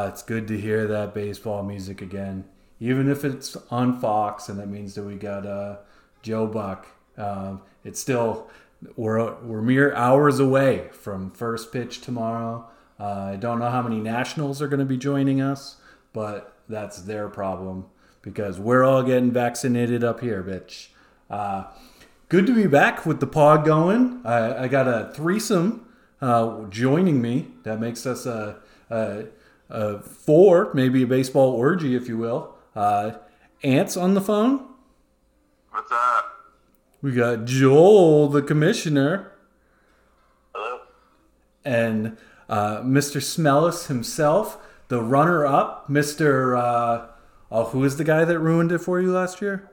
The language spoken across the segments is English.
Uh, it's good to hear that baseball music again, even if it's on Fox, and that means that we got uh, Joe Buck. Um, it's still we're we're mere hours away from first pitch tomorrow. Uh, I don't know how many nationals are going to be joining us, but that's their problem because we're all getting vaccinated up here, bitch. Uh, good to be back with the pod going. I, I got a threesome uh, joining me. That makes us a, a, a, four, maybe a baseball orgy, if you will. Uh, Ants on the phone. What's up? We got Joel, the commissioner. Hello. And uh, Mr. Smellis himself, the runner up, Mr. Uh, oh, who is the guy that ruined it for you last year?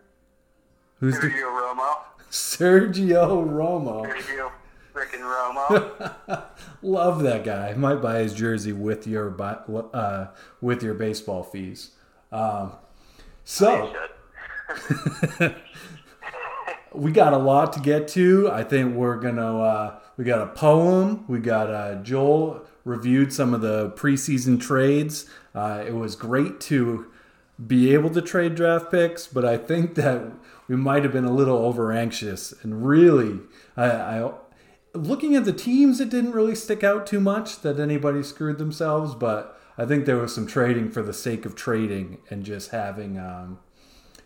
Who's Sergio the... Romo. Sergio Romo. Sergio freaking Romo. Love that guy. Might buy his jersey with your uh, with your baseball fees. Um, so we got a lot to get to. I think we're gonna uh, we got a poem. We got uh, Joel reviewed some of the preseason trades. Uh, it was great to be able to trade draft picks, but I think that we might have been a little over anxious and really I, I looking at the teams it didn't really stick out too much that anybody screwed themselves but i think there was some trading for the sake of trading and just having um,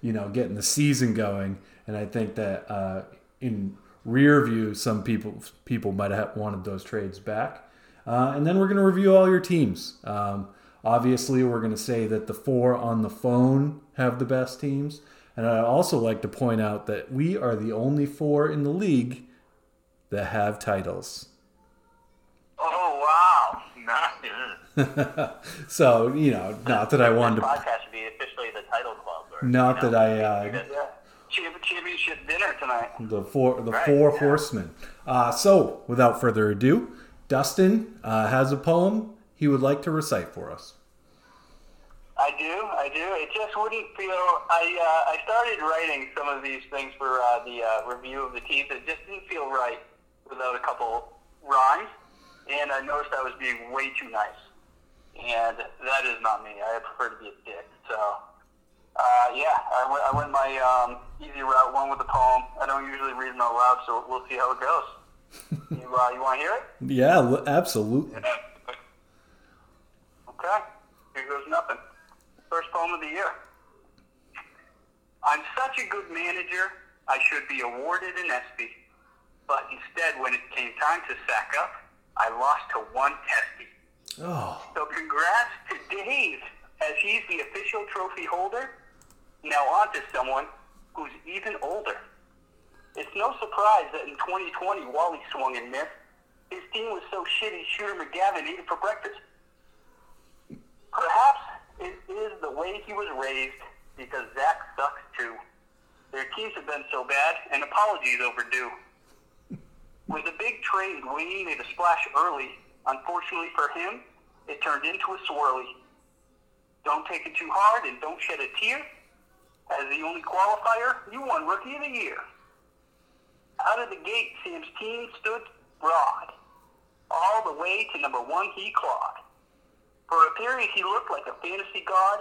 you know getting the season going and I think that uh, in rear view, some people people might have wanted those trades back. Uh, and then we're going to review all your teams. Um, obviously, we're going to say that the four on the phone have the best teams. And I'd also like to point out that we are the only four in the league that have titles. Oh wow! Nice. so you know, not that I wanted to. Podcast should be officially the title club. Or, not that I. Uh, championship dinner tonight. The four, the right, four yeah. horsemen. Uh, so, without further ado, Dustin uh, has a poem he would like to recite for us. I do, I do. It just wouldn't feel. I uh, I started writing some of these things for uh, the uh, review of the teams. It just didn't feel right without a couple rhymes, and I noticed I was being way too nice, and that is not me. I prefer to be a dick. So uh, yeah, I went, I went my um, easy route, one with the poem. I don't usually read them out loud, so we'll see how it goes. you uh, you want to hear it? Yeah, absolutely. Okay, here goes nothing. First poem of the year. I'm such a good manager, I should be awarded an ESPY. But instead, when it came time to sack up, I lost to one testy. Oh. So congrats to Dave, as he's the official trophy holder now on to someone who's even older. It's no surprise that in 2020, Wally swung and missed. His team was so shitty, Shooter McGavin ate it for breakfast. Perhaps it is the way he was raised, because Zach sucks too. Their teams have been so bad, and apologies overdue. With a big trade, Wayne made a splash early. Unfortunately for him, it turned into a swirly. Don't take it too hard and don't shed a tear. As the only qualifier, you won Rookie of the Year. Out of the gate, Sam's team stood broad. All the way to number one, he clawed. For a period, he looked like a fantasy god,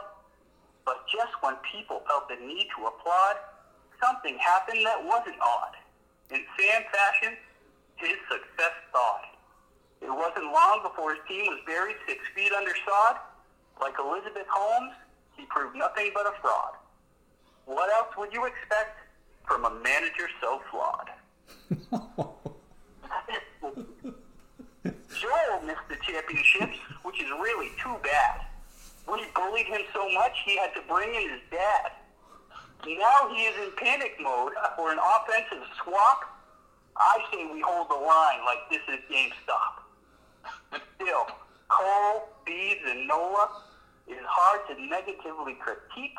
but just when people felt the need to applaud, something happened that wasn't odd. In Sam fashion, his success thawed. It wasn't long before his team was buried six feet under sod. Like Elizabeth Holmes, he proved nothing but a fraud. What else would you expect from a manager so flawed? Joel missed the championships, which is really too bad. We bullied him so much he had to bring in his dad. Now he is in panic mode for an offensive swap. I say we hold the line like this is GameStop. But still, Cole, Bees, and Nola is hard to negatively critique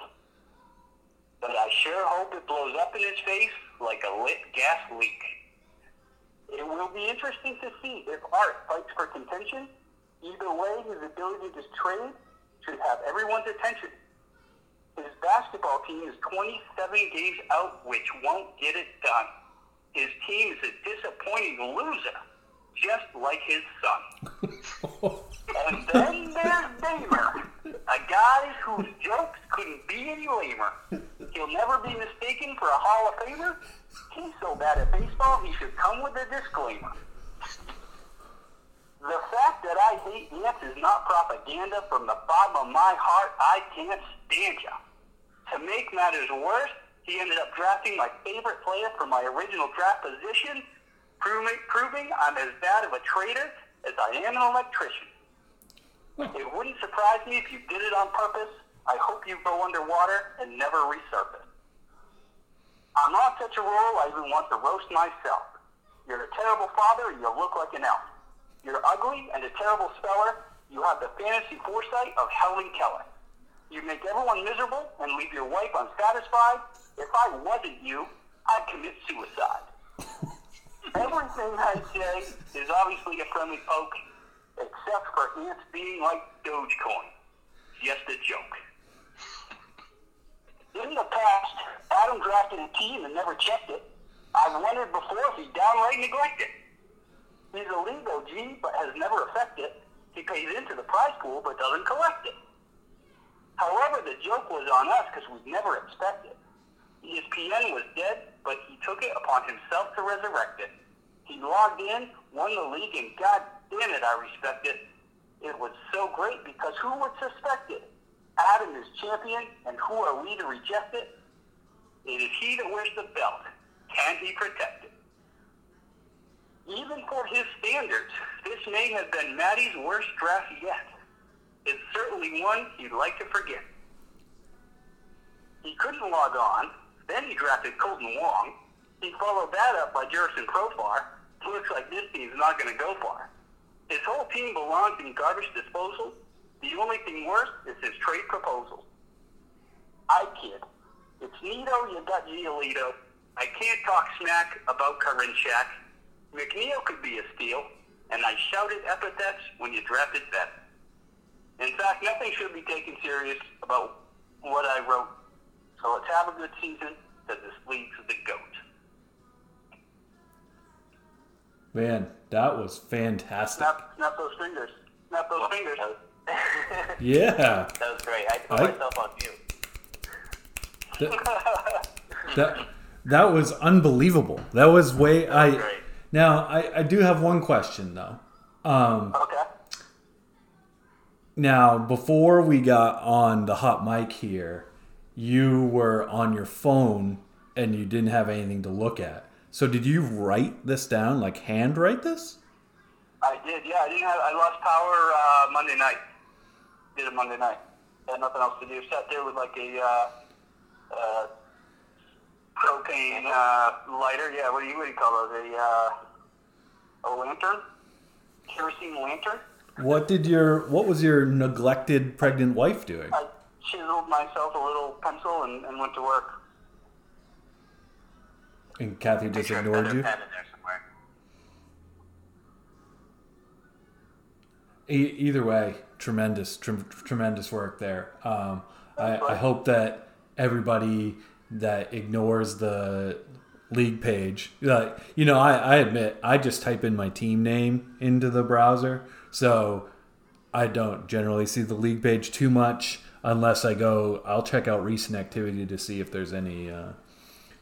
but I sure hope it blows up in his face like a lit gas leak. It will be interesting to see if Art fights for contention. Either way, his ability to trade should have everyone's attention. His basketball team is 27 games out, which won't get it done. His team is a disappointing loser, just like his son. And then there's Damer, a guy whose jokes couldn't be any lamer. He'll never be mistaken for a Hall of Famer. He's so bad at baseball, he should come with a disclaimer. The fact that I hate ants is not propaganda from the bottom of my heart. I can't stand ya. To make matters worse, he ended up drafting my favorite player for my original draft position, proving, proving I'm as bad of a traitor as I am an electrician. It wouldn't surprise me if you did it on purpose. I hope you go underwater and never resurface. I'm on such a roll, I even want to roast myself. You're a terrible father, you look like an elf. You're ugly and a terrible speller. You have the fantasy foresight of Helen Keller. You make everyone miserable and leave your wife unsatisfied. If I wasn't you, I'd commit suicide. Everything I say is obviously a friendly poke, except for ants being like Dogecoin. Just a joke. In the past, Adam drafted a team and never checked it. I've wondered before if he downright neglected. He's a league OG, but has never affected. He pays into the prize pool, but doesn't collect it. However, the joke was on us because we never expected. ESPN was dead, but he took it upon himself to resurrect it. He logged in, won the league, and God damn it, I respect it. It was so great because who would suspect it? Adam is champion, and who are we to reject it? It is he that wears the belt. Can he protect it? Even for his standards, this may have been Maddie's worst draft yet. It's certainly one he'd like to forget. He couldn't log on. Then he drafted Kolten Wong. He followed that up by Jurickson Profar. Looks like this team's not going to go far. His whole team belongs in garbage disposal. The only thing worse is his trade proposal. I kid. It's Nito, you got Giolito. I can't talk smack about Karinchak. McNeil could be a steal, and I shouted epithets when you drafted that. In fact, nothing should be taken serious about what I wrote. So let's have a good season, because this league's the GOAT. Man, that was fantastic. Snap, snap those fingers. Snap those fingers. Yeah. That was great. I put I- myself on mute. That, that that was unbelievable. That was way I great. Now, I, I do have one question though. Um, Okay. now, before we got on the hot mic here, you were on your phone and you didn't have anything to look at. So, did you write this down, like hand write this? I did, yeah. I didn't have. I lost power uh, Monday night. Did it Monday night. Had nothing else to do. Sat there with like a uh, uh, propane uh, lighter. Yeah, what do you what do you call those? A uh, a lantern, kerosene lantern. What did your What was your neglected pregnant wife doing? I chiseled myself a little pencil and, and went to work. And Kathy just Picture ignored you. pen in there somewhere. E- either way, tremendous, trem- tremendous work there. Um, I, I hope that everybody that ignores the league page, like you know, I, I admit I just type in my team name into the browser, so I don't generally see the league page too much unless I go. I'll check out recent activity to see if there's any uh,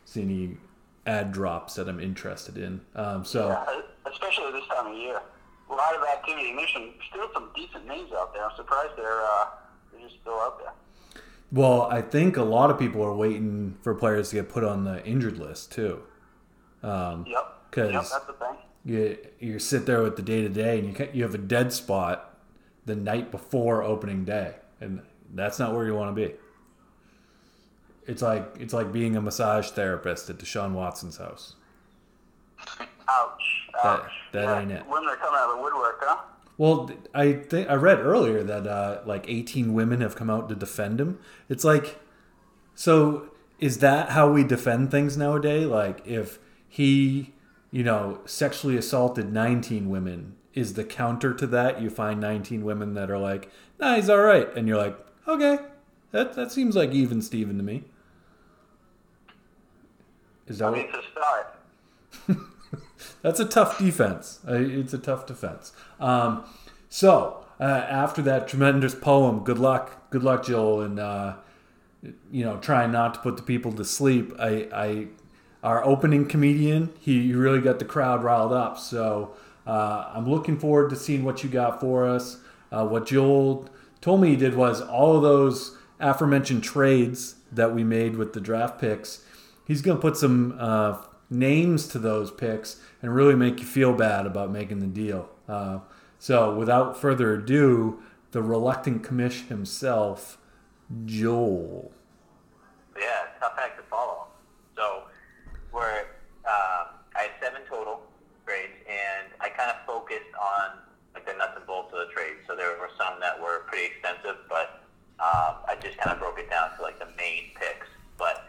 see any ad drops that I'm interested in. Um, so. Yeah, especially this time of year. A lot of activity. And there's some, still some decent names out there. I'm surprised they're uh, they're just still out there. Well, I think a lot of people are waiting for players to get put on the injured list too. Um, Yep. 'Cause- yep, that's the thing. you you sit there with the day to day, and you you have a dead spot the night before opening day, and that's not where you want to be. It's like it's like being a massage therapist at Deshaun Watson's house. Ouch. That- Ouch. that yeah, ain't it. Women are coming out of the woodwork, huh? Well, I think I read earlier that uh, like 18 women have come out to defend him. It's like, so is that how we defend things nowadays? Like, if he, you know, sexually assaulted 19 women, is the counter to that you find 19 women that are like, nah, he's all right, and you're like, okay, that that seems like even Steven to me. Is that I what? mean, to start. That's a tough defense. It's a tough defense. Um, so uh, after that tremendous poem, good luck, good luck, Joel, and uh, you know, trying not to put the people to sleep. I, I our opening comedian, he really got the crowd riled up. So uh, I'm looking forward to seeing what you got for us. Uh, what Joel told me he did was all of those aforementioned trades that we made with the draft picks. He's going to put some uh, names to those picks and really make you feel bad about making the deal. Uh, so without further ado, the reluctant commish himself, Joel. Yeah, tough act to follow. So we're uh, I had seven total grades, and I kind of focused on like the nuts and bolts of the trade. So there were some that were pretty extensive, but um, I just kind of broke it down to like the main picks. But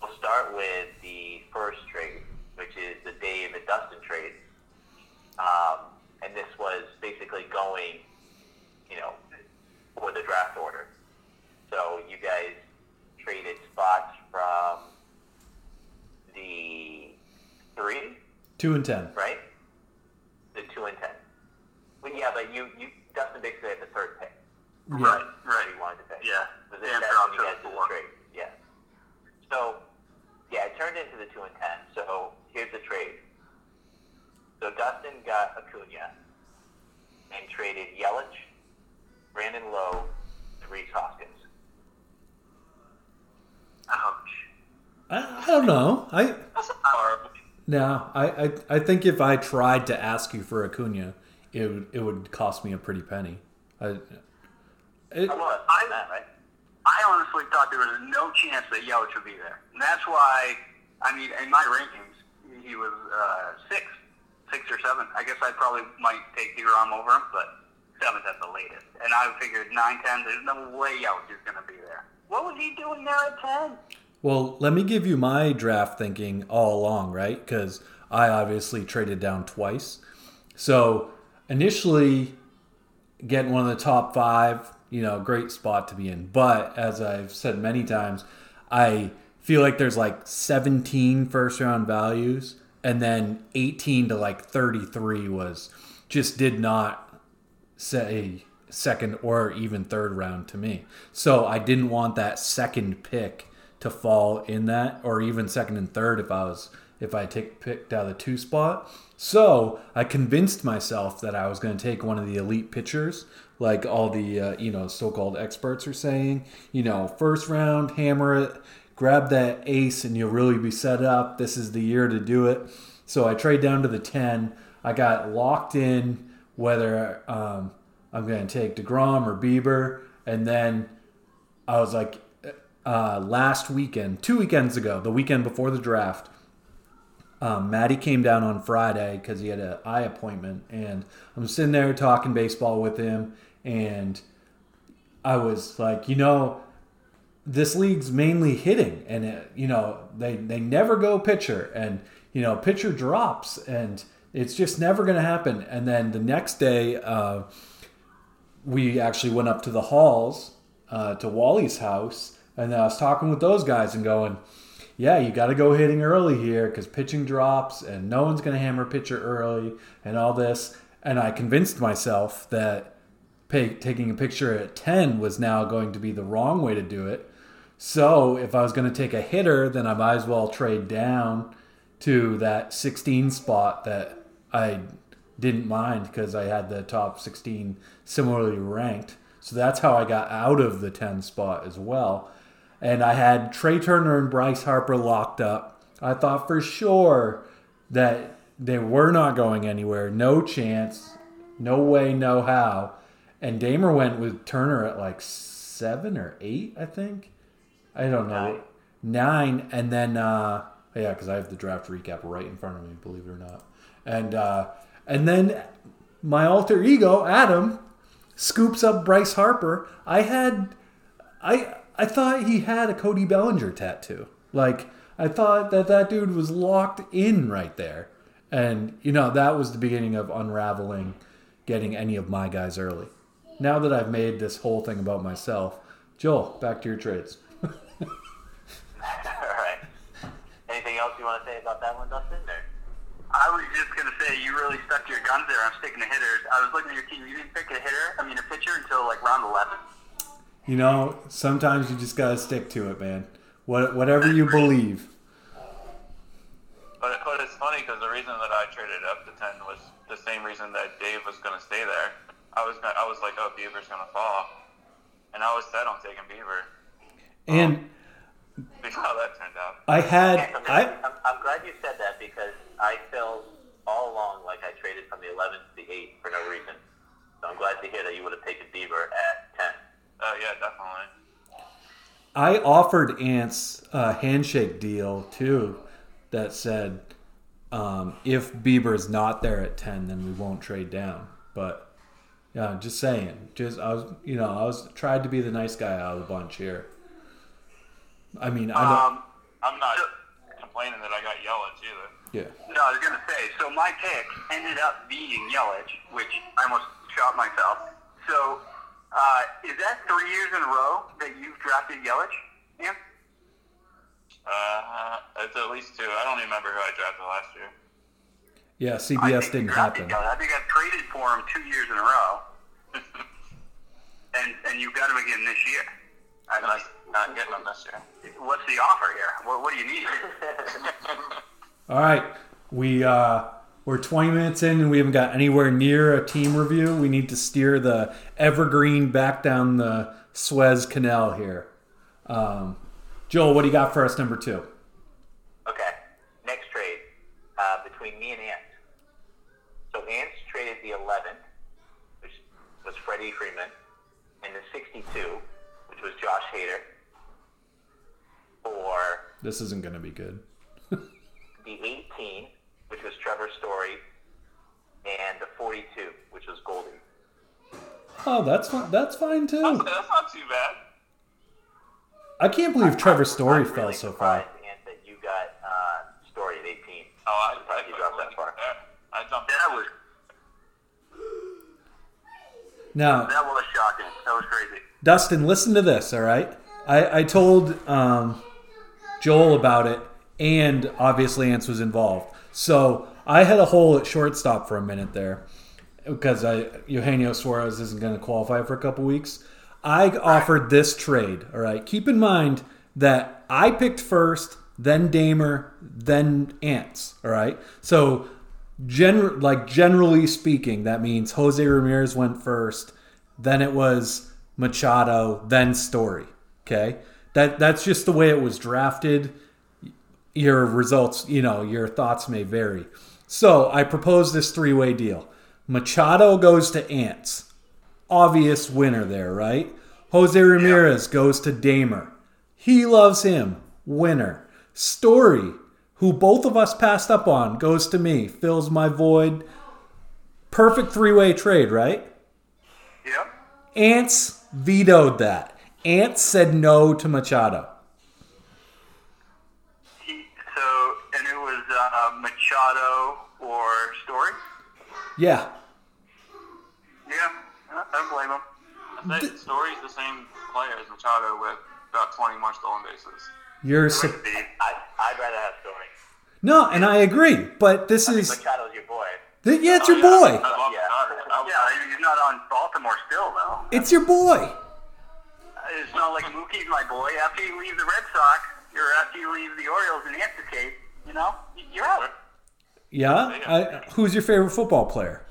we'll start with the first trade, which is the Dave and Dustin trade. Um, and this was basically going, you know, for the draft order. So you guys traded spots from the three, Two and ten. right? The two and ten. Well, yeah, but you, you Dustin basically had the third pick. Right, What right. you wanted to pick. Yeah. Was Dan it that's dropped when you to guys did the four. trade? Yeah. So, yeah, it turned into the two and ten. So here's the trade. So Dustin got Acuna and traded Yelich, Brandon Lowe, and Rhys Hoskins. Ouch. I, I don't know. I That's horrible. no. I, I think if I tried to ask you for Acuna, it would it would cost me a pretty penny. I, it? I- I honestly thought there was no chance that Yelich would be there. And that's why, I mean, in my rankings, he was uh, six, six or seven. I guess I probably might take DeGrom over him, but seventh at the latest. And I figured nine, ten. There's no way Yelich is going to be there. What was he doing there at ten? Well, let me give you my draft thinking all along, right? Because I obviously traded down twice. So initially, getting one of the top five, you know, great spot to be in. But as I've said many times, I feel like there's like 17 first round values, and then 18 to like 33 was just did not say second or even third round to me. So I didn't want that second pick to fall in that, or even second and third if I was if I take picked out of the two spot. So I convinced myself that I was going to take one of the elite pitchers, like all the uh, you know so-called experts are saying. You know, first round, hammer it, grab that ace, and you'll really be set up. This is the year to do it. So I trade down to the ten. I got locked in whether um, I'm going to take Degrom or Bieber, and then I was like, uh, last weekend, two weekends ago, the weekend before the draft, um, Maddie came down on Friday because he had an eye appointment, and I'm sitting there talking baseball with him, and I was like, you know, this league's mainly hitting, and it, you know they they never go pitcher, and you know pitcher drops, and it's just never going to happen. And then the next day, uh, we actually went up to the halls uh, to Wally's house, and I was talking with those guys and going, "Yeah, you got to go hitting early here because pitching drops, and no one's going to hammer pitcher early, and all this." And I convinced myself that pay, taking a picture at ten was now going to be the wrong way to do it. So if I was going to take a hitter, then I might as well trade down to that 16 spot that I didn't mind because I had the top 16 similarly ranked. So that's how I got out of the 10 spot as well. And I had Trea Turner and Bryce Harper locked up. I thought for sure that they were not going anywhere. No chance. No way, no how. And Damer went with Turner at like seven or eight, I think. I don't know. Nine. And then, uh, yeah, because I have the draft recap right in front of me, believe it or not. And, uh, and then my alter ego, Adam, scoops up Bryce Harper. I had, I, I thought he had a Cody Bellinger tattoo. Like, I thought that that dude was locked in right there. And, you know, that was the beginning of unraveling getting any of my guys early. Now that I've made this whole thing about myself, Joel, back to your trades. All right. Anything else you want to say about that one, Dustin? Or? I I was just gonna say you really stuck to your guns there. I'm sticking to hitters. I was looking at your team. You didn't pick a hitter. I mean, a pitcher until like round 11. You know, sometimes you just gotta stick to it, man. What, whatever you believe. But, but it's funny because the reason that I traded up to ten was the same reason that Dave was going to stay there. I was gonna, I was like, oh, Bieber's going to fall, and I was set on taking Bieber. And See how that turned out. I had I'm, I I'm, I'm glad you said that because I felt all along like I traded from the 11th to the 8th for no reason. So I'm glad to hear that you would have taken Bieber at 10. Uh, yeah, definitely. I offered Ants a handshake deal too that said um, if Bieber is not there at ten, then we won't trade down. But yeah, just saying. Just I was, you know, I was tried to be the nice guy out of the bunch here. I mean, I don't. Um, I'm not complaining that I got Yelich either. yeah. No, I was gonna say. So my pick ended up being Yelich, which I almost shot myself. So uh, is that three years in a row that you've drafted Yelich? Yeah. Uh, it's at least two. I don't even remember who I drafted last year. Yeah, CBS didn't happen. Yelich. I think I traded for him two years in a row, and and you got him again this year. I I'm not, not getting them this year. What's the offer here? What, what do you need? All right, we uh, we're 20 minutes in and we haven't got anywhere near a team review. We need to steer the Evergreen back down the Suez Canal here. Um, Joel, what do you got for us, number two? Okay. Next trade uh, between me and Ant. So Ants traded the 11th, which was Freddie Freeman, and the 62, which was Josh Hader, for This isn't going to be good. the 18, which was Trevor Story, and the 42, which was Goldie. Oh, that's fi- that's fine That's, too. that's not too bad. I can't believe Trevor I'm Story really fell so far. surprised, that you got uh, Story at 18. Oh, I, I'm surprised I you dropped couldn't that far. there. I jumped. That was Now, that was shocking. That was crazy. Dustin, listen to this, all right? I, I told um, Joel about it, and obviously Ants was involved. So I had a hole at shortstop for a minute there because I Eugenio Suarez isn't going to qualify for a couple weeks. I offered this trade, all right? Keep in mind that I picked first, then Damer, then Ants, all right? So Gen- like generally speaking, that means Jose Ramirez went first, then it was Machado, then Story. Okay, that that's just the way it was drafted. Your results, you know, your thoughts may vary. So I propose this three-way deal. Machado goes to Ants, obvious winner there, right? Jose Ramirez goes to Damer. He loves him, winner. Story, who both of us passed up on, goes to me, fills my void. Perfect three way trade, right? Yep. Ants vetoed that. Ants said no to Machado. He, so, and it was uh, Machado or Story. Yeah. Yeah, I I don't blame him. I think Story's the same player as Machado with about 20 more stolen bases. You're su- Could be. I, I'd rather have Story. no, and I agree, but this is Machado's your boy. th- yeah, it's oh, your I boy. love Yeah. Machado. I, Yeah, not on Baltimore still though. It's your boy. Uh, it's not like Mookie's my boy. After you leave the Red Sox, or after you leave the Orioles and Ants escape, you know, you're out. Yeah. I, who's your favorite football player?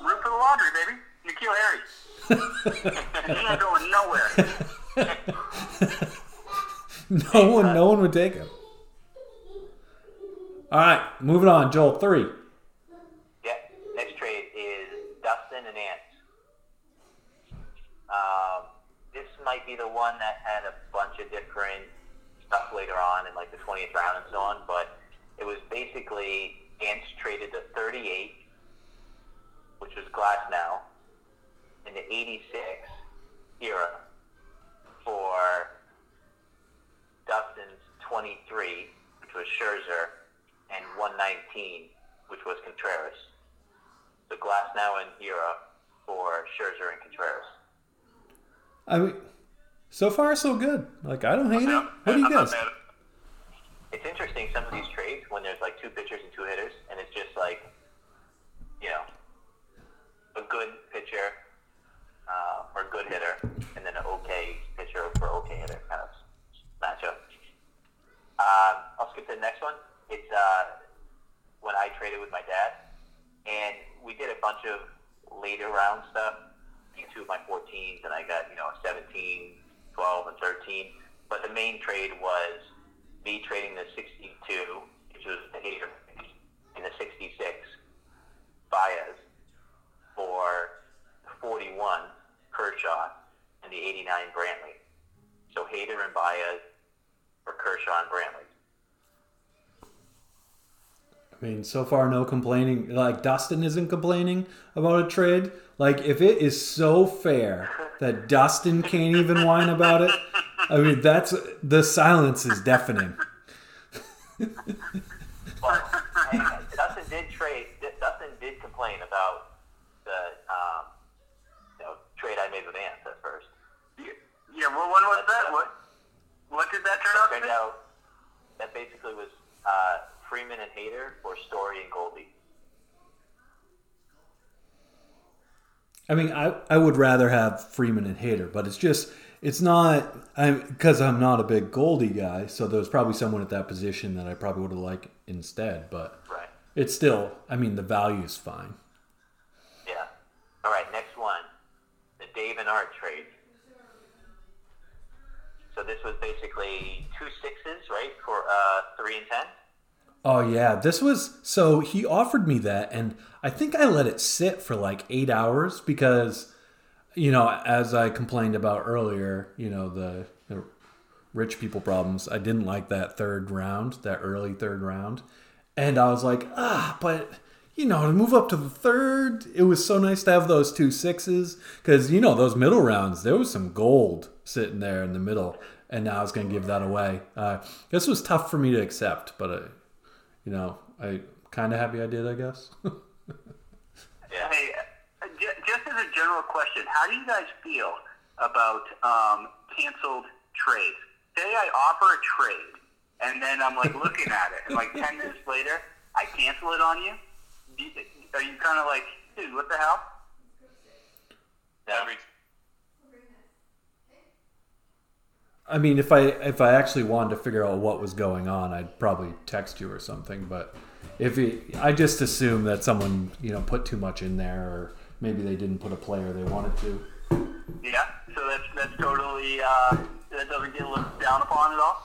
Root for the laundry, baby. N'Keal Harry. he's not going nowhere. No one, no one would take him. All right, moving on. Joel, three. Yeah. Next trade is Dustin and Ants. Um, this might be the one that had a bunch of different stuff later on in like the 20th round and so on, but it was basically Ants traded the 38, which was Glass now, in the 86 era for Dustin's 23, which was Scherzer, and 119, which was Contreras. So Glasnow and era for Scherzer and Contreras. I mean, so far so good. Like I don't hate it. What do you guys? It's interesting some of these trades when there's like two pitchers and two hitters, and it's just like, you know, a good pitcher uh, or a good hitter, and then an okay pitcher for okay hitter kind of matchup. Uh, I'll skip to the next one. It's uh, when I traded with my dad, and we did a bunch of later round stuff. Two of my 14s, and I got you know 17, 12, and 13. But the main trade was me trading the 62, which was the Hader, and the 66 Baez for 41 Kershaw and the 89 Brantley. So Hader and Baez for Kershaw and Brantley. I mean, so far no complaining. Like Dustin isn't complaining about a trade. Like if it is so fair that Dustin can't even whine about it, I mean that's the silence is deafening. Well, hey, Dustin did trade. Dustin did complain about the um, you know, trade I made with Ants at first. Yeah, yeah well, when was that? What? What did that turn out to Turned be? out that basically was uh, Freeman and Hader or Story and Goldie. I mean, I, I would rather have Freeman and Hader, but it's just it's not I'm because I'm not a big Goldie guy, so there's probably someone at that position that I probably would have liked instead. But Right. it's still, I mean, the value's fine. Yeah. All right. Next one, the Dave and Art trade. So this was basically two sixes, right, for uh, three and ten. Oh yeah, this was so he offered me that, and I think I let it sit for like eight hours because, you know, as I complained about earlier, you know the, the rich people problems. I didn't like that third round, that early third round, and I was like, ah, but you know, to move up to the third, it was so nice to have those two sixes because you know those middle rounds, there was some gold sitting there in the middle, and now I was going to give that away. Uh, this was tough for me to accept, but. Uh, you know, I kind of happy I did, I guess. Yeah. Hey, uh, j- just as a general question, how do you guys feel about um, canceled trades? Say I offer a trade, and then I'm like looking at it, and like ten minutes later, I cancel it on you. Are you kind of like, dude, what the hell? Yeah. Every I mean, if I if I actually wanted to figure out what was going on, I'd probably text you or something. But if it, I just assume that someone you know put too much in there, or maybe they didn't put a player they wanted to. Yeah. So that's that's totally uh, that doesn't get looked down upon at all.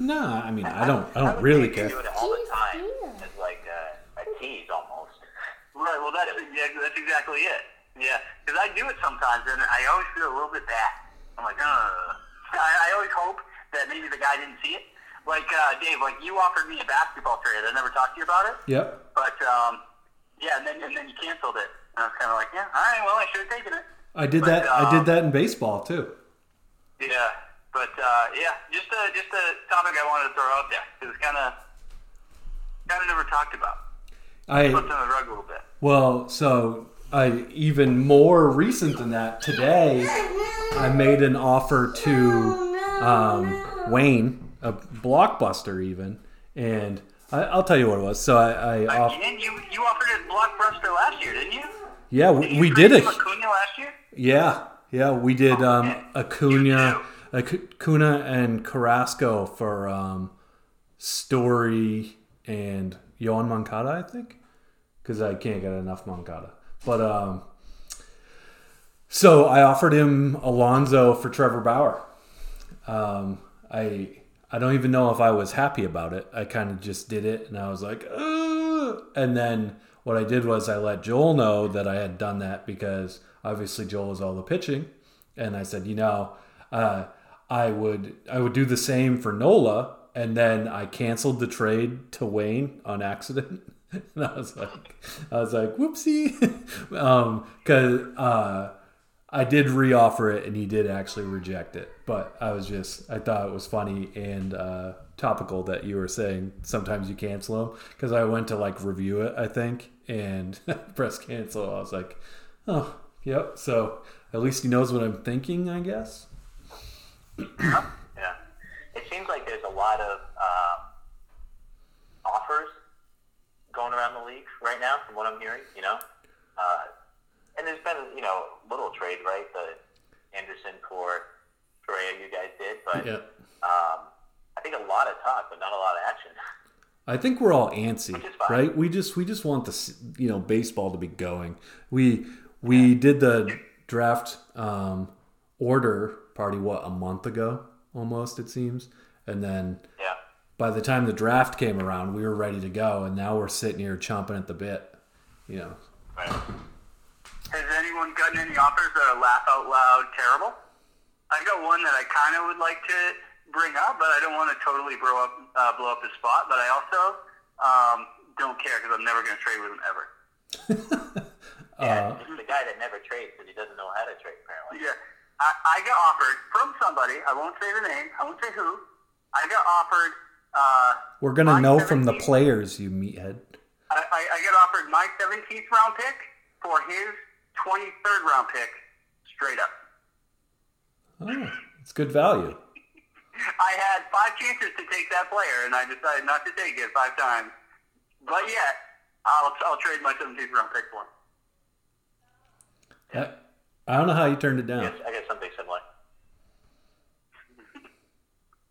No, I mean I don't I don't would really care. You do it all the time here. as like a, a tease almost. Right. Well, that's exactly that's exactly it. Yeah. Because I do it sometimes, and I always feel a little bit bad. I'm like, uh. I, I always hope that maybe the guy didn't see it. Like uh, Dave, like you offered me a basketball trade. I never talked to you about it. Yep. But um, yeah, and then and then you canceled it. I was kind of like, yeah, all right, well, I should have taken it. I did But, that. I did um, that in baseball too. Yeah, but uh, yeah, just a just a topic I wanted to throw out there because it's kind of kind of never talked about. I Slipped on the rug a little bit. Well, so I even more recent than that. Today, I made an offer to um, Wayne, a blockbuster, even, and I, I'll tell you what it was. So I, I off, Again, you you offered it blockbuster last year, didn't you? Yeah, we, we did it. Acuna last year. Yeah, yeah, we did um, okay. Acuna, Acuna and Carrasco for um, Story and Yoan Moncada, I think, because I can't get enough Moncada. But um, so I offered him Alonso for Trevor Bauer. Um, I I don't even know if I was happy about it. I kind of just did it, and I was like, Ugh! and then what I did was I let Joel know that I had done that because obviously Joel is all the pitching, and I said, you know, uh, I would I would do the same for Nola, and then I canceled the trade to Wayne on accident. And I was like, I was like, whoopsie, because uh, I did reoffer it, and he did actually reject it. But I was just, I thought it was funny and uh, topical that you were saying sometimes you cancel them because I went to like review it, I think, and press cancel. I was like, oh, yep. So at least he knows what I'm thinking, I guess. yeah. It seems like there's a lot of uh, offers going around the league right now, from what I'm hearing, you know? Uh, and there's been, you know, little trade, right? The Anderson for Correa you guys did, but. Yeah. Um, I think a lot of talk, but not a lot of action. I think we're all antsy, Which is fine. right? We just we just want the you know baseball to be going. We we did the draft um, order party what a month ago almost it seems, and then Yeah. by the time the draft came around, we were ready to go, and now we're sitting here chomping at the bit. You know, Right. Has anyone gotten any offers that are laugh out loud terrible? I got one that I kind of would like to bring up, but I don't want to totally blow up uh, blow up the spot. But I also um, don't care because I'm never going to trade with him ever. Yeah, Uh, it's the guy that never trades because he doesn't know how to trade. Apparently. Yeah, I, I got offered from somebody. I won't say the name. I won't say who. I got offered. Uh, we're gonna know from the players, you meathead. I, I, I got offered my 17th round pick for his 23rd round pick, straight up. Oh, it's good value. I had five chances to take that player, and I decided not to take it five times. But yet, I'll, I'll trade my 17th round pick for him. I, I don't know how you turned it down. guess, I guess something similar.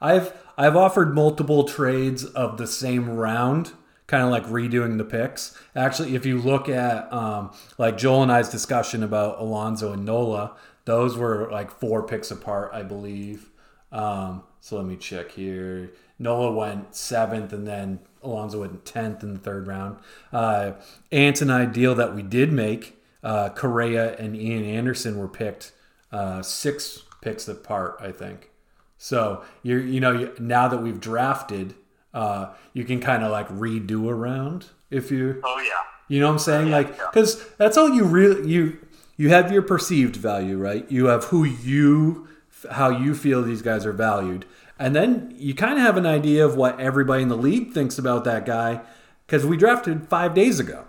I've I've offered multiple trades of the same round, kind of like redoing the picks. Actually, if you look at um, like Joel and I's discussion about Alonso and Nola, those were like four picks apart, I believe. Um, so let me check here. Nola went seventh, and then Alonso went tenth in the third round. Uh, Ant and I deal that we did make. Uh, Correa and Ian Anderson were picked uh, six picks apart, I think. So you're you know you, now that we've drafted, uh, you can kind of like redo a round if you Oh, yeah. you know what I'm saying Yeah, like yeah. because that's all you really you you have your perceived value right you have who you how you feel these guys are valued and then you kind of have an idea of what everybody in the league thinks about that guy because we drafted five days ago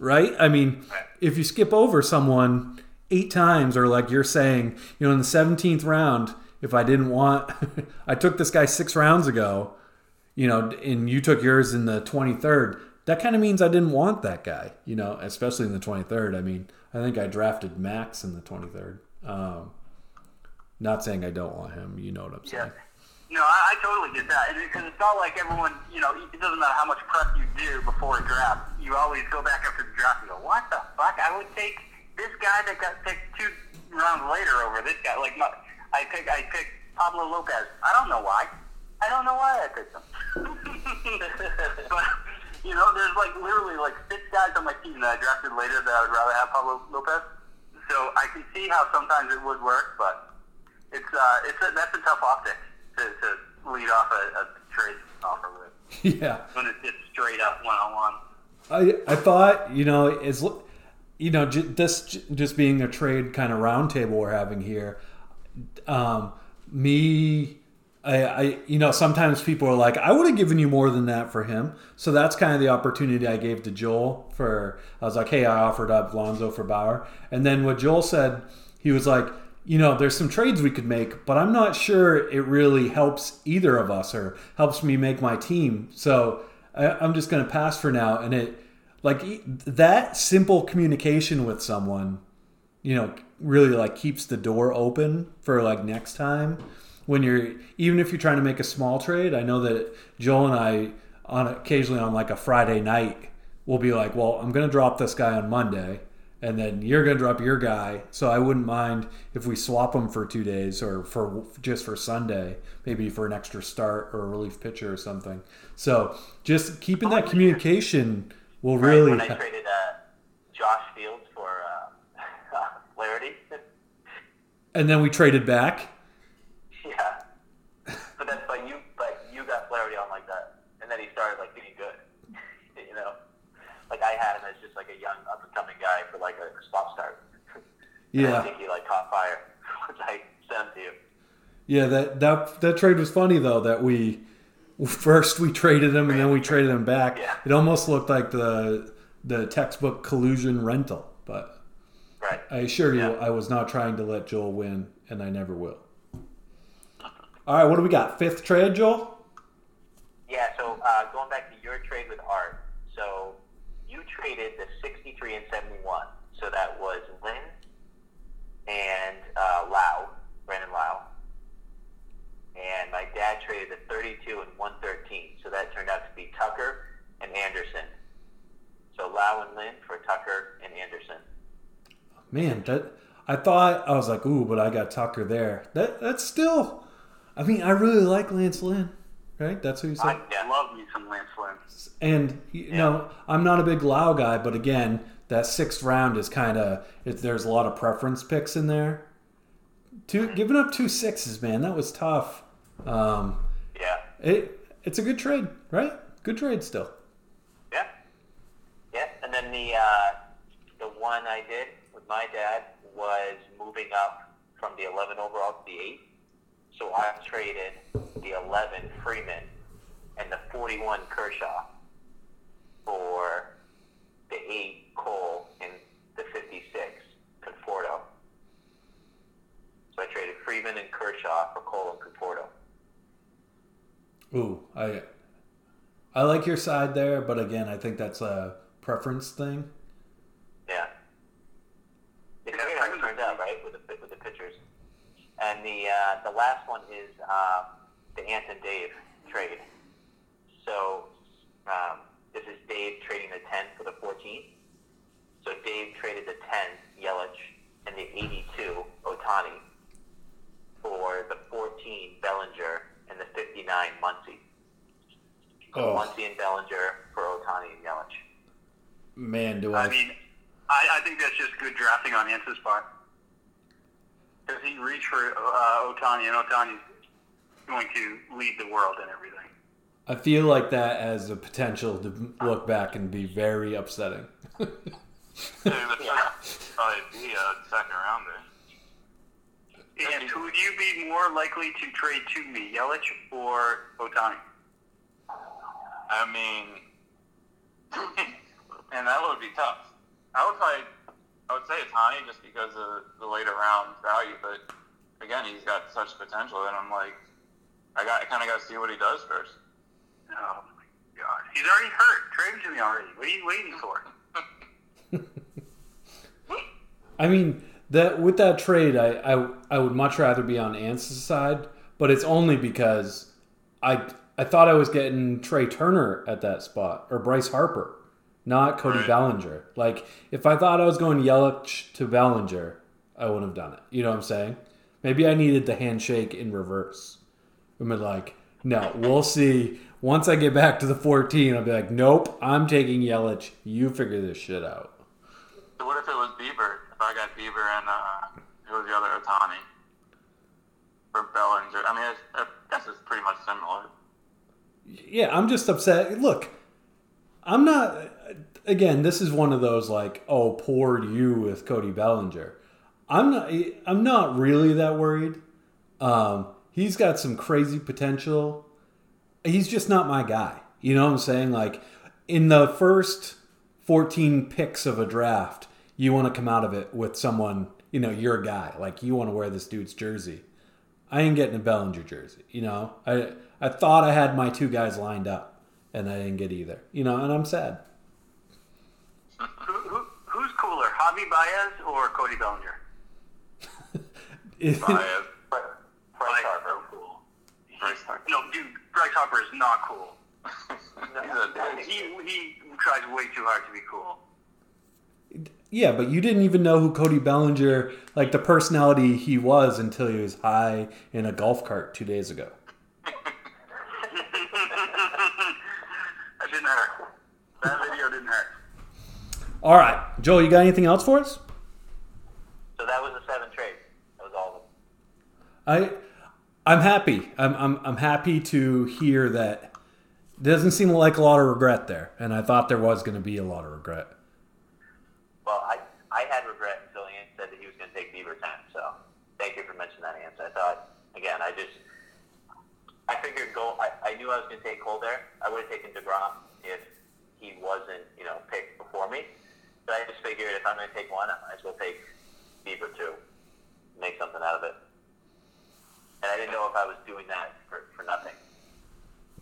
right? I mean, if you skip over someone eight times, or like you're saying, you know, in the 17th round, if I didn't want, I took this guy six rounds ago, you know, and you took yours in the 23rd, that kind of means I didn't want that guy, you know, especially in the 23rd. I mean, I think I drafted Max in the 23rd. Um, not saying I don't want him, you know what I'm saying. Yeah. No, I, I totally get that. Because it's not like everyone, you know, it doesn't matter how much prep you do before a draft. You always go back after the draft and go, what the fuck? I would take this guy that got picked two rounds later over this guy. Like, my, I pick, I picked Pablo Lopez. I don't know why. I don't know why I picked him. but, you know, there's like literally like six guys on my team that I drafted later that I would rather have Pablo Lopez. So I can see how sometimes it would work, but it's uh, it's a, that's a tough optic to, to lead off a, a trade offer with yeah. when it's just straight up one on one. I I thought you know is you know j- this j- just being a trade kind of roundtable we're having here. Um, me, I, I you know sometimes people are like I would have given you more than that for him. So that's kind of the opportunity I gave to Joel for I was like hey I offered up Lonzo for Bauer and then what Joel said he was like you know, there's some trades we could make, but I'm not sure it really helps either of us or helps me make my team. So I, I'm just going to pass for now. And it, like, that simple communication with someone, you know, really like keeps the door open for like next time when you're, even if you're trying to make a small trade. I know that Joel and I, on occasionally on like a Friday night, will be like, well, I'm going to drop this guy on Monday and then you're going to drop your guy. So I wouldn't mind if we swap them for two days or for just for Sunday, maybe for an extra start or a relief pitcher or something. So just keeping that communication will Right, really. when I traded uh, Josh Fields for uh, Flaherty. and then we traded back. yeah, but that's but you but you got Flaherty on like that, and then he started like getting good. you know, like I had him as just like a young up and coming guy for like a stop start. And I Yeah, think he like caught fire, which I sent to you. yeah. That that that trade was funny though. That we first we traded him and then we traded him back. Yeah. It almost looked like the the textbook collusion rental, but. Right. I assure you, Yeah. I was not trying to let Joel win, and I never will. All right, what do we got? Fifth trade, Joel? Yeah, so uh, going back to your trade with Art, so traded the 63 and 71. So that was Lynn and uh, Lowe, Brandon Lowe. And my dad traded the 32 and 113. So that turned out to be Tucker and Anderson. So Lowe and Lynn for Tucker and Anderson. Man, that I thought I was like, ooh, but I got Tucker there. That that's still. I mean, I really like Lance Lynn. Right? That's who you said. I love me some Lance Lynn. And you know, I'm not a big Lowe guy, but again, that sixth round is kind of there's a lot of preference picks in there. Two giving up two sixes, man, that was tough. Um, Yeah. it it's a good trade, right? Good trade still. Yeah. Yeah. And then the uh, the one I did with my dad was moving up from the 11 overall to the 8. So I traded the 11 Freeman and the 41 Kershaw for the 8 Cole and the 56 Conforto. So I traded Freeman and Kershaw for Cole and Conforto. Ooh, I I like your side there, but again, I think that's a preference thing. Yeah. It's Yeah, funny I how it was- turns out, right, with the with the pictures. And the uh, the last one is um, the Ant and Dave trade. So um, this is Dave trading the 10 for the 14. So Dave traded the 10 Yelich and the 82 Ohtani for the 14 Bellinger and the 59 Muncy. Oh. Muncy and Bellinger for Ohtani and Yelich. Man, do I, I mean, I, I think that's just good drafting on Ant's part. Because he reached for uh, Ohtani, and Ohtani's going to lead the world in everything. I feel like that has a potential to look back and be very upsetting. Dude, that's probably be a second rounder. And who would you be more likely to trade to me, Yelich or Ohtani? I mean, and that would be tough. I would probably, I would say Tani just because of the later round value, but again, he's got such potential, and I'm like, I got, I kind of got to see what he does first. Oh my God, he's already hurt. Trade to me already. What are you waiting for? I mean, that with that trade, I, I I would much rather be on Ance's side, but it's only because I I thought I was getting Trea Turner at that spot or Bryce Harper, not Cody Right. Bellinger. Like if I thought I was going Yelich to Bellinger, I wouldn't have done it. You know what I'm saying? Maybe I needed the handshake in reverse. I'm like, no, we'll see. Once I get back to the 14, I'll be like, nope, I'm taking Yelich. You figure this shit out. So what if it was Bieber? If I got Bieber and uh, who was the other Ohtani? For Bellinger. I mean, I guess it's pretty much similar. yeah, I'm just upset. Look, I'm not. Again, this is one of those like, oh, poor you with Cody Bellinger. I'm not. I'm not really that worried. Um, he's got some crazy potential. He's just not my guy. You know what I'm saying? Like in the first 14 picks of a draft, you want to come out of it with someone. You know, you're a guy. Like you want to wear this dude's jersey. I ain't getting a Bellinger jersey. You know, I I thought I had my two guys lined up, and I didn't get either. You know, and I'm sad. Who, who, who's cooler, Javi Baez or Cody Bellinger? Bias. Bryce Bryce Harper. cool. Bryce Harper. No, dude, Bryce Harper is not cool. He's. He he tries way too hard to be cool. yeah, but you didn't even know who Cody Bellinger, like the personality he was, until he was high in a golf cart two days ago. that didn't hurt. That video didn't hurt. All right, Joel, you got anything else for us? So that was the seven trades. That was all of them. I I'm happy. I'm I'm I'm happy to hear that. Doesn't seem like a lot of regret there, and I thought there was going to be a lot of regret. Well, I, I had regret until Ian said that he was going to take Bieber 10. So thank you for mentioning that, Ian. So I thought, again, I just, I figured Gold, I, I knew I was going to take Cole there. I would have taken DeGrom if he wasn't, you know, picked before me. But I just figured if I'm going to take one, I might as well take Bieber 2. Make something out of it. And I didn't know if I was doing that for, for nothing. I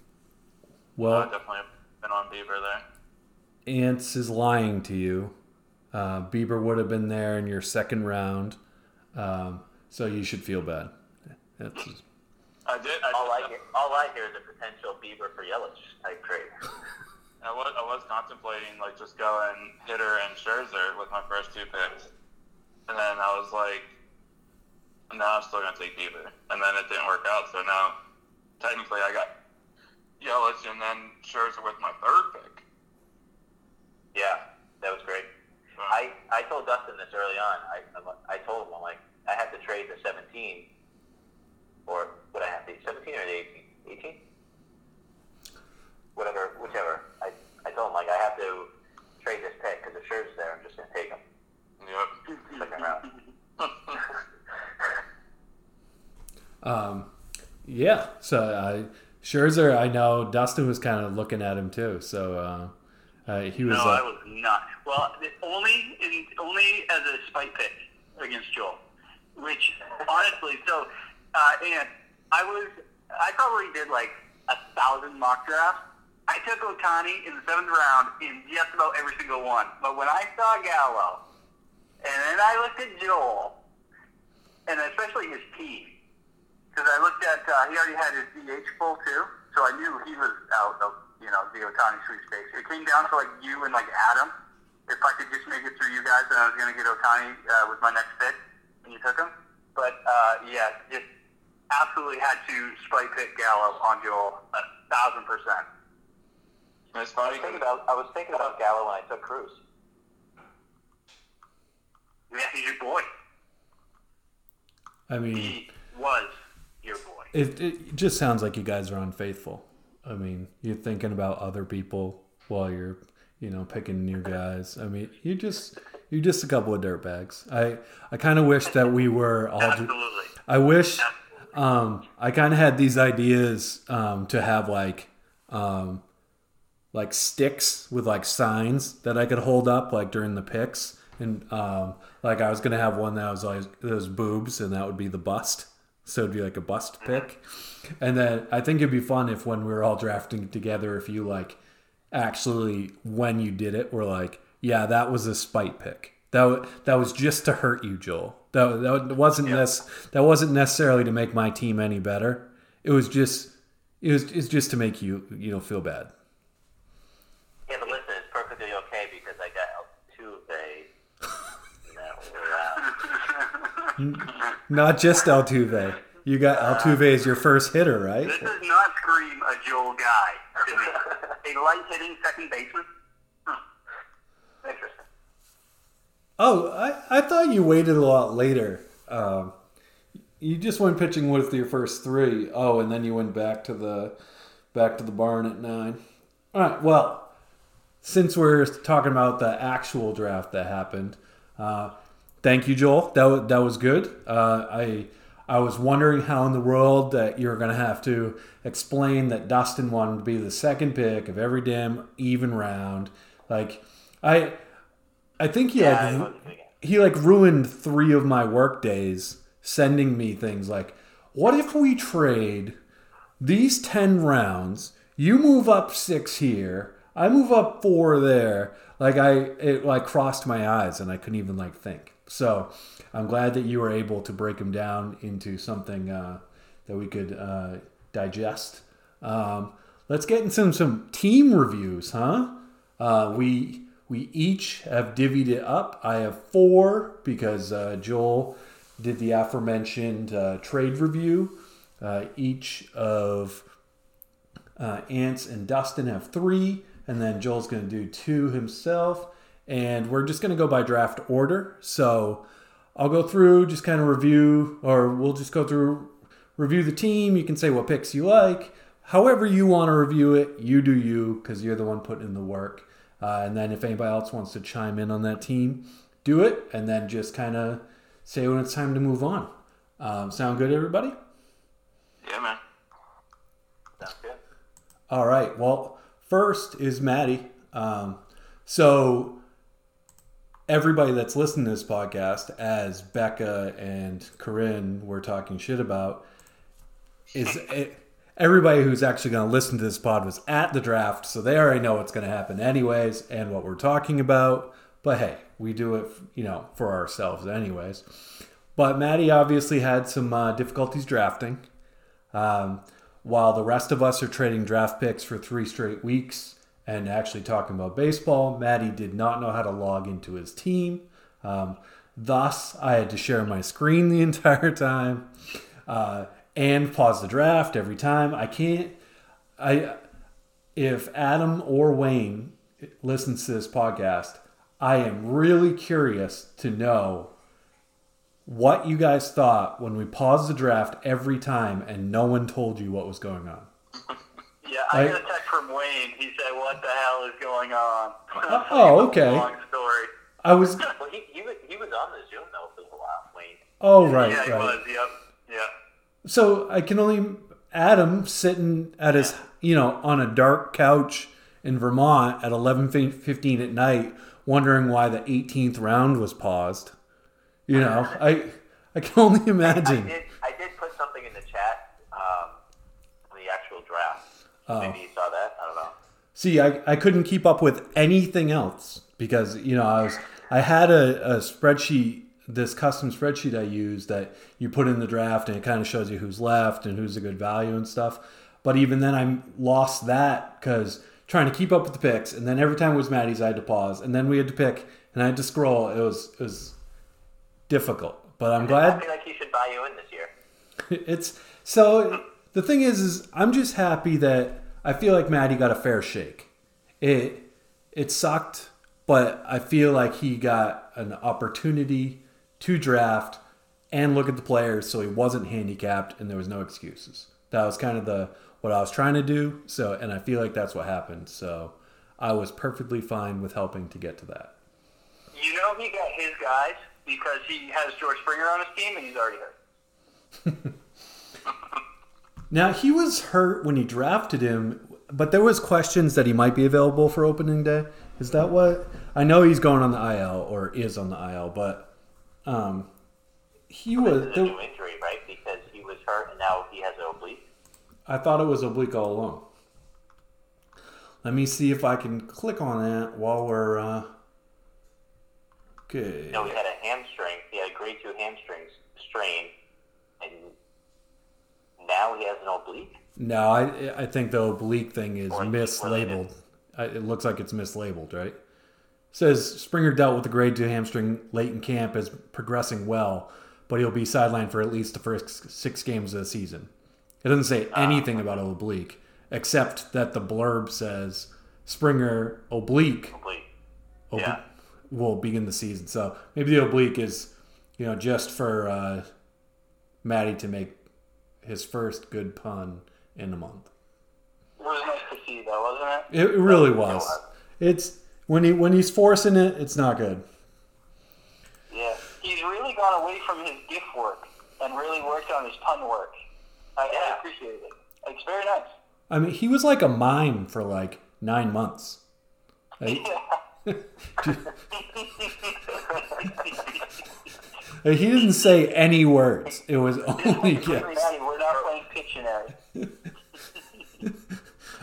Well, definitely been on Bieber there. Ants is lying to you. Uh, Bieber would have been there in your second round, um, so you should feel bad. That's, I did. I, All I hear, all I hear is a potential Bieber for Yelich type trade. I was, I was contemplating like just going hitter and Scherzer with my first two picks, and then I was like, no, I'm still gonna take Bieber, and then it didn't work out. So now, technically, I got Yelich and then Scherzer with my third pick. Yeah, that was great. I, I told Dustin this early on. I, I told him, I'm like, I have to trade the 17, or what I have to, 17 or the 18? 18? Whatever, whichever. I, I told him, like, I have to trade this pick because if Scherzer's there, I'm just going to take him. yep. Second round. um, yeah. So I Scherzer, I know Dustin was kind of looking at him too. So uh, uh, he was. No, uh, I was not. Well, the- only in, only as a spite pick against Joel, which honestly, so uh, and I was I probably did like a thousand mock drafts. I took Ohtani in the seventh round in just about every single one. But when I saw Gallo, and then I looked at Joel, and especially his team, because I looked at uh, he already had his DH full too, so I knew he was out of you know the Ohtani sweepstakes. It came down to like you and like Adam. If I could just make it through you guys, then I was going to get Ohtani uh, with my next pick, and you took him. But uh, yeah, just absolutely had to spike pick Gallo on Joel a thousand percent. It's I was thinking 'cause- about, I was thinking about Gallo when I took Cruz. Yeah, he's your boy. I mean, He was your boy. it, it just sounds like you guys are unfaithful. I mean, you're thinking about other people while you're, you know, picking new guys. I mean, you just you're just a couple of dirtbags. I I kind of wish that we were all. Absolutely. I wish um, I kind of had these ideas um, to have like um, like sticks with like signs that I could hold up like during the picks, and um, like I was gonna have one that was like those boobs, and that would be the bust. So it'd be like a bust pick, and then I think it'd be fun if when we were all drafting together, if you like actually when you did it, were like, yeah, that was a spite pick. That wa- that was just to hurt you, Joel. That that wasn't nec- that wasn't necessarily to make my team any better. It was just it was it's just to make you you know feel bad. Yeah, but listen, it's perfectly okay because I got Altuve in that round. Not just Altuve. You got Altuve as your first hitter, right? This does not scream a Joel guy to me. a light hitting second baseman. Hmm. Interesting. Oh, I, I thought you waited a lot later. Um, you just went pitching with your first three. Oh, and then you went back to the back to the barn at nine. All right. Well, since we're talking about the actual draft that happened, uh, thank you, Joel. That that was good. Uh, I I was wondering how in the world that you're going to have to explain that Dustin wanted to be the second pick of every damn even round. Like I I think he Yeah, like I wasn't thinking. he like ruined three of my work days sending me things like what if we trade these 10 rounds you move up six here i move up four there like i it like crossed my eyes and i couldn't even like think so i'm glad that you were able to break them down into something uh, that we could uh, digest um, let's get into some, some team reviews huh uh, we we each have divvied it up. I have four because uh, Joel did the aforementioned uh, trade review. Uh, each of Ants and Dustin have three, and then Joel's going to do two himself. And we're just going to go by draft order. So I'll go through, just kind of review, or we'll just go through, review the team. You can say what picks you like. However, you want to review it, you do you, because you're the one putting in the work. Uh, and then if anybody else wants to chime in on that team, do it, and then just kind of say when it's time to move on. Um, sound good, everybody? Yeah, man. Sounds good. All right. Well, first is Maddie. Um, so everybody that's listening to this podcast, as Becca and Corinne were talking shit about, is everybody who's actually going to listen to this pod was at the draft, so they already know what's going to happen anyways and what we're talking about. But hey, we do it, you know, for ourselves anyways. But Maddie obviously had some uh, difficulties drafting. Um, while the rest of us are trading draft picks for three straight weeks and actually talking about baseball, Maddie did not know how to log into his team. Um, thus, I had to share my screen the entire time uh, and pause the draft every time. I can't. I if Adam or Wayne listens to this podcast, I am really curious to know what you guys thought when we paused the draft every time and no one told you what was going on. Yeah, I I- got a text from Wayne. He said, "What the hell is going on?" oh, okay. Long story. I was Well, he, he, was, he was on the Zoom, though, for a while, Wayne. oh right yeah, he right. was. Yep. Yeah. So I can only Adam sitting at his you know on a dark couch in Vermont at eleven fifteen at night, wondering why the 18th round was paused. You know, I I can only I imagine. did, I did put something in the chat um, on the actual Maybe you saw that. I don't know. See, I, I couldn't keep up with anything else because you know I was I had a, a spreadsheet, this custom spreadsheet I use that you put in the draft and it kind of shows you who's left and who's a good value and stuff. But even then, I lost that because trying to keep up with the picks, and then every time it was Maddie's, I had to pause, and then we had to pick, and I had to scroll. It was it was difficult, but I'm glad. I feel like he should buy you in this year. it's so the thing is is I'm just happy that I feel like Maddie got a fair shake. It it sucked, but I feel like he got an opportunity to draft and look at the players so he wasn't handicapped and there was no excuses. That was kind of the what I was trying to do. So and I feel like that's what happened. So I was perfectly fine with helping to get to that. You know he got his guys because he has George Springer on his team and he's already hurt. Now he was hurt when he drafted him, but there was questions that he might be available for opening day. Is that what? I know he's going on the IL or is on the IL, but um, he was. This a There, new injury, right? Because he was hurt and now he has an oblique. I thought it was oblique all along. Let me see if I can click on that while we're. Uh, okay. No, he had a hamstring. He had a grade two hamstring strain, now he has an oblique. No, I I think the oblique thing is Or- mislabeled. I- It looks like it's mislabeled, right? says Springer dealt with the grade two hamstring late in camp is progressing well, but he'll be sidelined for at least the first six games of the season. It doesn't say anything about oblique, except that the blurb says Springer oblique Oblique. obli- Yeah. will begin the season. So maybe the oblique is, you know, just for uh, Maddie to make his first good pun in a month. It was nice to see, though, wasn't it? It really was. It's when he when he's forcing it, it's not good. Yeah. He's really gone away from his gift work and really worked on his pun work. I, I appreciate it. It's very nice. I mean, he was like a mime for like nine months. Like, he didn't say any words. It was only. Maddie, we're not playing Pictionary.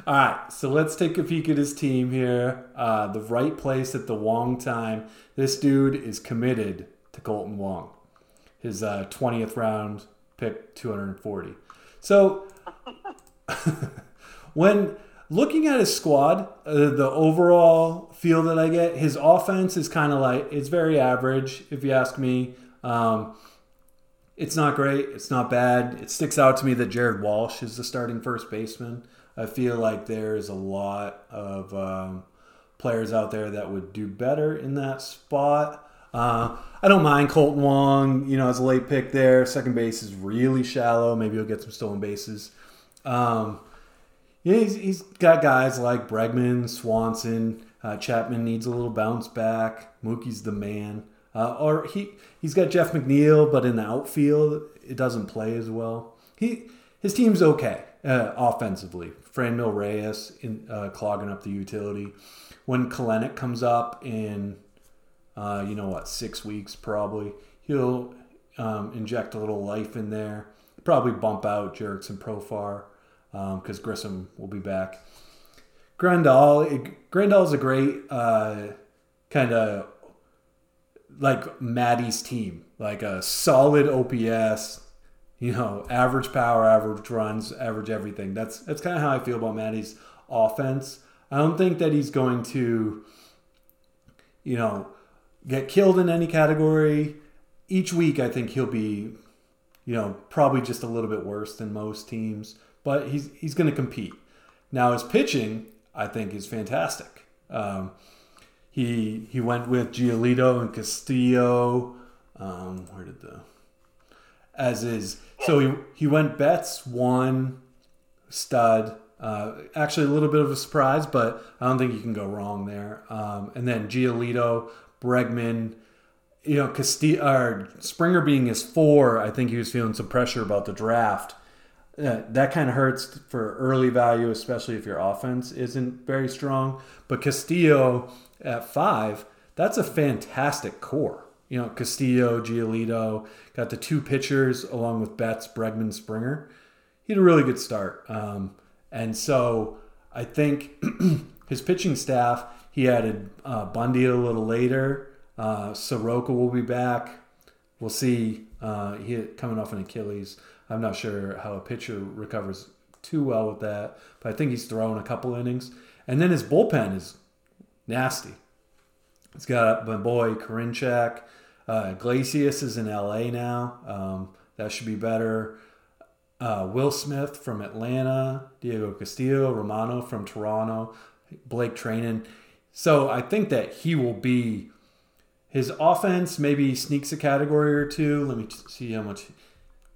All right, so let's take a peek at his team here. Uh, the right place at the Wong time. This dude is committed to Kolten Wong, his uh, 20th round pick, 240. So when looking at his squad, uh, the overall feel that I get, his offense is kind of like it's very average, if you ask me. Um, it's not great. It's not bad. It sticks out to me that Jared Walsh is the starting first baseman. I feel like there's a lot of um, players out there that would do better in that spot. Uh, I don't mind Kolten Wong, you know, as a late pick there. Second base is really shallow. Maybe he'll get some stolen bases. Um, yeah, he's, he's got guys like Bregman, Swanson, uh, Chapman needs a little bounce back. Mookie's the man. Uh, or he he's got Jeff McNeil, but in the outfield it doesn't play as well. He his team's okay uh, offensively. Franmil Reyes in, uh, clogging up the utility. When Kelenic comes up in uh, you know what six weeks probably he'll um, inject a little life in there. Probably bump out Jurickson Profar. because Grisham will be back. Grandal, Grandal's a great uh, kind of like Maddie's team, like a solid OPS, you know, average power, average runs, average everything. That's that's kind of how I feel about Maddie's offense. I don't think that he's going to, you know, get killed in any category. Each week, I think he'll be, you know, probably just a little bit worse than most teams, but he's he's going to compete. Now his pitching, I think, is fantastic. Um, he he went with Giolito and Castillo. Um, where did the as is so he he went Betts one stud. Uh, actually, a little bit of a surprise, but I don't think you can go wrong there. Um, and then Giolito, Bregman, you know, Castillo, or Springer being his four, I think he was feeling some pressure about the draft. Uh, that kind of hurts for early value, especially if your offense isn't very strong. But Castillo at five, that's a fantastic core. You know, Castillo, Giolito, got the two pitchers along with Betts, Bregman, Springer. He had a really good start. Um, and so I think his pitching staff, he added uh, Bundy a little later. Uh, Soroka will be back. We'll see. Uh, he coming off an Achilles. I'm not sure how a pitcher recovers too well with that, but I think he's thrown a couple innings. And then his bullpen is nasty. It's got my boy Karinchak. Uh, Iglesias is in LA now. Um, that should be better. Uh, Will Smith from Atlanta, Diego Castillo, Romano from Toronto, Blake Treinen. So I think that he will be his offense maybe sneaks a category or two. Let me see how much.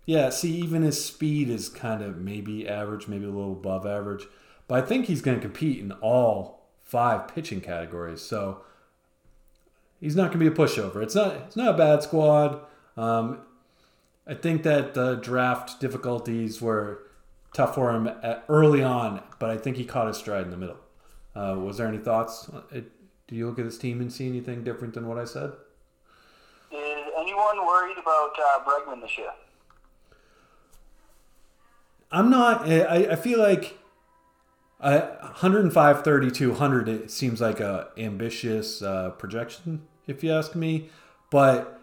Yeah, see, even his speed is kind of maybe average, maybe a little above average. But I think he's going to compete in all five pitching categories. So he's not going to be a pushover. It's not. It's not a bad squad. Um, I think that the draft difficulties were tough for him early on, but I think he caught his stride in the middle. Uh, was there any thoughts? Uh, do you look at this team and see anything different than what I said? Is anyone worried about uh, Bregman this year? I'm not. I, I feel like uh, 105 32 100 it seems like a ambitious uh, projection if you ask me. But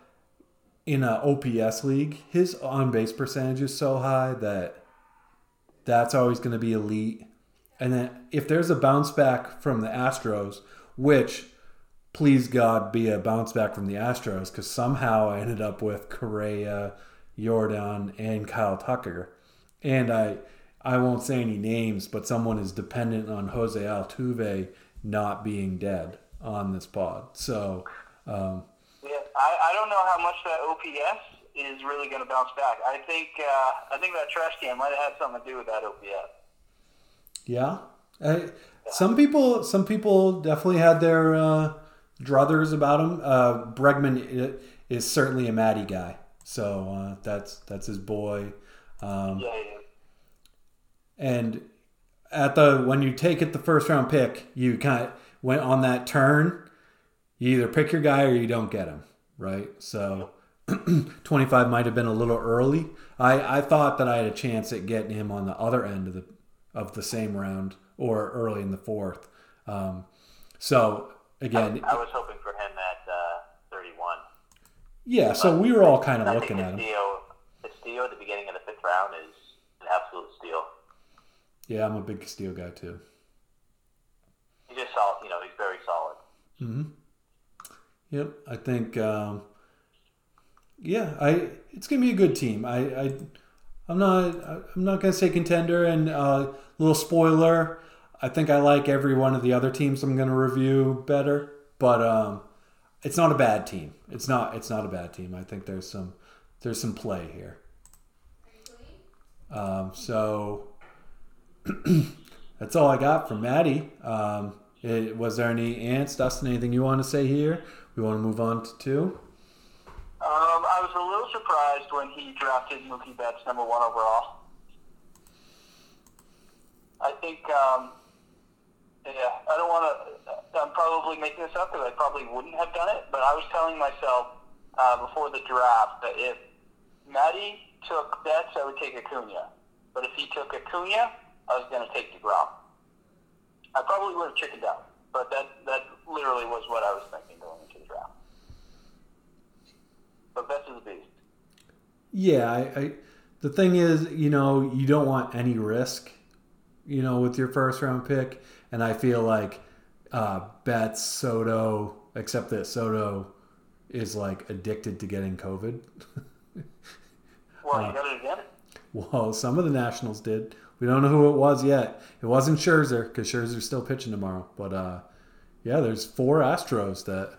in a ops league his on base percentage is so high that that's always going to be elite. And then if there's a bounce back from the astros which please god be a bounce back from the astros because somehow i ended up with correa Yordan and kyle tucker. And i I won't say any names, but someone is dependent on Jose Altuve not being dead on this pod. So, um, yeah, I, I don't know how much that OPS is really going to bounce back. I think uh, I think that trash can might have had something to do with that OPS. Yeah, I, some people some people definitely had their uh, druthers about him. Uh, Bregman is certainly a Maddie guy, so uh, that's that's his boy. Um, yeah, yeah. And at the when you take it the first round pick, you kind of went on that turn. You either pick your guy or you don't get him, right? So 25 might have been a little early. I, I thought that I had a chance at getting him on the other end of the of the same round or early in the fourth. Um, so again, I, I, was hoping for him at uh, 31. Yeah, so we were all kind of looking at him. Castillo at the beginning of the fifth round is an absolute steal. Yeah, I'm a big Castillo guy too. He's just solid. You know, he's very solid. Hmm. Yep. I think. Um, yeah, I. It's gonna be a good team. I. I I'm not. I'm not gonna say contender. And uh, little spoiler. I think I like every one of the other teams I'm gonna review better. But um, it's not a bad team. It's not. It's not a bad team. I think there's some. There's some play here. Um, so that's all I got from Maddie. Um, it, was there any ants, Dustin? Anything you want to say here? We want to move on to two. Um, I was a little surprised when he drafted Mookie Betts number one overall. I think, um, yeah, I don't want to. I'm probably making this up because I probably wouldn't have done it, but I was telling myself uh, before the draft that if Maddie took Betts, I would take Acuna. But if he took Acuna, I was going to take DeGrom. I probably would have chickened out, but that that literally was what I was thinking going into the draft. But Betts is a beast. Yeah, I, I the thing is, you know, you don't want any risk, you know, with your first round pick, and I feel like uh, Betts, Soto, except that Soto is like addicted to getting COVID. Well, Uh, you got it again. well, some of the Nationals did. We don't know who it was yet. It wasn't Scherzer because Scherzer's still pitching tomorrow. But uh, yeah, there's four Astros that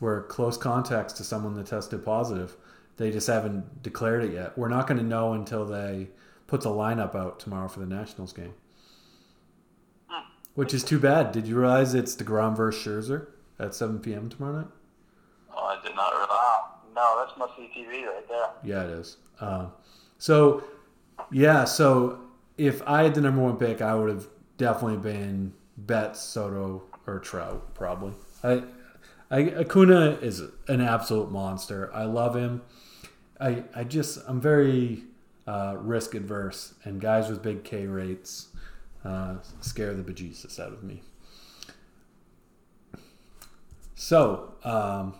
were close contacts to someone that tested positive. They just haven't declared it yet. We're not going to know until they put the lineup out tomorrow for the Nationals game. Which is too bad. Did you realize it's DeGrom versus Scherzer at 7 p.m. tomorrow night? Oh, I did not realize. No, that's must see TV right there. Yeah, it is. Um, so, yeah, so if I had the number one pick, I would have definitely been Betts, Soto, or Trout, probably. I, I Acuna is an absolute monster. I love him. I, I just I'm very uh, risk adverse, and guys with big K rates uh, scare the bejesus out of me. So, um,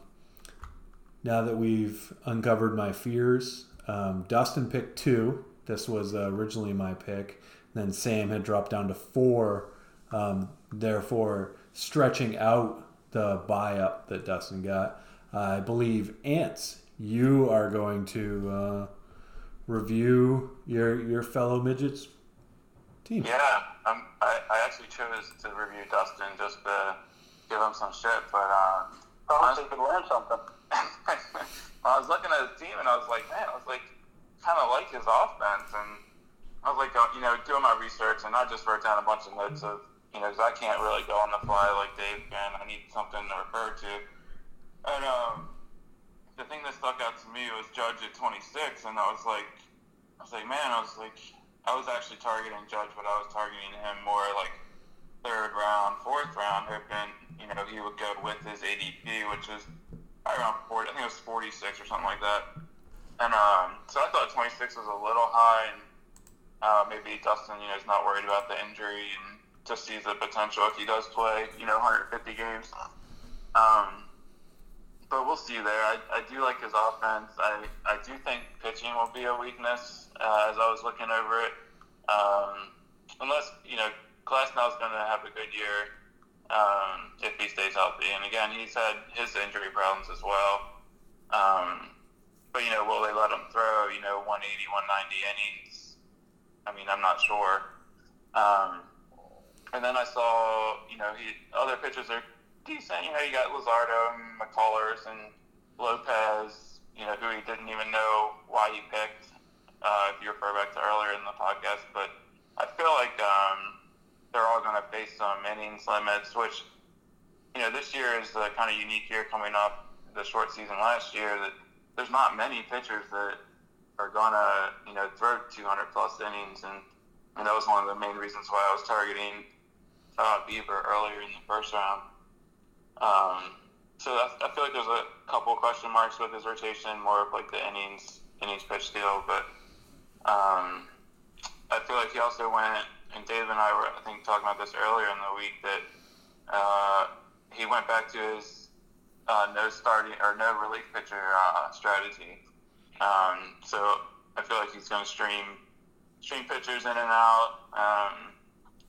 now that we've uncovered my fears, um, Dustin picked two. This was uh, originally my pick. Then Sam had dropped down to four, um, therefore stretching out the buy up that Dustin got. I believe Ants, you are going to uh, review your your fellow midgets team. Yeah, um, I, I actually chose to review Dustin just to give him some shit, but uh, Probably could learn something. I was looking at his team and I was like, man, I was like, kind of like his offense, and I was like, uh, you know, doing my research, and I just wrote down a bunch of notes of, you know, because I can't really go on the fly like Dave can. I need something to refer to. And um, the thing that stuck out to me was Judge at 26, and I was like, I was like, man, I was like, I was actually targeting Judge, but I was targeting him more like third round, fourth round, hoping, you know, he would go with his ADP, which probably around 40, I think it was 46 or something like that. And um, so I thought 26 was a little high, and uh, maybe Dustin, you know, is not worried about the injury and just sees the potential if he does play, you know, 150 games. Um, but we'll see there. I, I do like his offense. I, I do think pitching will be a weakness uh, as I was looking over it. Um, unless, you know, Glasnow's going to have a good year um, if he stays healthy. And again, he's had his injury problems as well. Um, but, you know, will they let him throw, you know, 180, 190 innings? I mean, I'm not sure. Um, and then I saw, you know, he other pitchers are decent. You know, you got Luzardo McCullers and Lopez, you know, who he didn't even know why he picked, uh, if you refer back to earlier in the podcast. But I feel like um, they're all going to face some innings limits, which, you know, this year is a kind of unique year coming off the short season last year that there's not many pitchers that are to, you know, throw 200 plus innings. And, and that was one of the main reasons why I was targeting uh, Bieber earlier in the first round. Um, so I, I feel like there's a couple question marks with his rotation, more of like the innings innings pitch deal. But um, I feel like he also went, and Dave and I were I think talking about this earlier in the week that uh, he went back to his uh, no starting or no relief pitcher uh, strategy. Um, so I feel like he's going to stream stream pitchers in and out. Um,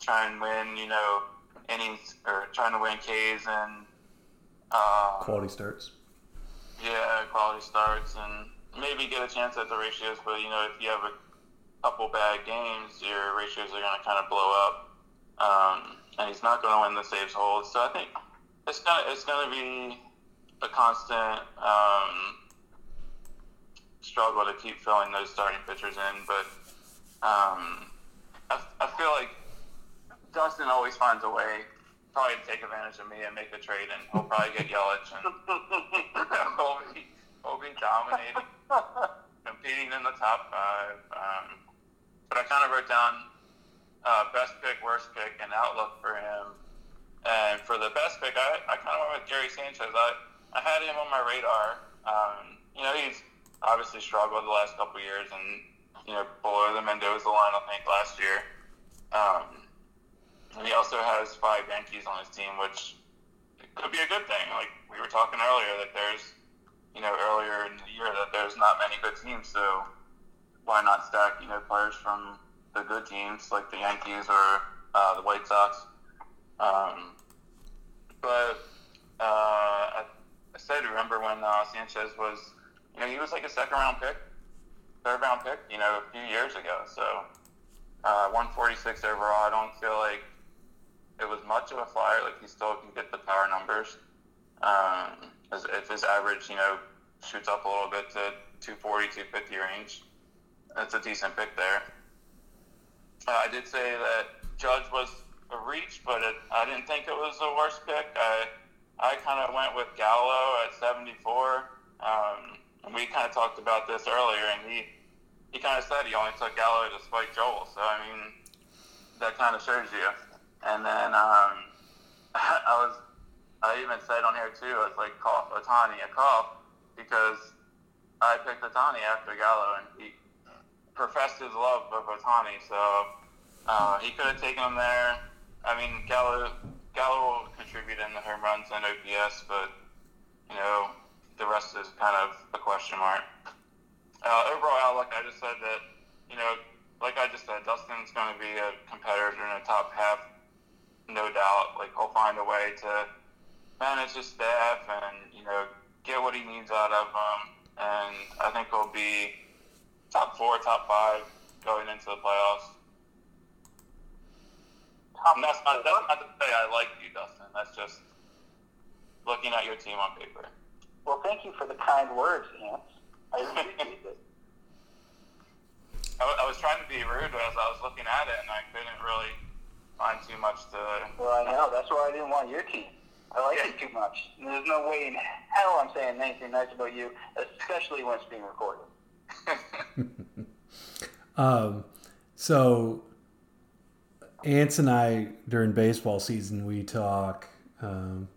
try and win, you know, innings or trying to win Ks and uh, Quality starts. yeah, quality starts and maybe get a chance at the ratios. But you know, if you have a couple bad games, your ratios are going to kind of blow up, um, and he's not going to win the saves hold. So I think it's gonna it's going to be a constant um, struggle to keep filling those starting pitchers in. But um, I, I feel like Dustin always finds a way, probably to take advantage of me and make a trade, and he'll probably get Yelich, and he'll, be, we'll be dominating, competing in the top five. Um, but I kind of wrote down uh, best pick, worst pick, and outlook for him. And for the best pick, I, I kind of went with Gary Sanchez. I, I had him on my radar. Um, you know, he's obviously struggled the last couple years, and you know, below the Mendoza line, I think last year. Um, and he also has five Yankees on his team, which could be a good thing. Like we were talking earlier, that there's, you know, earlier in the year that there's not many good teams, so why not stack, you know, players from the good teams like the Yankees or uh, the White Sox? Um, but uh, I, I said, remember when uh, Sanchez was, you know, he was like a second round pick, third round pick, you know, a few years ago. So uh, 146 overall. I don't feel like it was much of a flyer. Like he still can get the power numbers. Um, if his average, you know, shoots up a little bit to 240, 250 range, that's a decent pick there. Uh, I did say that Judge was a reach, but it, I didn't think it was the worst pick. I I kind of went with Gallo at 74. Um, we kind of talked about this earlier, and he he kind of said he only took Gallo to spike Joel. So I mean, that kind of shows you. And then um, I was I even said on here too. I was like, cough Ohtani a cough because I picked Ohtani after Gallo, and he professed his love of Ohtani. So uh, he could have taken him there. I mean, Gallo Gallo will contribute in the home runs and OPS, but you know the rest is kind of a question mark. Uh, overall outlook, I just said that you know, like I just said, Dustin's going to be a competitor in the top half, no doubt. Like he'll find a way to manage his staff and you know get what he needs out of them, and I think he'll be top four, top five going into the playoffs. And that's not, that's not to say I like you, Dustin. That's just looking at your team on paper. Well, thank you for the kind words, Ants. I appreciate it. I, I was trying to be rude as I was looking at it, and I couldn't really find too much to. Well, I know. That's why I didn't want your team. I like Yeah. it too much. There's no way in hell I'm saying anything nice about you, especially when it's being recorded. Um, so, Ants and I during baseball season, we talk, um,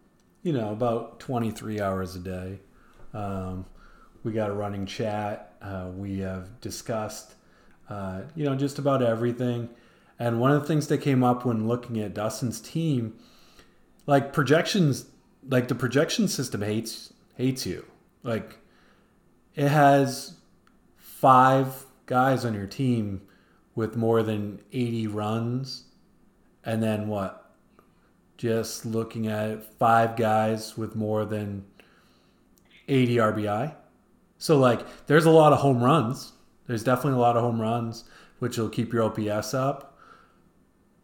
you know, about 23 hours a day. Um, we got a running chat. Uh, we have discussed, uh, you know, just about everything. And one of the things that came up when looking at Dustin's team, like projections, like the projection system hates hates you. Like it has five guys on your team with more than 80 runs and then what? Just looking at it, five guys with more than 80 RBI so like there's a lot of home runs. There's definitely a lot of home runs which will keep your OPS up.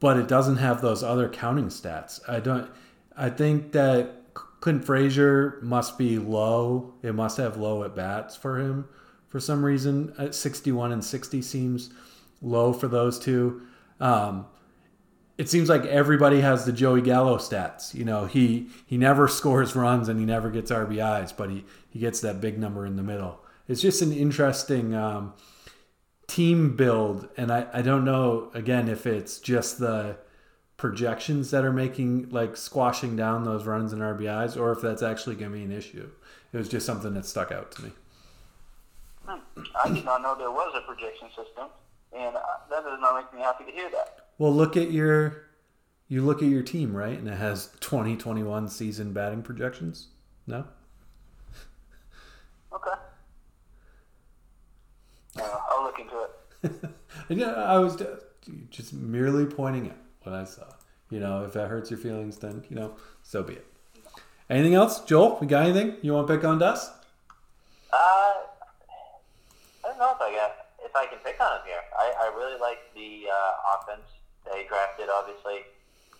But it doesn't have those other counting stats. I don't I think that Clint Frazier must be low. It must have low at bats for him for some reason. At 61 and 60 seems low for those two. Um, it seems like everybody has the Joey Gallo stats. You know, he he never scores runs and he never gets RBIs, but he he gets that big number in the middle. It's just an interesting um, team build, and I I don't know again if it's just the projections that are making like squashing down those runs and RBIs, or if that's actually going to be an issue. It was just something that stuck out to me. Hmm. I did not know there was a projection system, and uh, that does not make me happy to hear that. Well, look at your you look at your team, right? And it has 2021 season batting projections. No? Okay. Uh, I'll look into it. yeah, I was just, just merely pointing out what I saw. You know, if that hurts your feelings, then you know, so be it. Anything else, Joel? We got anything you want to pick on Dust? Uh, I don't know if I got if I can pick on him here. I, I really like the uh, offense they drafted. Obviously,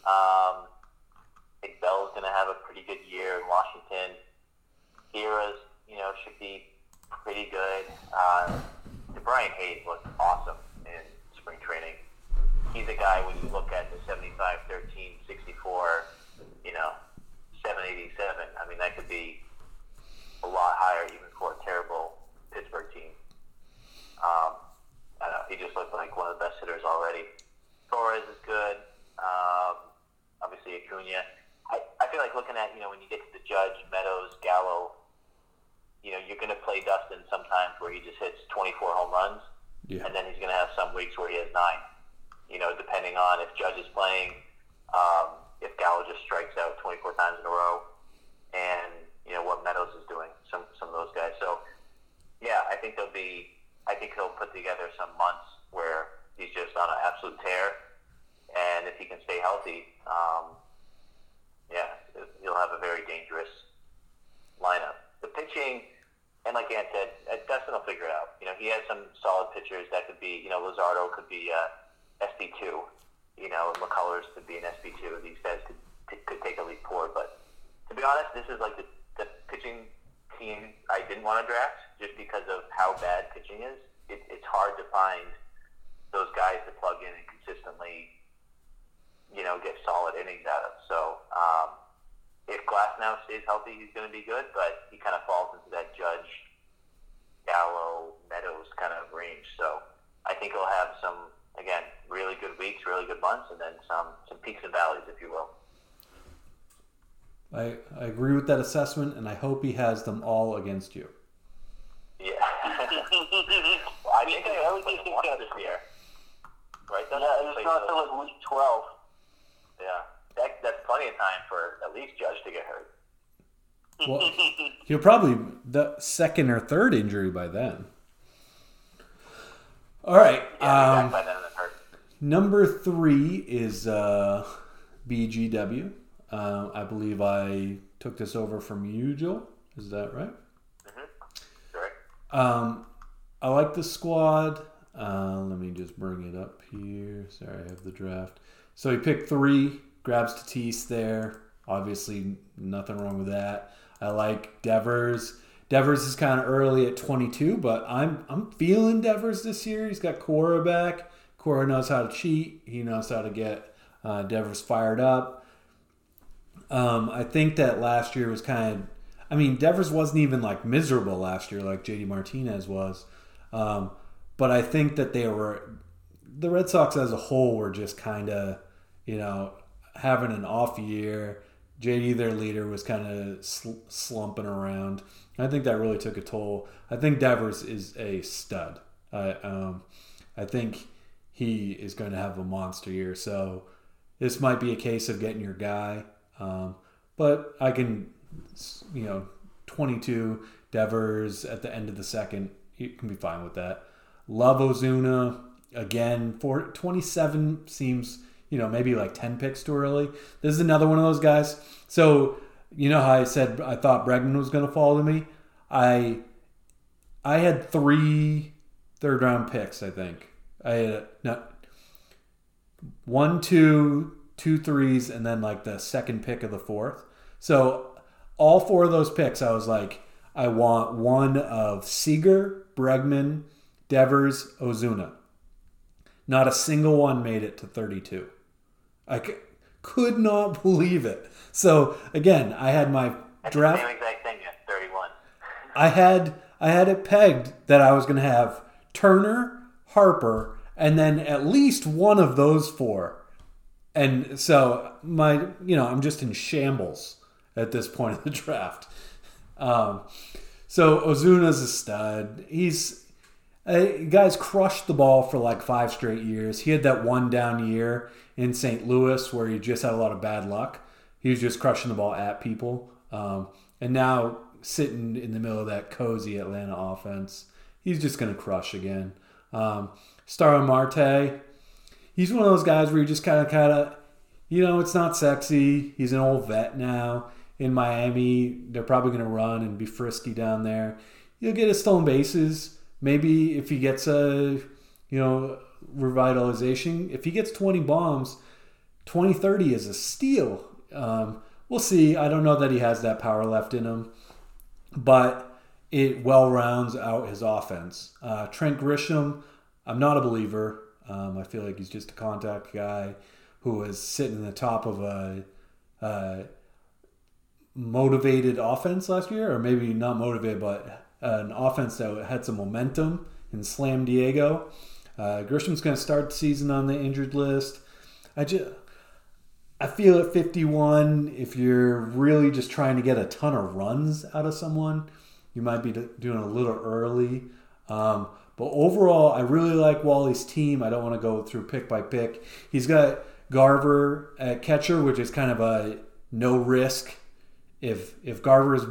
um, I think Bell's going to have a pretty good year in Washington. Kira's, you know, should be pretty good. Uh, Brian Hayes looked awesome in spring training. He's a guy when you look at the 75, 13, 64, you know, 787. I mean, that could be a lot higher even for a terrible Pittsburgh team. Um, I don't know. He just looked like one of the best hitters already. Torres is good. Um, obviously Acuna. I, I feel like looking at you know when you get to the Judge, Meadows, Gallo, you know you're going to play Dustin sometimes where he just hits 24 home runs, Yeah. and then he's going to have some weeks where he has nine. You know, depending on if Judge is playing, um, if Gallo just strikes out 24 times in a row, and you know what Meadows is doing. Some some of those guys. So yeah, I think there'll be. I think he'll put together some months where he's just on an absolute tear, and if he can stay healthy, um, yeah, he'll have a very dangerous lineup. The pitching, and like Ant said, uh, Dustin will figure it out. You know, he has some solid pitchers that could be. You know, Luzardo could be uh, SP two. You know, McCullers could be an SP two. These guys could could take a leap forward. But to be honest, this is like the, the pitching team I didn't want to draft just because of how bad pitching is. It, it's hard to find those guys to plug in and consistently, you know, get solid innings out of. So um, if Glass now stays healthy, he's going to be good, but he kind of falls into that Judge, Gallo, Meadows kind of range. So I think he'll have some, again, really good weeks, really good months, and then some, some peaks and valleys, if you will. I, I agree with that assessment, and I hope he has them all against you. Yeah. well, I think I always think one this year. Right? That's Yeah, and it's not till like week 12. Yeah. That, that's plenty of time for at least Judge to get hurt. Well, he'll probably the second or third injury by then. All right. Yeah, Um, by then hurt. Number three is uh, BGW. Uh, I believe I took this over from you, Joel. Is that right? Mm-hmm. Correct. Um, I like the squad. Uh, let me just bring it up here. Sorry, I have the draft. So he picked three, grabs Tatis there. Obviously, nothing wrong with that. I like Devers. Devers is kind of early at 22, but I'm I'm feeling Devers this year. He's got Cora back. Cora knows how to cheat. He knows how to get uh, Devers fired up. Um, I think that last year was kind of. I mean, Devers wasn't even like miserable last year like JD Martinez was, um, but I think that they were the Red Sox as a whole were just kind of you know having an off year. JD, their leader, was kind of sl- slumping around. I think that really took a toll. I think Devers is a stud. I um, I think he is going to have a monster year. So this might be a case of getting your guy. Um, but I can, you know, 22 Devers at the end of the second, you can be fine with that. Love Ozuna again for 27 seems, you know, maybe like 10 picks too early. This is another one of those guys. So, you know how I said I thought Bregman was going to fall to me? I I had three third round picks, I think. I had no, one, two, two threes, and then like the second pick of the fourth. So all four of those picks, I was like, I want one of Seager, Bregman, Devers, Ozuna. Not a single one made it to 32. I c- could not believe it. So again, I had my Draft- the same exact thing at 31. I had I had it pegged that I was going to have Turner, Harper, and then at least one of those four. And so my you know I'm just in shambles at this point of the draft. Um, so Ozuna's a stud. He's uh, guys crushed the ball for like five straight years. He had that one down year in St. Louis where he just had a lot of bad luck. He was just crushing the ball at people. Um, and now sitting in the middle of that cozy Atlanta offense, he's just going to crush again. Um, Starling Marte, he's one of those guys where you just kind of, kind of, you know, it's not sexy. He's an old vet now in Miami. They're probably going to run and be frisky down there. He'll get his stolen bases. Maybe if he gets a, you know, revitalization, if he gets 20 bombs, 2030 is a steal. Um, we'll see. I don't know that he has that power left in him, but it well rounds out his offense. Uh, Trent Grisham, I'm not a believer. Um, I feel like he's just a contact guy who was sitting in the top of a, uh motivated offense last year, or maybe not motivated, but an offense that had some momentum in Slam Diego. Uh, Grisham's going to start the season on the injured list. I just, I feel at 51, if you're really just trying to get a ton of runs out of someone, you might be doing a little early. Um, but overall, I really like Wally's team. I don't want to go through pick by pick. He's got Garver at catcher, which is kind of a no risk. If if Garver's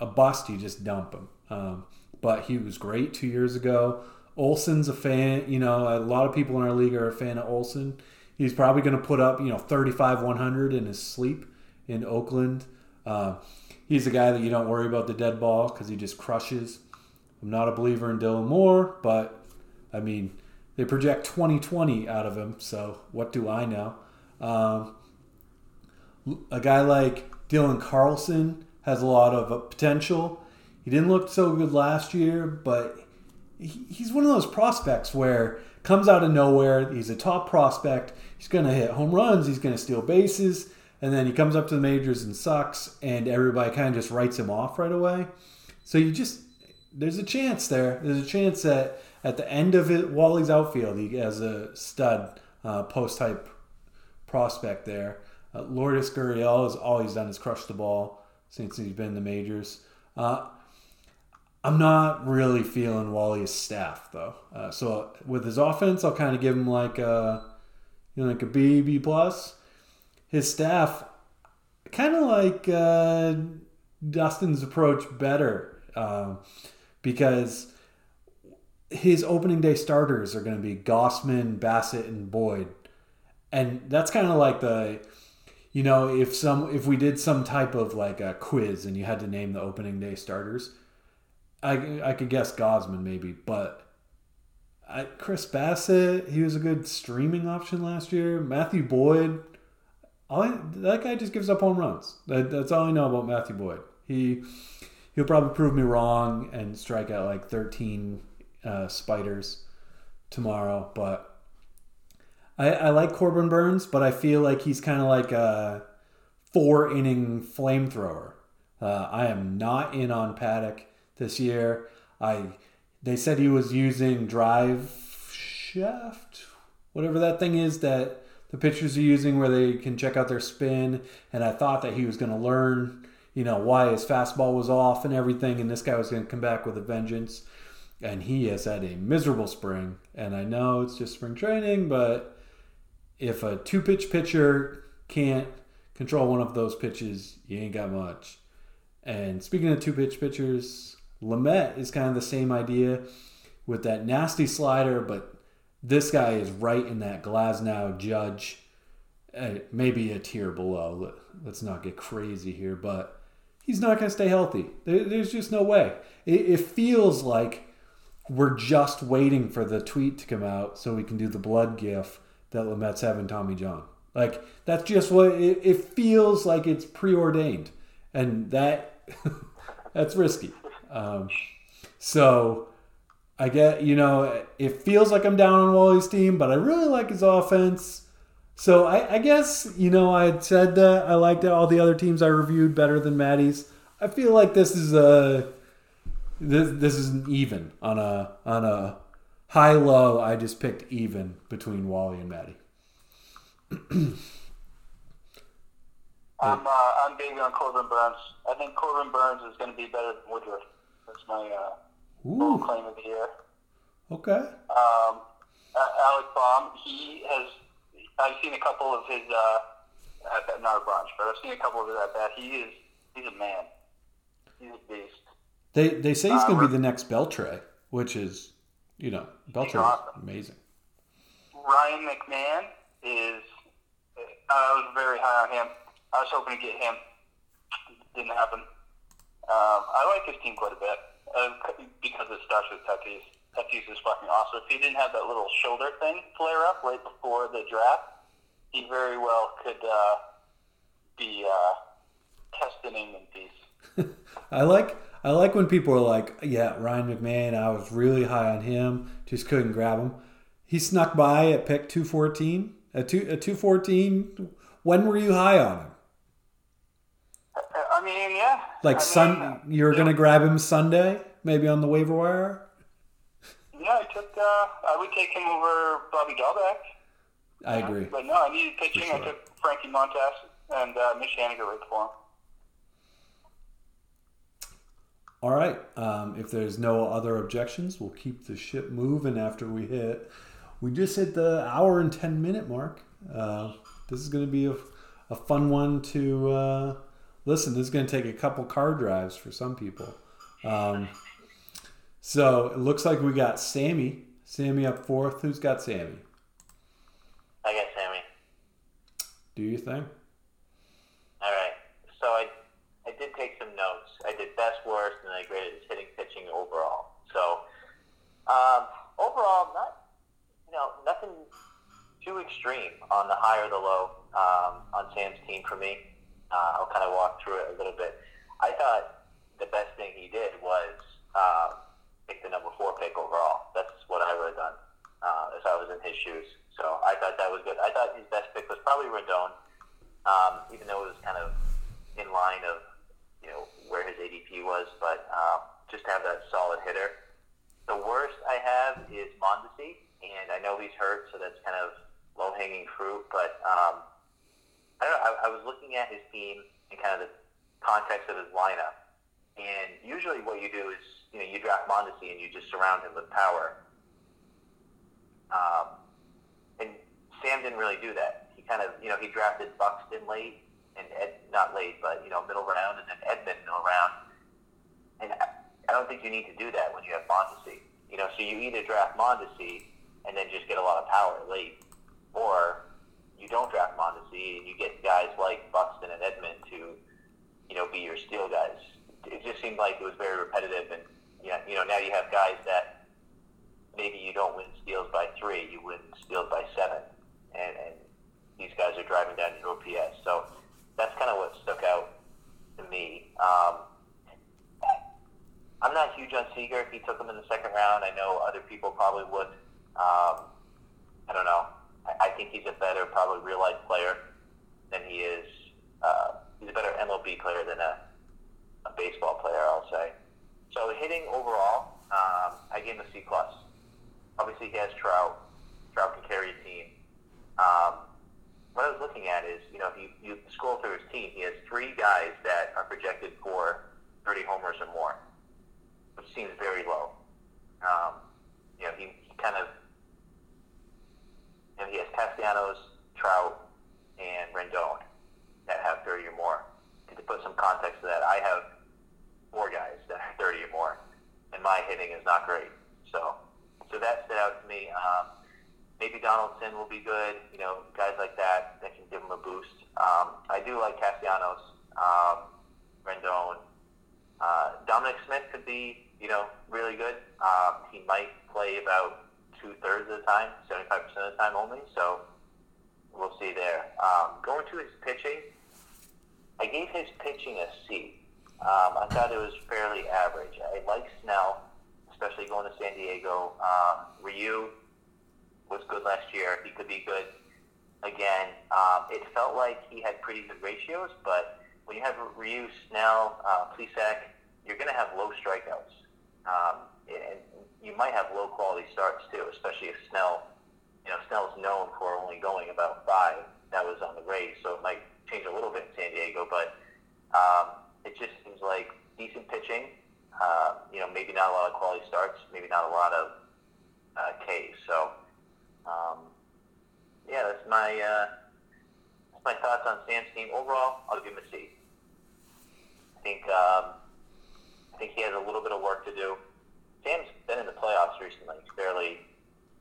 a bust, you just dump him. Um, but he was great two years ago. Olson's a fan. You know, a lot of people in our league are a fan of Olson. He's probably going to put up you know 35 100 in his sleep in Oakland. Uh, he's a guy that you don't worry about the dead ball because he just crushes. I'm not a believer in Dylan Moore, but I mean, they project 2020 out of him, so what do I know? Um, a guy like Dylan Carlson has a lot of uh, potential. He didn't look so good last year, but he's one of those prospects where comes out of nowhere. He's a top prospect. He's going to hit home runs. He's going to steal bases. And then he comes up to the majors and sucks, and everybody kind of just writes him off right away. So you just, there's a chance there. There's a chance that at the end of it, Wally's outfield, he has a stud uh, post type prospect there. Uh, Lourdes Gurriel has all he's done is crush the ball since he's been in the majors. Uh, I'm not really feeling Wally's staff though. Uh, so with his offense, I'll kind of give him like a, you know, like a B B plus. His staff, kind of like uh, Dustin's approach better um, because his opening day starters are going to be Gausman, Bassitt, and Boyd, and that's kind of like the you know if some if we did some type of like a quiz and you had to name the opening day starters I, I could guess Gausman maybe, but I, Chris Bassitt, he was a good streaming option last year. Matthew Boyd, I, that guy just gives up home runs. That, that's all I know about Matthew Boyd. He he'll probably prove me wrong and strike out like 13 uh, spiders tomorrow, but I, I like Corbin Burnes, but I feel like he's kind of like a four inning flamethrower. Uh, I am not in on Paddock this year. I they said he was using drive shaft, whatever that thing is that the pitchers are using where they can check out their spin. And I thought that he was going to learn, you know, why his fastball was off and everything. And this guy was going to come back with a vengeance. And he has had a miserable spring. And I know it's just spring training, but if a two pitch pitcher can't control one of those pitches, you ain't got much. And speaking of two pitch pitchers, Lamet is kind of the same idea with that nasty slider, but this guy is right in that Glasnow Judge, uh, maybe a tier below. Let's not get crazy here, but he's not going to stay healthy. there's just no way. It, it feels like we're just waiting for the tweet to come out so we can do the blood gif that Lamet's having Tommy John. Like that's just what it, it feels like. It's preordained, and that that's risky. Um, so I get, you know, it feels like I'm down on Wally's team, but I really like his offense. So I, I guess, you know, I had said that I liked all the other teams I reviewed better than Maddie's. I feel like this is a this this is an even on a on a high low. I just picked even between Wally and Maddie. I'm uh, I'm big on Corbin Burnes. I think Corbin Burnes is going to be better than Woodruff. That's my uh, claim of the year. Okay. Um, Alec Bohm, he has. I've seen a couple of his. Uh, at, not a bunch, but I've seen a couple of his at bat. He is. He's a man. He's a beast. They they say he's uh, going to be the next Beltre, which is, you know, Beltre awesome. is amazing. Ryan McMahon is. I was very high on him. I was hoping to get him. Didn't happen. Um, I like his team quite a bit uh, because it starts with Tatis. Tatis is fucking awesome. If he didn't have that little shoulder thing flare up right before the draft, he very well could uh, be uh, testing in peace. I like I like when people are like, "Yeah, Ryan McMahon. I was really high on him, just couldn't grab him." He snuck by at pick two fourteen. At two at two fourteen. When were you high on him? I mean, yeah. Like I Sun, you're yeah. gonna grab him Sunday, maybe on the waiver wire. Yeah, I took. Uh, I would take him over Bobby Dalbec. I agree. But no, I needed pitching. Sure. I took Frankie Montas and uh, Mitch Haniger right for him. All right. Um, if there's no other objections, we'll keep the ship moving after we hit. We just hit the hour and 10 minute mark. Uh, this is going to be a, a fun one to uh, listen. This is going to take a couple car drives for some people. Um, so it looks like we got Sammy. Sammy up fourth. Who's got Sammy? I got Sammy. Do you think? All right. So I, I did take some notes. I did best, worst, and I graded his hitting, pitching overall. So um, overall, not you know nothing too extreme on the high or the low um, on Sam's team for me. Uh, I'll kind of walk through it a little bit. I thought the best thing he did was uh, pick the number four pick overall. That's what I would have done uh, if I was in his shoes. So I thought that was good. I thought his best pick was probably Rendon, um, even though it was kind of in line of you know where his ADP was, but um, just to have that solid hitter. The worst I have is Mondesi, and I know he's hurt, so that's kind of low hanging fruit. But um, I don't know. I, I was looking at his team and kind of the context of his lineup, and usually what you do is you know you draft Mondesi and you just surround him with power. Um, and Sam didn't really do that. He kind of, you know, he drafted Buxton late and Ed, not late, but you know, middle round, and then Edman middle round. And I, don't think you need to do that when you have Mondesi. You know, so you either draft Mondesi and then just get a lot of power late, or you don't draft Mondesi and you get guys like Buxton and Edman to, you know, be your steal guys. It just seemed like it was very repetitive, and know, you know now you have guys that maybe you don't win steals by three, you win steals by seven, and, and these guys are driving down your OPS. So that's kind of what stuck out to me. Um, I'm not huge on Seager. He took him in the second round. I know other people probably would. Um, I don't know. I, I think he's a better, probably real life player than he is. Uh, he's a better MLB player than a, a baseball player, I'll say. So hitting overall, um, I gave him a C plus. Obviously, he has Trout. Trout can carry a team. Um, what I was looking at is, you know, if you, you scroll through his team, he has three guys that are projected for 30 homers or more, which seems very low. Um, you know, he, he kind of, you know, he has Castellanos, Trout, and Rendon that have 30 or more. And to put some context to that, I have four guys that have 30 or more, and my hitting is not great. So, so that stood out to me. Um, maybe Donaldson will be good. You know, guys like that that can give him a boost. Um, I do like Castellanos, um, Rendon. Uh, Dominic Smith could be, you know, really good. Um, he might play about two thirds of the time, seventy five percent of the time only. So we'll see there. Um, going to his pitching, I gave his pitching a C. Um, I thought it was fairly average. I like Snell, especially going to San Diego. Um, Ryu was good last year. He could be good again. Um, it felt like he had pretty good ratios, but when you have Ryu, Snell, uh, Plesac, you're going to have low strikeouts. Um, and you might have low quality starts too, especially if Snell, you know, Snell's known for only going about five. That was on the Rays, so it might change a little bit in San Diego, but um, it just seems like decent pitching. Uh, you know, maybe not a lot of quality starts, maybe not a lot of uh, Ks. So, um, yeah, that's my uh, that's my thoughts on Sam's team. Overall, I'll give him a C. I think um, I think he has a little bit of work to do. Sam's been in the playoffs recently, fairly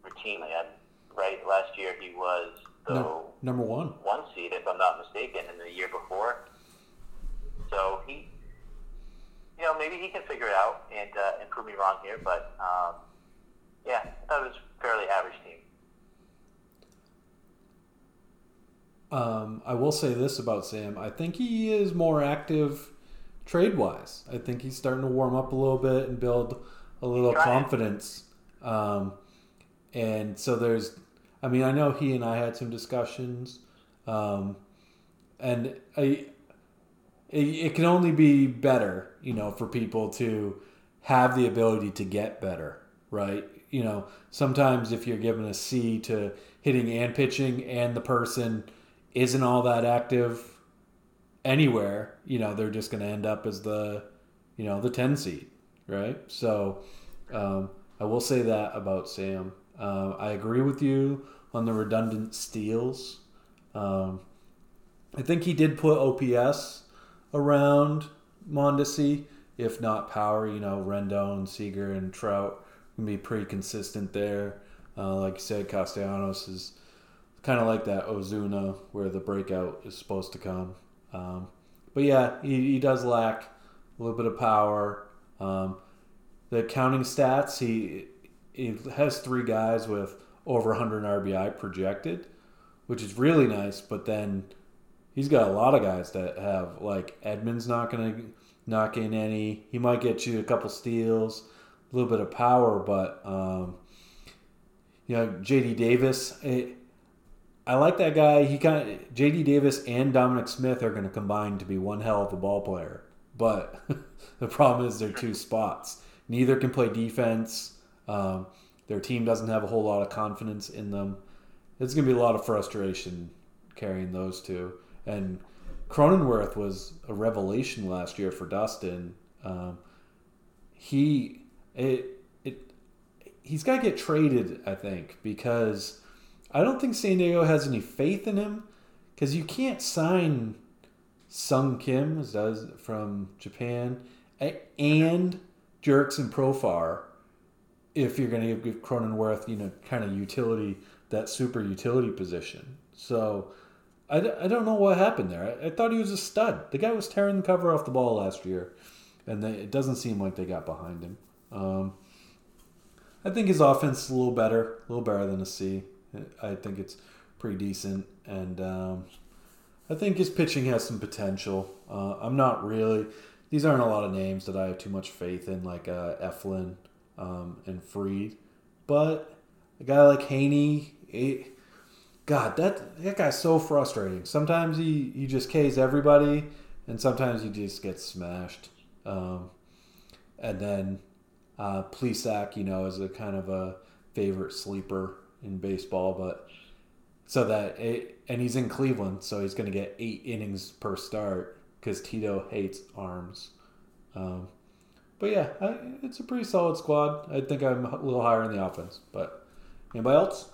routinely. I'm, right, last year he was the No, number one. one seed, if I'm not mistaken, and the year before. So he, you know, maybe he can figure it out and uh, and prove me wrong here. But um, yeah, I thought it was a fairly average team. Um, I will say this about Sam. I think he is more active trade wise. I think he's starting to warm up a little bit and build a little confidence. Um, and so there's, I mean, I know he and I had some discussions, um, and I, it, it can only be better, you know, for people to have the ability to get better, right? You know, sometimes if you're given a C to hitting and pitching, and the person isn't all that active anywhere, you know, they're just going to end up as the, you know, the 10 seed, right? So um, I will say that about Sam. Uh, I agree with you on the redundant steals. Um, I think he did put OPS around Mondesi, if not power. You know, Rendon, Seager, and Trout can be pretty consistent there. Uh, like you said, Castellanos is kind of like that Ozuna, where the breakout is supposed to come. Um, but yeah, he, he does lack a little bit of power. Um, the counting stats, he he has three guys with over 100 RBI projected, which is really nice. But then he's got a lot of guys that have like Edman's not going to knock in any. He might get you a couple steals, a little bit of power, but um, you know JD Davis. It, I like that guy. He kind of JD Davis and Dominic Smith are going to combine to be one hell of a ball player. But the problem is they're two spots. Neither can play defense. Um, their team doesn't have a whole lot of confidence in them. It's going to be a lot of frustration carrying those two. And Cronenworth was a revelation last year for Dustin. Um, he it it he's got to get traded, I think, because I don't think San Diego has any faith in him because you can't sign Sung Kim does from Japan and Jurickson Profar if you're going to give Cronenworth, you know, kind of utility, that super utility position. So I, I don't know what happened there. I, I thought he was a stud. The guy was tearing the cover off the ball last year, and they, it doesn't seem like they got behind him. Um, I think his offense is a little better, a little better than a C. I think it's pretty decent, and um, I think his pitching has some potential. Uh, I'm not really. These aren't a lot of names that I have too much faith in, like uh, Eflin um, and Fried, but a guy like Heaney, it, God, that that guy's so frustrating. Sometimes he he just K's everybody, and sometimes he just gets smashed. Um, and then uh, Plesac, you know, is a kind of a favorite sleeper in baseball, but so that it, and he's in Cleveland, so he's going to get eight innings per start because Tito hates arms. Um, but yeah, I, it's a pretty solid squad. I think I'm a little higher in the offense, but anybody else?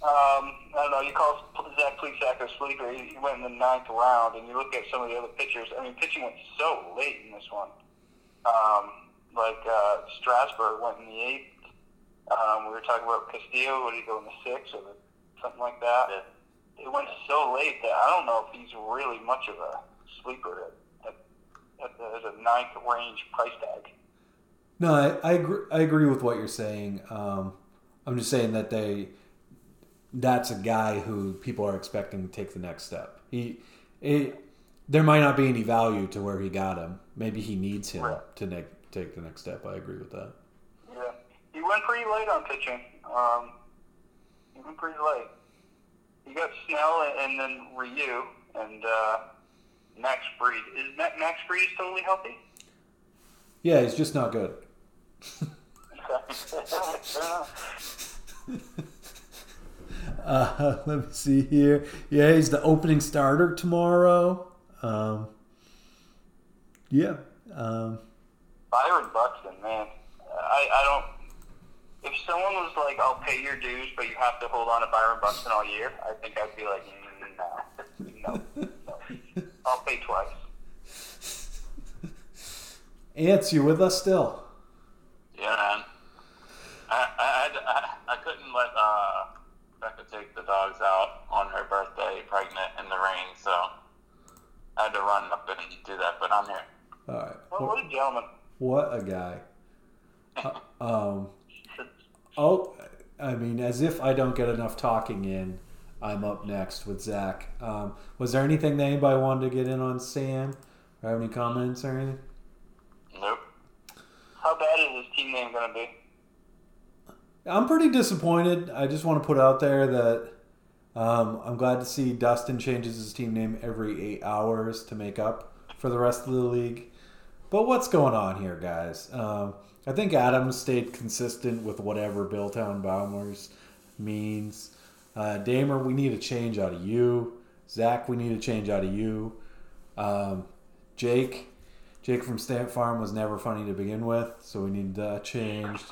Um, I don't know. You call Zach Plesac a sleeper. He went in the ninth round, and you look at some of the other pitchers. I mean, pitching went so late in this one. Um, like uh, Strasburg went in the eighth. Um, we were talking about Castillo. Would he go in the sixth or the, something like that? Yeah. It went so late that I don't know if he's really much of a sleeper at, at, at, at a ninth range price tag. No, I, I agree. I agree with what you're saying. Um, I'm just saying that they that's a guy who people are expecting to take the next step. He, it, there might not be any value to where he got him. Maybe he needs him right. to ne- take the next step. I agree with that. Yeah, he went pretty late on pitching. Um, he went pretty late. He got Snell and then Ryu and uh, Max Fried. Is Max Fried totally healthy? Yeah, he's just not good. Uh, let me see here. Yeah, he's the opening starter tomorrow. Um, yeah. Um, Byron Buxton, man. I, I don't. If someone was like, "I'll pay your dues, but you have to hold on to Byron Buxton all year," I think I'd be like, "No, no, no. I'll pay twice." Antz, you with us still? Yeah, man. I I, I, I couldn't let uh, Becca take the dogs out on her birthday, pregnant in the rain, so I had to run up and do that. But I'm here. All right. Well, what a gentleman. What a guy. uh, um. Oh, I mean, as if I don't get enough talking in. I'm up next with Zach. Um, was there anything that anybody wanted to get in on Sam? Or have any comments or anything? Nope. How bad is his team name going to be? I'm pretty disappointed. I just want to put out there that um, I'm glad to see Dustin changes his team name every eight hours to make up for the rest of the league. But what's going on here, guys? Um, I think Adams stayed consistent with whatever Billtown Bombers means. Uh, Damer, we need a change out of you. Zach, we need a change out of you. Um, Jake, Jake from Stamp Farm was never funny to begin with, so we need that changed.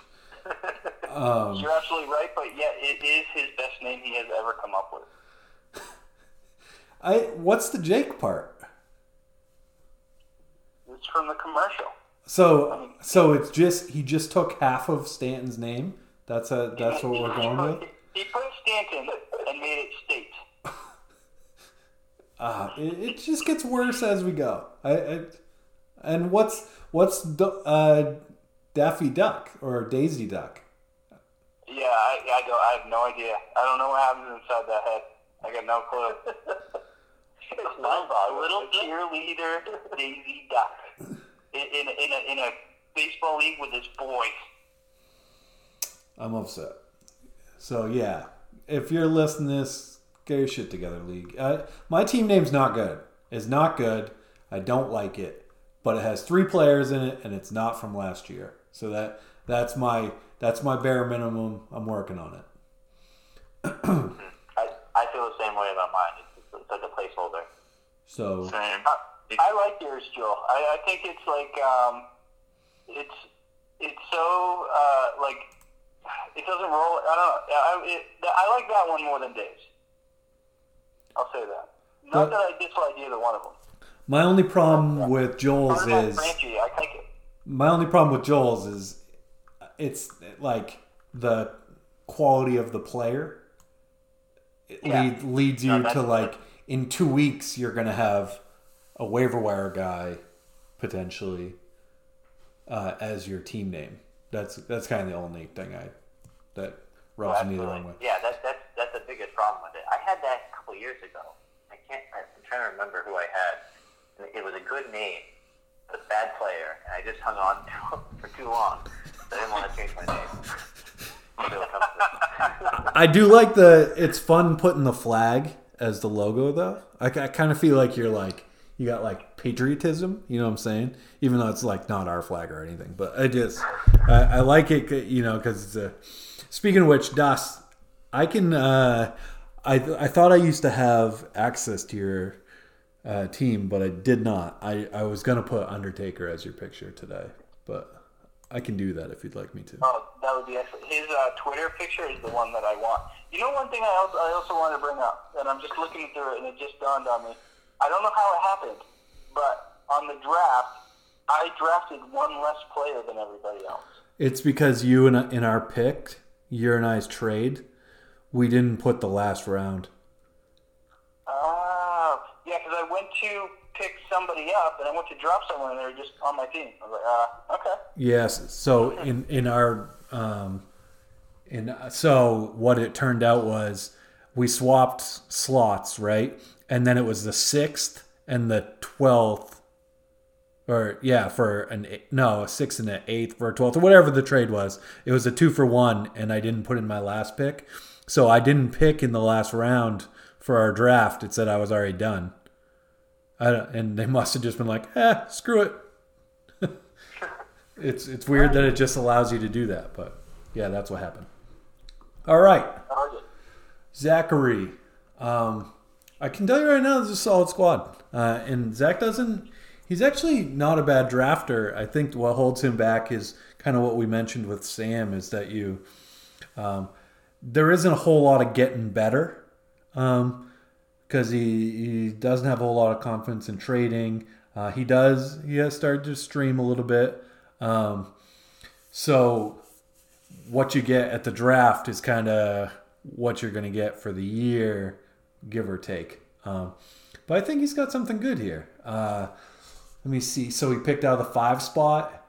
Um, You're absolutely right, but yeah, it is his best name he has ever come up with. I what's the Jake part? It's from the commercial. So so it's just he just took half of Stanton's name. That's a that's what we're going with. He put Stanton and made it state. Uh, it, it just gets worse as we go. I, I and what's what's uh, Daffy Duck or Daisy Duck? Yeah, I, I don't. I have no idea. I don't know what happens inside that head. I got no clue. it's mind-boggling, a little cheerleader, Daisy Duck, in, in, a, in, a, in a baseball league with his boys. I'm upset. So yeah, if you're listening to this, get your shit together, league. Uh, my team name's not good. It's not good. I don't like it, but it has three players in it, and it's not from last year. So that that's my that's my bare minimum. I'm working on it. I, I feel the same way about mine. It's, it's like a placeholder. So Same. I, I like yours, Joel. I, I think it's like um, it's it's so uh, like it doesn't roll. I don't. I, it, I like that one more than Dave's. I'll say that. But- Not that I dislike either one of them. my only problem with Joel's is Franchi? Like my only problem with Joel's is it's like the quality of the player it Yeah. lead, leads you No, to like in two weeks you're gonna have a waiver wire guy potentially uh, as your team name. That's that's kind of the only thing I that rubs me the wrong way. Yeah, that's that's that's the biggest problem with it. I had that a couple years ago. I can't. I'm trying to remember who I had. It was a good name, but a bad player, and I just hung on to him for too long. I didn't want to change my name. Until it comes to- I do like the. It's fun putting the flag as the logo, though. I, I kind of feel like you're like you got like patriotism. You know what I'm saying? Even though it's like not our flag or anything, but I just I, I like it. You know, because it's a. Speaking of which, Das, I can. Uh, I I thought I used to have access to your uh, team, but I did not. I I was gonna put Undertaker as your picture today, but I can do that if you'd like me to. Oh, that would be excellent. His uh, Twitter picture is the one that I want. You know, one thing I also, I also want to bring up, and I'm just looking through it, and it just dawned on me. I don't know how it happened, but on the draft, I drafted one less player than everybody else. It's because you and in our pick, your and I's trade, we didn't put the last round. Oh, yeah, because I went to somebody up, and I went to drop someone, and they were just on my team. I was like, uh, okay. Yes. So in in our um, in so what it turned out was we swapped slots, right? And then it was the sixth and the twelfth, or yeah, for an eight- no a sixth and an eighth for a twelfth or whatever the trade was. It was a two for one, and I didn't put in my last pick, so I didn't pick in the last round for our draft. It said I was already done. And they must have just been like, eh, screw it. It's it's weird that it just allows you to do that, but yeah, that's what happened. All right. Zachary. Um, I can tell you right now, this is a solid squad, uh, and Zach doesn't. He's actually not a bad drafter. I think what holds him back is kind of what we mentioned with Sam is that you um, there isn't a whole lot of getting better because he, he doesn't have a whole lot of confidence in trading. Uh, he does. He has started to stream a little bit. Um, so what you get at the draft is kind of what you're going to get for the year, give or take. Um, but I think he's got something good here. Uh, let me see. So he picked out the five spot.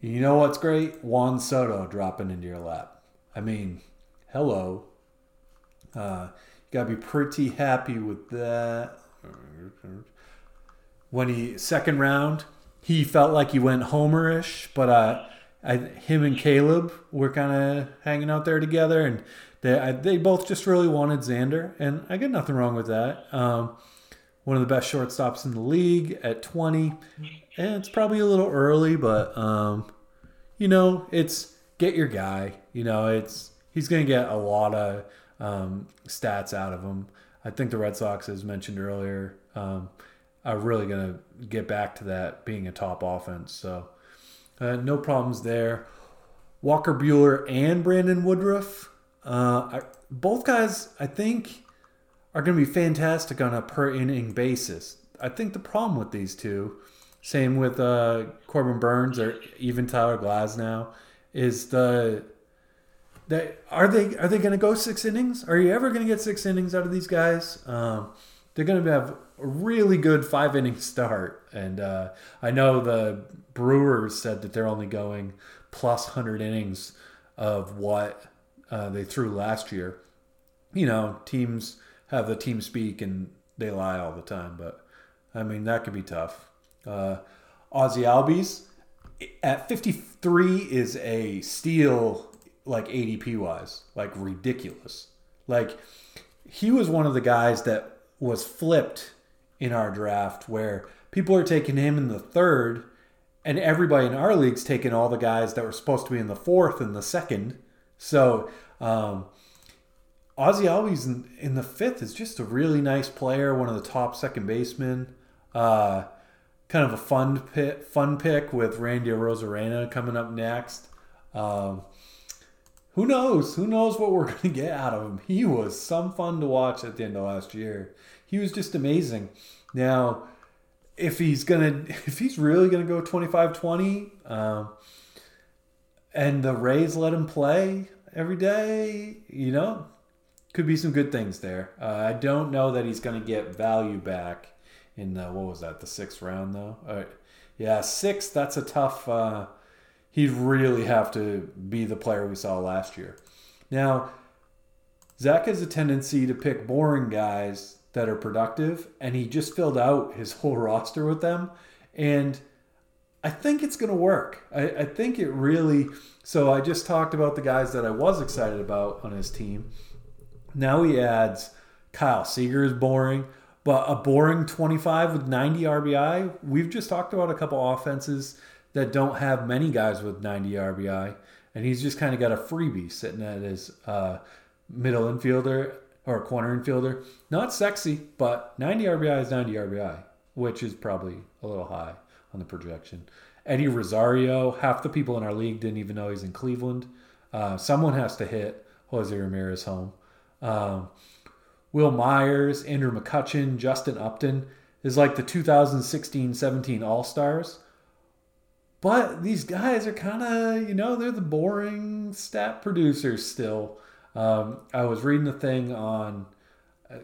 You know what's great? Juan Soto dropping into your lap. I mean, hello. Uh, gotta be pretty happy with that. When he second round, he felt like he went homerish, but uh, I, him and Caleb were kind of hanging out there together, and they I, they both just really wanted Xander, and I got nothing wrong with that. Um, one of the best shortstops in the league at 20, and it's probably a little early, but um, you know, it's get your guy. You know, it's he's to get a lot of um, stats out of him. I think the Red Sox, as mentioned earlier, um, are really going to get back to that being a top offense. So uh, no problems there. Walker Buehler and Brandon Woodruff, uh, I, both guys, I think, are going to be fantastic on a per inning basis. I think the problem with these two, same with uh, Corbin Burnes or even Tyler Glasnow, is the that are they are they going to go six innings? Are you ever going to get six innings out of these guys? Um, they're going to have a really good five inning start, and uh, I know the Brewers said that they're only going plus hundred innings of what uh, they threw last year. You know, teams have the team speak and they lie all the time, but I mean that could be tough. Uh, Ozzy Albies at 53 is a steal like ADP wise, like ridiculous. Like he was one of the guys that was flipped in our draft where people are taking him in the third and everybody in our league's taking all the guys that were supposed to be in the fourth and the second. So um, Ozzy Albies in, in, the fifth is just a really nice player, one of the top second basemen. Uh, kind of a fun pick, fun pick with Randy Arozarena coming up next. Um, who knows? Who knows what we're going to get out of him? He was some fun to watch at the end of last year. He was just amazing. Now, if he's gonna, if he's really gonna go 25-20, um, and the Rays let him play every day, you know, could be some good things there. Uh, I don't know that he's gonna get value back in the, what was that, the sixth round though. Uh, yeah, six. That's a tough. Uh, he'd really have to be the player we saw last year. Now, Zach has a tendency to pick boring guys that are productive, and he just filled out his whole roster with them. And I think it's going to work. I, I, think it really. So I just talked about the guys that I was excited about on his team. Now he adds Kyle Seager is boring, but a boring 25 with 90 RBI. We've just talked about a couple offenses that don't have many guys with 90 RBI, and he's just kind of got a freebie sitting at his uh, middle infielder or corner infielder. Not sexy, but 90 RBI is 90 RBI, which is probably a little high on the projection. Eddie Rosario, half the people in our league didn't even know he's in Cleveland. Uh, someone has to hit Jose Ramirez home. Um, Wil Myers, Andrew McCutchen, Justin Upton is like the 2016 17 All Stars. But these guys are kind of, you know, they're the boring stat producers still. Um, I was reading a thing on uh,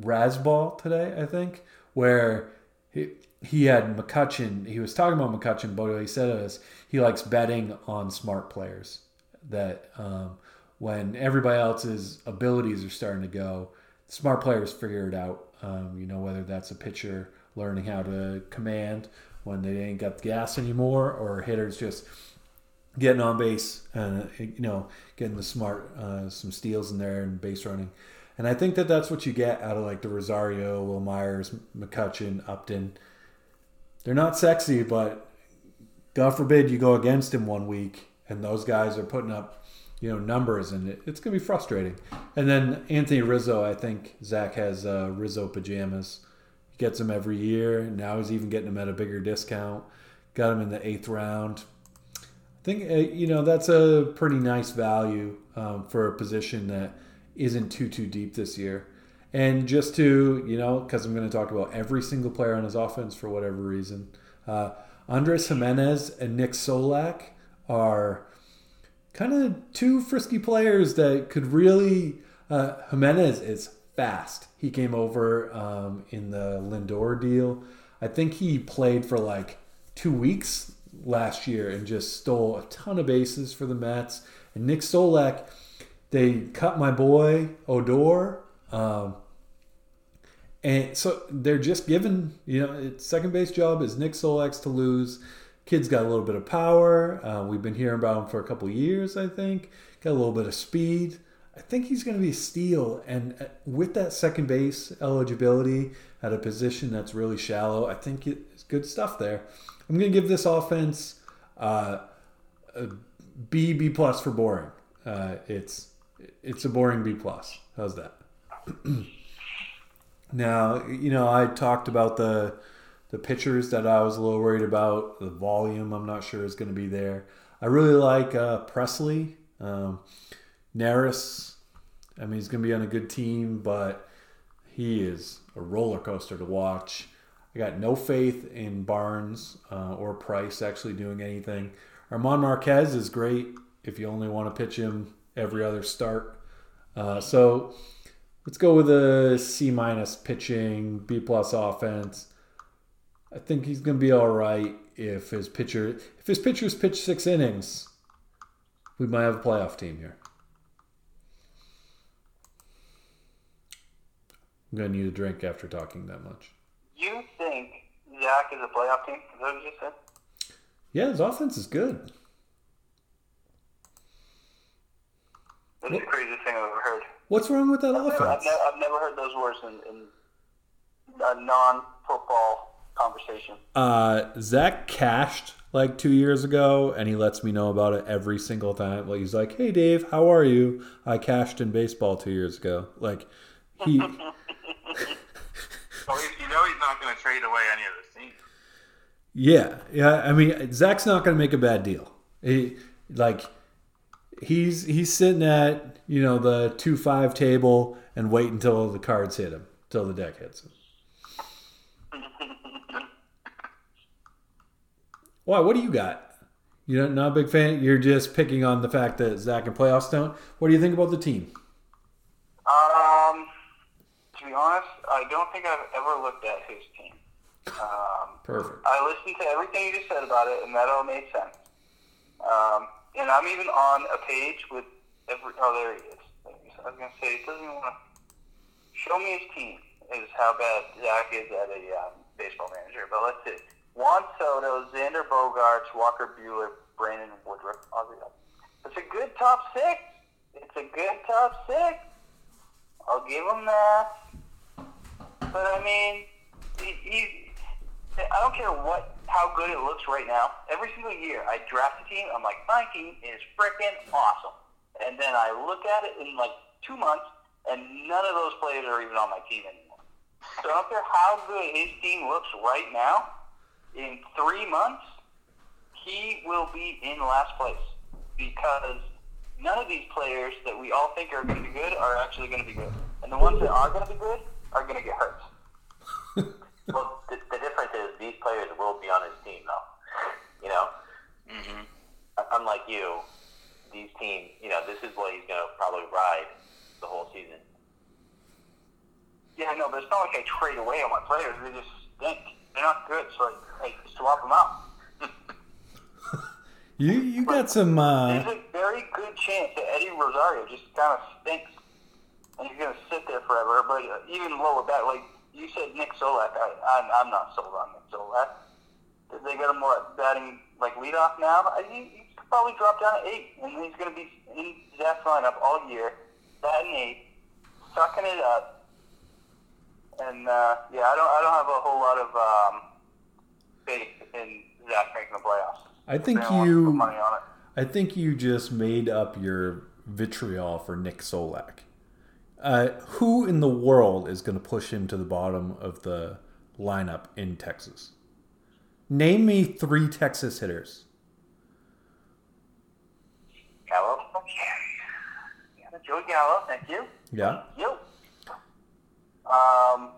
Razzball today, I think, where he, he had McCutchen. He was talking about McCutchen, but he said is he likes betting on smart players. That um, when everybody else's abilities are starting to go, smart players figure it out. Um, you know, whether that's a pitcher learning how to command when they ain't got gas anymore, or hitters just getting on base and you know getting the smart uh, some steals in there and base running. And I think that that's what you get out of like the Rosario, Wil Myers, McCutchen, Upton. They're not sexy, but God forbid you go against him one week and those guys are putting up, you know, numbers and it, it's gonna be frustrating. And then Anthony Rizzo, I think Zach has uh, Rizzo pajamas gets him every year. Now he's even getting him at a bigger discount. Got him in the eighth round. I think uh, you know that's a pretty nice value um, for a position that isn't too too deep this year. And just to you know, because I'm going to talk about every single player on his offense for whatever reason, uh, Andres Gimenez and Nick Solak are kind of two frisky players that could really. Uh, Gimenez is fast. He came over um, in the Lindor deal. I think he played for like two weeks last year and just stole a ton of bases for the Mets. And Nick Solak, they cut my boy Odor. Um, and so they're just given, you know, second base job is Nick Solak's to lose. Kid's got a little bit of power. Uh, we've been hearing about him for a couple years, I think. Got a little bit of speed. I think he's going to be a steal. And uh, with that second base eligibility at a position that's really shallow, I think it's good stuff there. I'm going to give this offense uh, a B B plus for boring. Uh, it's it's a boring B plus. How's that? now you know I talked about the the pitchers that I was a little worried about. The volume, I'm not sure is going to be there. I really like uh, Presley. Um, Neris, I mean, he's going to be on a good team, but he is a roller coaster to watch. I got no faith in Barnes uh, or Price actually doing anything. German Marquez is great if you only want to pitch him every other start. Uh, so let's go with a C minus pitching, B plus offense. I think he's going to be all right if his pitcher if his pitchers pitch six innings. We might have a playoff team here. I'm going to need a drink after talking that much. You think Zach is a playoff team? Is that what you said? Yeah, his offense is good. That's the craziest thing I've ever heard. What's wrong with that I've never, I've, offense? never, I've never heard those words in, in a non-football conversation. Uh, Zach cashed like two years ago, and he lets me know about it every single time. Like he's like, "Hey, Dave, how are you? I cashed in baseball two years ago." Like he, Well, you know he's not going to trade away any of the team. yeah, yeah. I mean, Zach's not going to make a bad deal. He like he's he's sitting at you know the two five table and wait until the cards hit him, till the deck hits him. Why? What do you got? You're not a big fan. You're just picking on the fact that Zach and playoffs don't. What do you think about the team? Honest, I don't think I've ever looked at his team. Um, Perfect. I listened to everything you just said about it, and that all made sense. Um, and I'm even on a page with every. Oh, there he is. I was gonna say, he doesn't even want to show me his team. Is how bad Zach is at a um, baseball manager. But let's see: Juan Soto, Xander Bogaerts, Walker Buehler, Brandon Woodruff. It's a good top six. It's a good top six. I'll give him that. But I mean, he, he I don't care what how good it looks right now. Every single year, I draft a team. I'm like, my team is freaking awesome. And then I look at it in like two months, and none of those players are even on my team anymore. So I don't care how good his team looks right now. In three months, he will be in last place because none of these players that we all think are going to be good are actually going to be good, and the ones that are going to be good are going to get hurt. Well, the, the difference is these players will be on his team, though. You know, Mm-hmm. unlike you, these teams, you know, this is what he's going to probably ride the whole season. Yeah, no, but it's not like I trade away all my players. They just stink. They're not good, so I, I swap them out. You you got some. Uh, There's a very good chance that Eddie Rosario just kind of stinks, and he's going to sit there forever. But uh, even lower back, like you said, Nick Solak, I, I'm, I'm not sold on Nick Solak. Did they get him more batting like leadoff now? I, he, he could probably drop down to eight, and he's going to be in Zach's lineup all year, batting eight, sucking it up. And uh, yeah, I don't, I don't have a whole lot of um, faith in Zach making the playoffs. I think They don't want to you- money on it. I think you just made up your vitriol for Nick Solak. Uh, who in the world is going to push him to the bottom of the lineup in Texas? Name me three Texas hitters. Gallo. Yeah, Joey Gallo, thank you. Yeah. Yep. Um,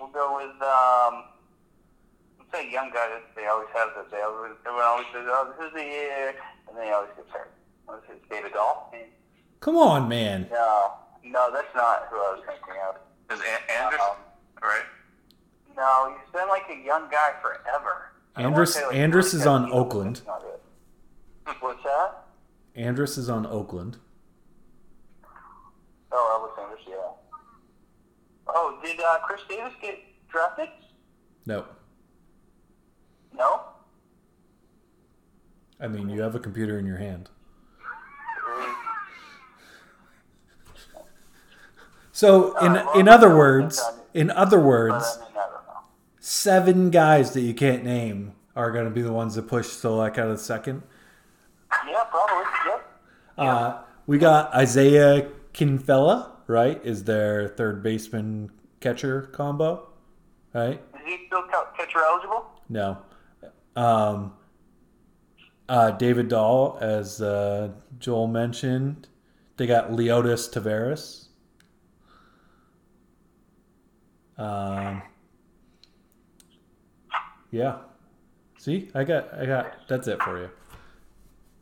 we'll go with um, let's say young guy they always have that they always everyone always says, oh, this is the year, and then he always gets hurt. What is it, David Dahl? Come on, man. No, no, that's not who I was thinking of. Is An- Anderson Um, right? no, he's been like a young guy forever. I don't Andrus like, Andrus is on Oakland. not it. What's that? Andrus is on Oakland. Oh, Elvis Andrus, yeah. Oh, did uh, Chris Davis get drafted? No. No. I mean, you have a computer in your hand. So, in well, in other words, in other words, I mean, I seven guys that you can't name are going to be the ones that push Solak out of the second. Yeah, probably. Yep. Uh, we got Isiah Kiner-Falefa, right? Is their third baseman catcher combo, right? Is he still catcher eligible? No. Um, uh, David Dahl, as uh, Joel mentioned. They got Leody Taveras. Um, yeah. See, I got, I got. That's it for you.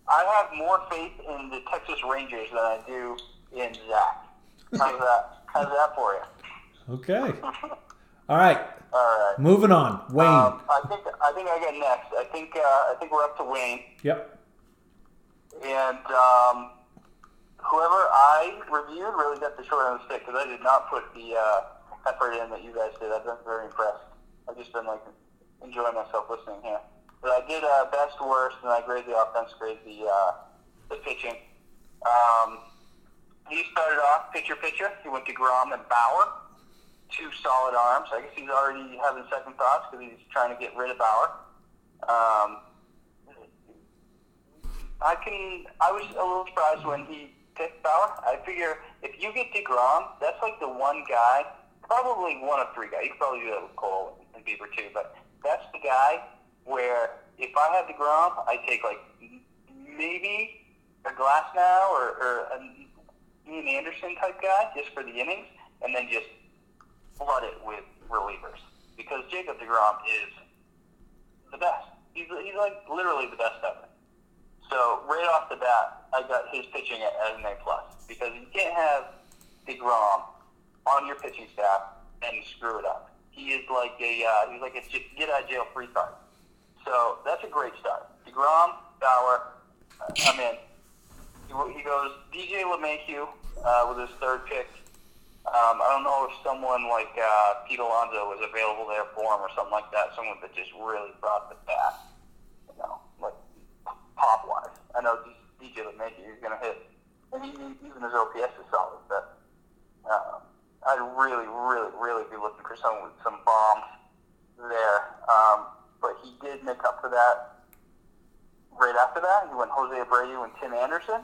I have more faith in the Texas Rangers than I do in Zach. How's that? How's that for you? Okay. All right. All right. Moving on. Wayne. Um, I think I think I get next. I think uh, I think we're up to Wayne, yep. and um, whoever I reviewed really got the short end of the stick because I did not put the uh, effort in that you guys did. I've been very impressed. I've just been like enjoying myself listening here. But I did uh, best worst, and I graded the offense, graded the uh, the pitching. Um, he started off pitcher pitcher. He went to Grom and Bauer, two solid arms. I guess he's already having second thoughts because he's trying to get rid of Bauer. Um, I can. I was a little surprised when he picked Bauer. I figure if you get Degrom, that's like the one guy, probably one of three guys. You could probably do that with Cole and Bieber too, but that's the guy where if I had Degrom, I take like maybe a Glasnow or, or a Ian Anderson type guy just for the innings, and then just flood it with relievers because Jacob Degrom is the best. He's, he's like literally the best ever. So right off the bat, I got his pitching as an A plus because you can't have Degrom on your pitching staff and screw it up. He is like a uh, he's like a get out of jail free card. So that's a great start. Degrom, Bauer, uh, I'm in. He, he goes DJ LeMahieu uh, with his third pick. Um, I don't know if someone like uh, Pete Alonso was available there for him or something like that. Someone that just really brought the bat, you know, like pop wise. I know DJ LeMahieu is going to hit, and he, even his OPS is solid. But um, I'd really, really, really be looking for with some bombs there. Um, but he did make up for that right after that. He went Jose Abreu and Tim Anderson.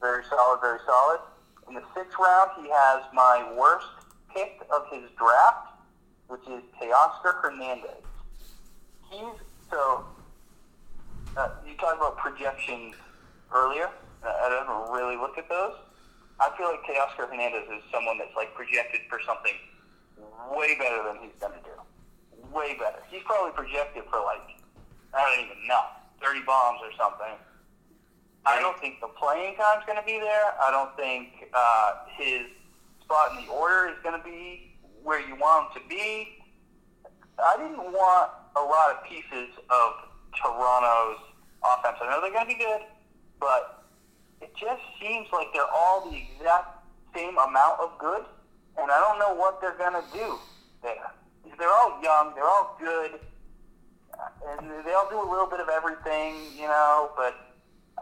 Very solid, very solid. In the sixth round, he has my worst pick of his draft, which is Teoscar Hernandez. He's so. Uh, you talked about projections earlier. I haven't really looked at those. I feel like Teoscar Hernandez is someone that's like projected for something way better than he's going to do. Way better. He's probably projected for like I don't even know, 30 bombs or something. I don't think the playing time's going to be there. I don't think uh, his spot in the order is going to be where you want him to be. I didn't want a lot of pieces of Toronto's offense. I know they're going to be good, but it just seems like they're all the exact same amount of good, and I don't know what they're to do there. They're all young, they're all good, and they all do a little bit of everything, you know, but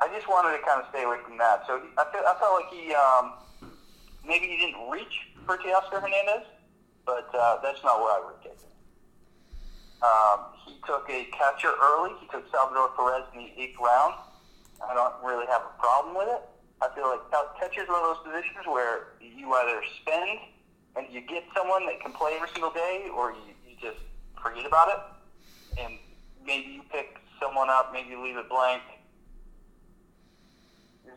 I just wanted to kind of stay away from that. So I, feel, I felt like he um, maybe he didn't reach for Teoscar Hernandez, but uh, that's not what I would have taken. Um, he took a catcher early. He took Salvador Perez in the eighth round. I don't really have a problem with it. I feel like catcher is one of those positions where you either spend and you get someone that can play every single day, or you, you just forget about it. And maybe you pick someone up, maybe you leave it blank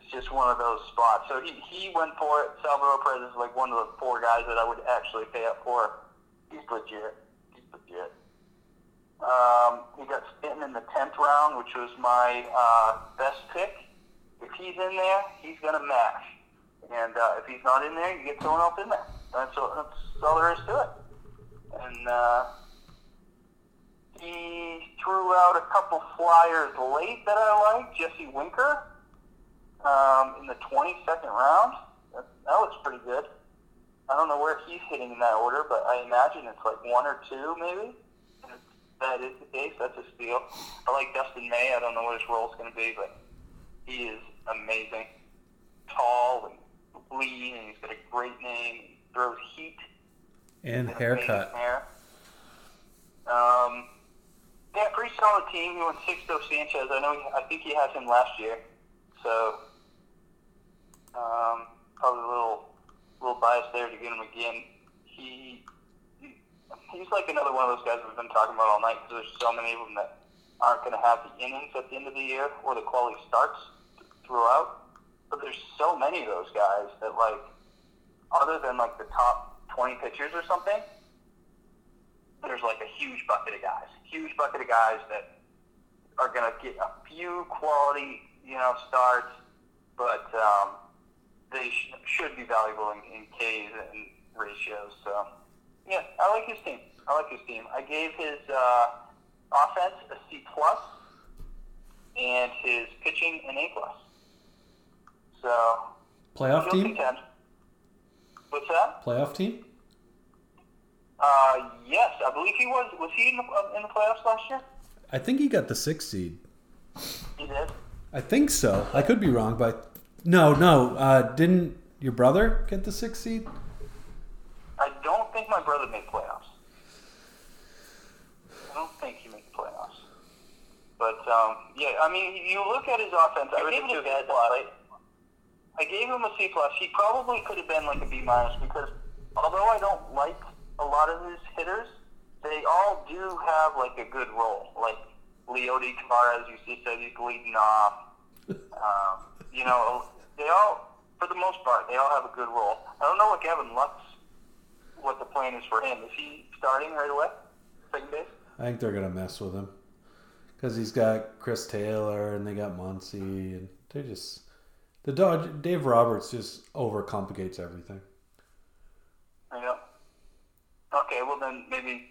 it's just one of those spots. So he, he went for it. Salvador Perez is like one of the four guys that I would actually pay up for. He's legit. He's legit. Um, he got Stanton in the 10th round, which was my uh, best pick. If he's in there, he's going to mash. And uh, if he's not in there, you get someone else in there. That's all, that's all there is to it. And uh, he threw out a couple flyers late that I like. Jesse Winker um, in the 22nd round. That, that looks pretty good. I don't know where he's hitting in that order, but I imagine it's like one or two, maybe. That is the case, that's a steal. I like Dustin May. I don't know what his role is going to be, but he is amazing. Tall and lean, and he's got a great name. He throws heat. And haircut. Hair. Um, yeah, pretty solid team. He went Sixto Sanchez. I know. He, I think he has him last year. So um, probably a little little biased there to get him again. He, he's like another one of those guys we've been talking about all night because there's so many of them that aren't going to have the innings at the end of the year or the quality starts throughout. But there's so many of those guys that like, other than like the top 20 pitchers or something, there's like a huge bucket of guys, huge bucket of guys that are going to get a few quality, you know, starts, but um, they sh- should be valuable in, in Ks and ratios. So, yeah, I like his team. I like his team. I gave his uh, offense a C plus, and his pitching an A plus. So, Playoff team? contend. What's that? Playoff team? Uh, yes, I believe he was. Was he in the, in the playoffs last year? I think he got the sixth seed. He did. I think so. I could be wrong, but no, no. Uh, didn't your brother get the sixth seed? I think my brother made playoffs. I don't think he made playoffs. But um, yeah, I mean, you look at his offense. I gave him a C plus. I gave him a C plus. He probably could have been like a B minus because although I don't like a lot of his hitters, they all do have like a good role. Like Leody Taveras, you see, said he's leading off. Um, you know, they all, for the most part, they all have a good role. I don't know what Gavin Lux, what the plan is for him. Is he starting right away? Second base? I think they're gonna mess with him because he's got Chris Taylor and they got Muncy and they just the Dodge Dave Roberts just overcomplicates everything. I know. Okay, well then maybe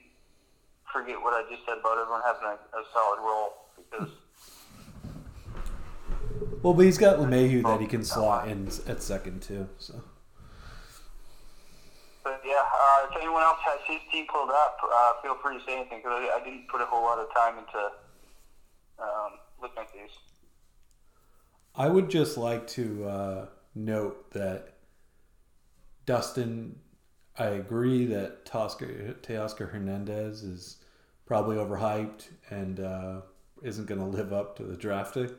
forget what I just said about everyone having a, a solid role because Well, but he's got LeMahieu that he can oh, slot in at second too. So But yeah, uh, if anyone else has his team pulled up, uh, feel free to say anything because I, I didn't put a whole lot of time into um, looking at these. I would just like to uh, note that Dustin. I agree that Teoscar, Teoscar Hernandez is probably overhyped and uh, isn't going to live up to the drafting.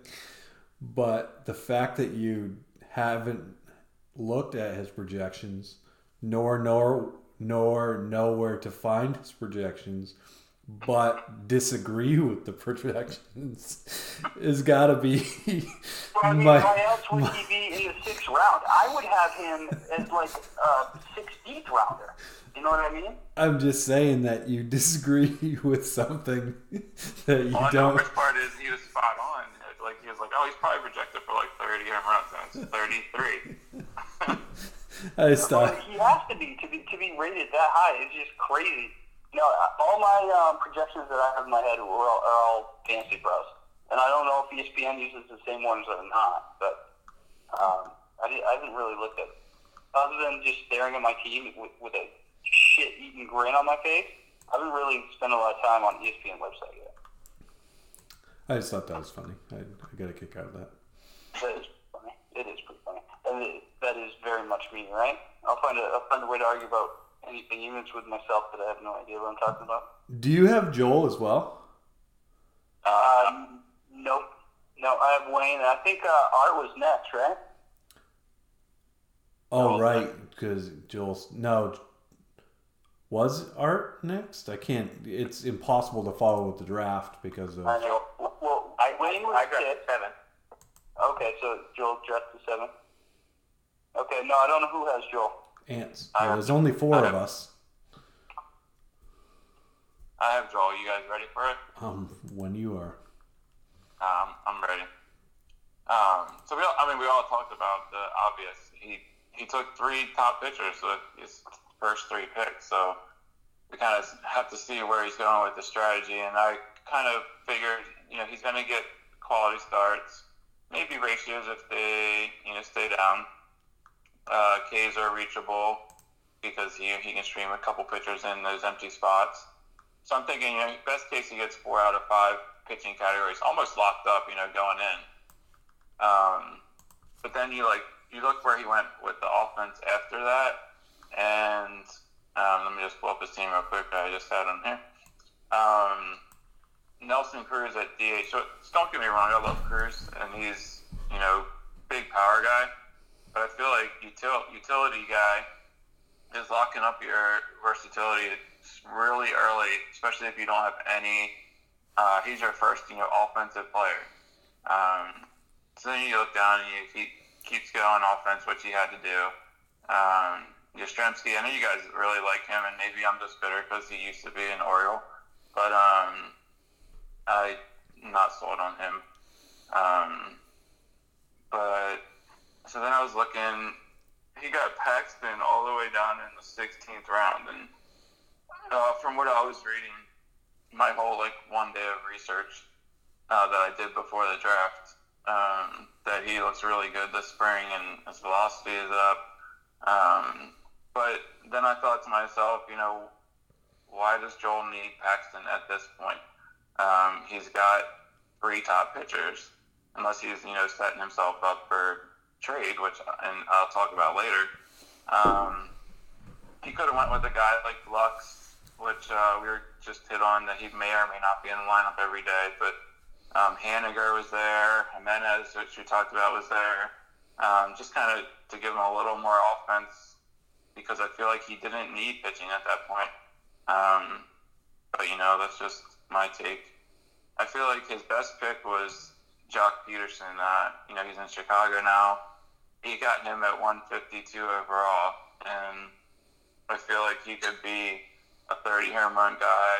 But the fact that you haven't looked at his projections, nor nor nor know where to find his projections, but disagree with the projections, is got to be Well, I mean, my, I had Twin my- TV in the sixth round, I would have him as like a sixteenth rounder. You know what I mean? I'm just saying that you disagree with something that you Well, the don't. worst part is he was spot on. Like he was like, oh, he's probably projected for like 30 home runs, it's 33. I thought, he has to be to be to be rated that high. It's just crazy. Know, all my um, projections that I have in my head are all, are all FantasyPros, and I don't know if ESPN uses the same ones or not. But um, I, di- I haven't really looked at other than just staring at my team with, with a shit-eating grin on my face. I haven't really spent a lot of time on ESPN website yet. I just thought that was funny. I, I got a kick out of. That is funny. It is pretty funny, and it, that is much me, right? I'll find a I'll find a way to argue about anything, even if it's with myself that I have no idea what I'm talking about. Do you have Joel as well? Uh, nope. No, I have Wayne. and I think uh, Art was next, right? Oh, Joel's right, because Joel's no. Was Art next? I can't. It's impossible to follow with the draft because of. I know. Well, I, Wayne was I seven. Okay, so Joel dressed to seven. Okay, no, I don't know who has Joel. Antz. I have- there's only four I of have- us. I have Joel. You guys ready for it? Um, when you are. Um, I'm ready. Um, so we all, I mean, we all talked about the obvious. He he took three top pitchers with his first three picks. So we kind of have to see where he's going with the strategy. And I kind of figured, you know, he's going to get quality starts, maybe ratios if they, you know, stay down. Uh, K's are reachable because he he can stream a couple pitchers in those empty spots. So I'm thinking, you know, best case he gets four out of five pitching categories, almost locked up, you know, going in. Um, but then you like you look where he went with the offense after that, and um, let me just pull up his team real quick. I just had him here. Um, Nelson Cruz at DH. So don't get me wrong, I love Cruz, and he's you know big power guy, but I feel like util- utility guy is locking up your versatility really early, especially if you don't have any. Uh, he's your first, you know, offensive player. Um, so then you look down and you, he keeps going offense, which he had to do. Um, Yastrzemski, I know you guys really like him, and maybe I'm just bitter because he used to be an Oriole, but um, I'm not sold on him. Um, but so then I was looking. He got Paxton all the way down in the 16th round, and uh, from what I was reading, my whole like one day of research uh, that I did before the draft, um, that he looks really good this spring and his velocity is up. Um, but then I thought to myself, you know, why does Joel need Paxton at this point? Um, he's got three top pitchers, unless he's you know setting himself up for trade, which and I'll talk about later. Um, he could have went with a guy like Lux, which uh, we were just hit on that he may or may not be in the lineup every day. But um, Haniger was there, Jimenez, which we talked about, was there. Um, just kind of to give him a little more offense because I feel like he didn't need pitching at that point. Um, but you know, that's just my take. I feel like his best pick was Joc Pederson. Uh, you know, he's in Chicago now. He got him at 152 overall, and I feel like he could be a 30 home run guy.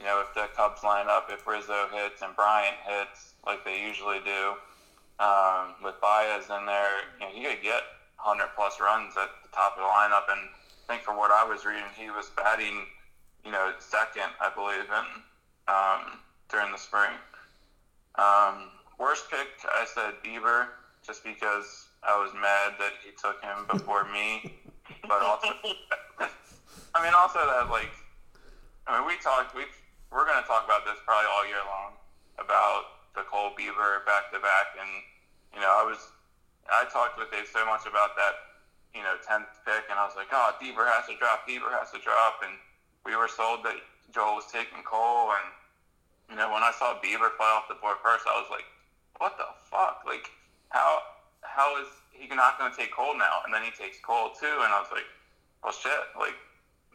You know, if the Cubs line up, if Rizzo hits and Bryant hits like they usually do, um, with Baez in there, you know, he could get 100 plus runs at the top of the lineup. And I think for what I was reading, he was batting, you know, second, I believe, in, um, during the spring. Um, worst pick, I said Bieber, just because I was mad that he took him before me. But also, I mean, also that like, I mean, we talked. We we're going to talk about this probably all year long about the Cole Bieber back to back, and you know, I was I talked with Dave so much about that, you know, tenth pick, and I was like, oh, Bieber has to drop, Bieber has to drop, and we were sold that Joel was taking Cole, and you know, when I saw Bieber fly off the board first, I was like, what the fuck? Like, how how is he not going to take Cole now? And then he takes Cole too, and I was like, well, shit, like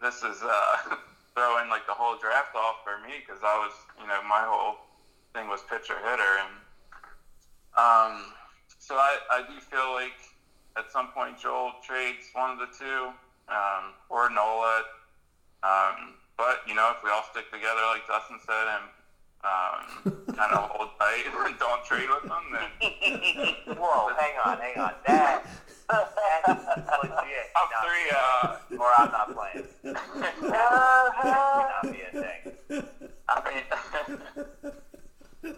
this is uh, throwing like the whole draft off for me because I was, you know, my whole thing was pitcher hitter, and um, so I I do feel like at some point Joel trades one of the two um, or Nola. Um, but you know, if we all stick together, like Dustin said, and um, kind of hold tight and don't trade with them, then Whoa, hang on, hang on. That, that's legit. top No, three. Uh, Or I'm not playing. not be a thing. I mean,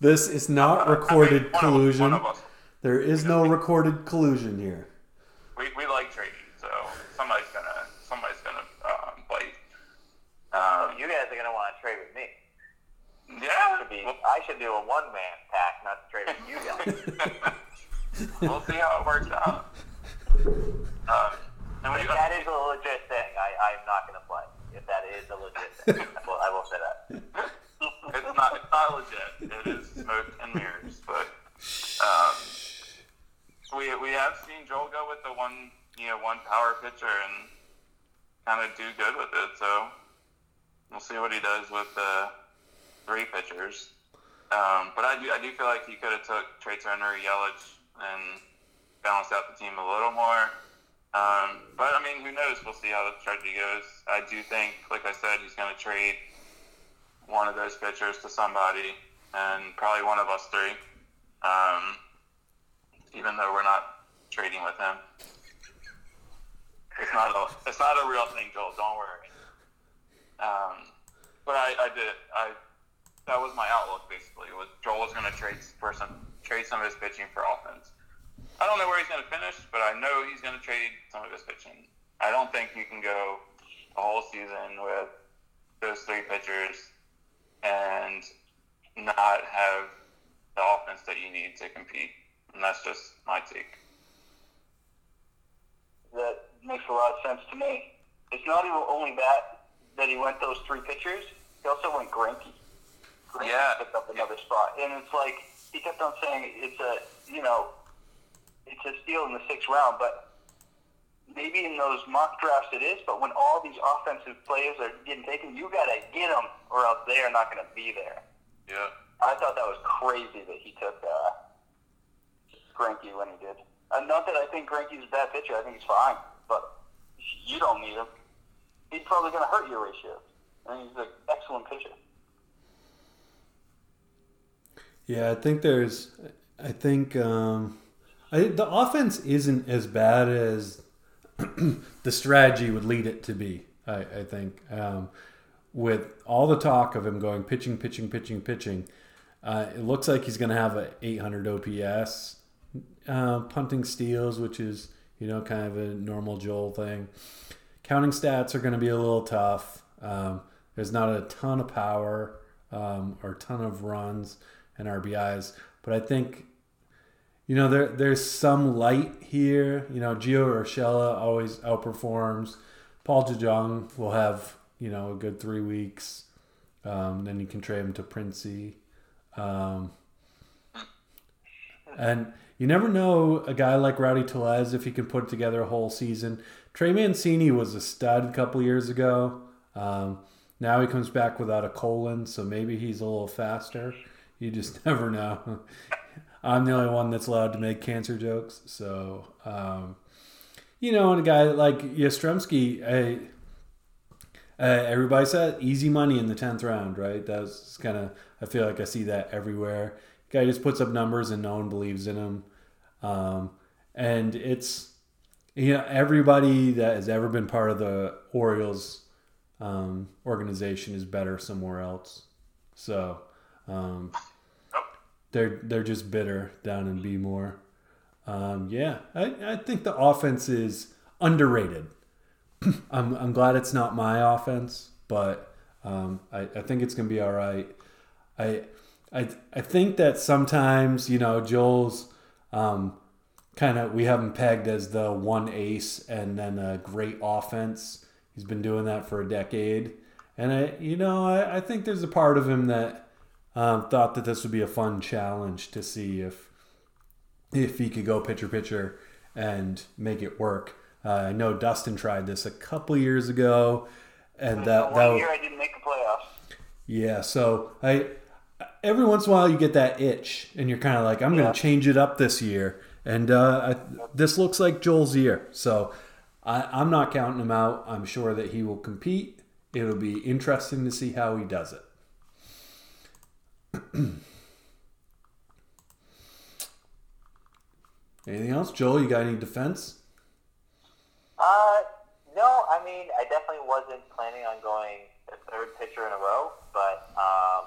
This is not I recorded mean, one of- collusion. One of us. There is no recorded collusion here. We, we like trading, so somebody's gonna somebody's gonna um, bite. Um, You guys are gonna want to trade with me. yeah, Should be, I should do a one man pack, not to trade with you guys. we'll see how it works out. Um, and we If that is a legit thing, I, I'm not gonna play. If that is a legit thing, I will, I will say that. it's not it's not legit. It is smoke and mirrors, but um, we we have seen Joel go with the one you know one power pitcher and kind of do good with it. So we'll see what he does with the three pitchers. Um, but I do I do feel like he could have took Trea Turner, Yelich, and balanced out the team a little more. Um, but I mean, who knows? We'll see how the strategy goes. I do think, like I said, he's going to trade one of those pitchers to somebody, and probably one of us three. Um, even though we're not trading with him, it's not a it's not a real thing, Joel. Don't worry. Um, but I, I did I that was my outlook basically. Was Joel was going to trade for some trade some of his pitching for offense. I don't know where he's going to finish, but I know he's going to trade some of his pitching. I don't think you can go a whole season with those three pitchers and not have the offense that you need to compete. And that's just my take. That makes a lot of sense to me. It's not even only that that he went those three pitchers. He also went Greinke. Greinke Yeah. picked up another spot, and it's like he kept on saying it's a you know it's a steal in the sixth round, but maybe in those mock drafts it is, but when all these offensive players are getting taken, you got to get them, or else they are not going to be there. Yeah. I thought that was crazy that he took uh, Greinke when he did. Uh, not that I think Greinke's a bad pitcher. I think he's fine, but you don't need him. He's probably going to hurt your ratio. I mean, he's an excellent pitcher. Yeah, I think there's. I think um, I, the offense isn't as bad as the strategy would lead it to be. I, I think um, with all the talk of him going pitching, pitching, pitching, pitching, uh, it looks like he's going to have a 800 OPS, uh, punting steals, which is you know kind of a normal Joel thing. Counting stats are going to be a little tough. Um, there's not a ton of power um, or a ton of runs and RBIs, but I think you know there there's some light here. You know, Gio Urshela always outperforms. Paul DeJong will have you know a good three weeks. Um, then you can trade him to Princey. Um, and you never know a guy like Rowdy Tellez if he can put together a whole season. Trey Mancini was a stud a couple years ago. Um, now he comes back without a colon, so maybe he's a little faster. You just never know. I'm the only one that's allowed to make cancer jokes, so um, you know, and a guy like Yastrzemski, I, uh, everybody said easy money in the tenth round, right? That's kind of I feel like I see that everywhere. Guy just puts up numbers and no one believes in him, um, and it's you know everybody that has ever been part of the Orioles um, organization is better somewhere else. So um, they're they're just bitter down in Bmore. Um, yeah, I, I think the offense is underrated. I'm, I'm glad it's not my offense, but um, I, I think it's gonna be all right. I I I think that sometimes you know Joel's um, kind of we have him pegged as the one ace and then a great offense. He's been doing that for a decade, and I you know I, I think there's a part of him that um, thought that this would be a fun challenge to see if if he could go pitcher pitcher and make it work. Uh, I know Dustin tried this a couple years ago, and that one that year I didn't make the playoffs. yeah. So I every once in a while you get that itch, and you're kind of like, I'm Yeah. going to change it up this year, and uh, I, this looks like Joel's year. So I, I'm not counting him out. I'm sure that he will compete. It'll be interesting to see how he does it. Anything else, Joel? You got any defense? Uh, no, I mean, I definitely wasn't planning on going a third pitcher in a row, but um,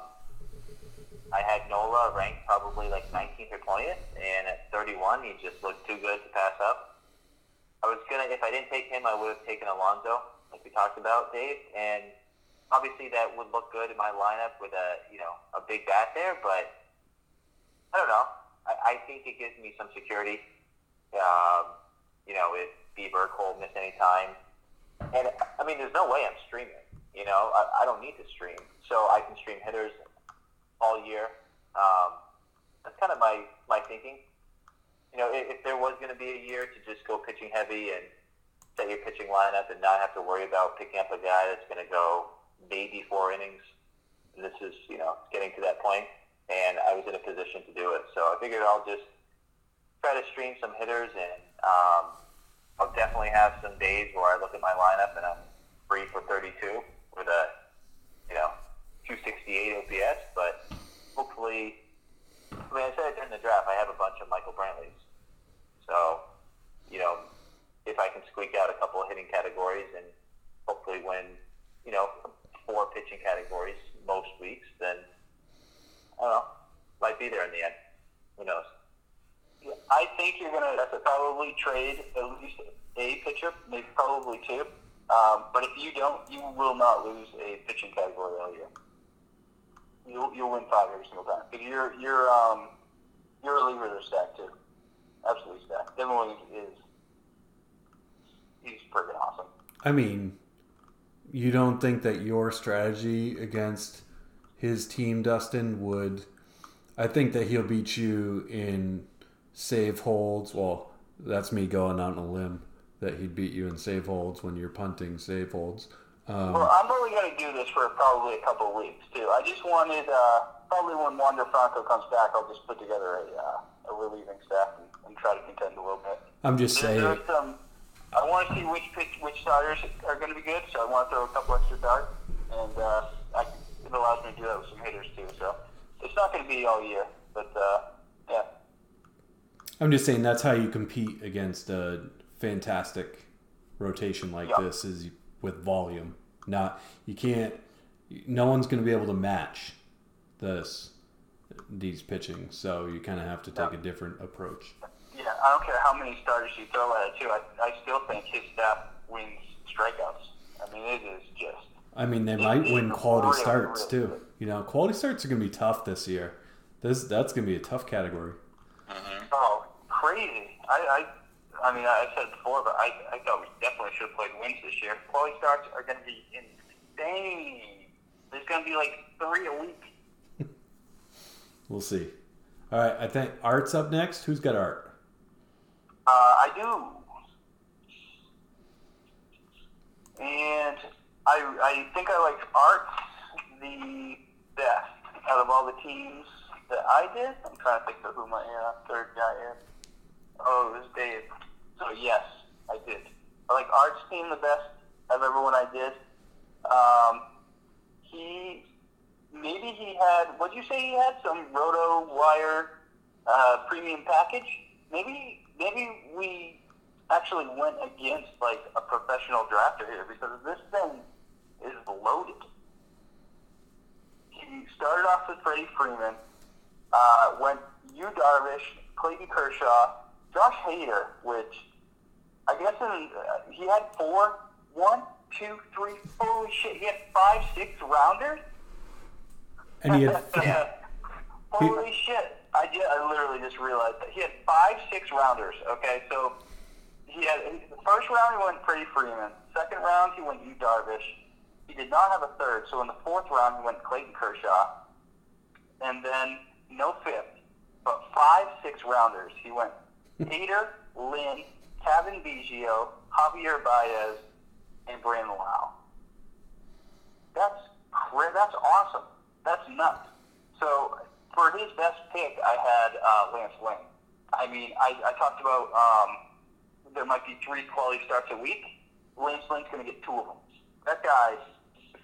I had Nola ranked probably like 19th or 20th, and at 31, he just looked too good to pass up. I was gonna, if I didn't take him, I would have taken Alonso, like we talked about, Dave, and obviously that would look good in my lineup with a, you know, a big bat there, but I don't know. I, I think it gives me some security. Um, you know, if Bieber, Cole miss any time. And, I mean, there's no way I'm streaming. You know, I, I don't need to stream. So I can stream hitters all year. Um, that's kind of my, my thinking. You know, if, if there was going to be a year to just go pitching heavy and set your pitching lineup and not have to worry about picking up a guy that's going to go maybe four innings, this is, you know, getting to that point, and I was in a position to do it. So I figured I'll just try to stream some hitters, and um, I'll definitely have some days where I look at my lineup and I'm free for 32 with a, you know, 268 OPS. But hopefully, I mean, I said during the draft, I have a bunch of Michael Brantleys. So, you know, if I can squeak out a couple of hitting categories and hopefully win, you know, four pitching categories most weeks, then I don't know, might be there in the end. Who knows? I think you're going to probably trade at least a pitcher, maybe probably two. Um, but if you don't, you will not lose a pitching category all year. You'll, you'll win five every single time. Because you're, you're, um, your relievers are stacked too. Absolutely stacked. Devin Williams is, he's freaking awesome. I mean, you don't think that your strategy against his team, Dustin, would. I think that he'll beat you in save holds. Well, that's me going out on a limb. that he'd beat you in save holds when you're punting save holds. Um, Well, I'm only going to do this for probably a couple of weeks too. I just wanted uh, probably when Wander Franco comes back, I'll just put together a, uh, a relieving staff and, and try to contend a little bit. I'm just There- saying. There's some. I want to see which pitch, which starters are going to be good, so I want to throw a couple extra darts, and uh, I, it allows me to do that with some hitters too. So it's not going to be all year, but uh, yeah. I'm just saying that's how you compete against a fantastic rotation like Yeah. this is with volume. Not you can't. No one's going to be able to match this these pitching, so you kind of have to take Yeah. a different approach. Yeah, I don't care how many starters you throw at it too. I, I still think his staff wins strikeouts. I mean, it is just. I mean, they might win quality Really, starts really too. You know, quality starts are going to be tough this year. This that's going to be a tough category. Mm-hmm. Oh, crazy! I, I, I mean, I said it before, but I, I thought we definitely should have played wins this year. Quality starts are going to be insane. There's going to be like three a week. We'll see. All right, I think Art's up next. Who's got Art? Uh, I do. And I, I think I liked Art the best out of all the teams that I did. I'm trying to think of who my uh, third guy is. Oh, it was Dave. So yes, I did. I like Art's team the best of everyone I did. Um, he maybe he had. What would you say he had? Some RotoWire uh, premium package. Maybe maybe we actually went against like a professional drafter here because this thing is loaded. He started off with Freddie Freeman, uh, went Yu Darvish, Clayton Kershaw, Josh Hader, which I guess in, uh, he had four, one, two, three, holy shit, he had five, six rounders. And he had Yeah. Holy shit! I did. I literally just realized that he had five six rounders. Okay, so he had the first round he went Freddie Freeman. Second round he went Yu Darvish. He did not have a third. So in the fourth round he went Clayton Kershaw, and then no fifth, but five six rounders. He went Peter, Lynn, Cavan Biggio, Javier Baez, and Brandon Lowe. That's that's awesome. That's nuts. So for his best pick, I had uh, Lance Lynn. I mean, I, I talked about um, there might be three quality starts a week. Lance Lynn's going to get two of them. That guy,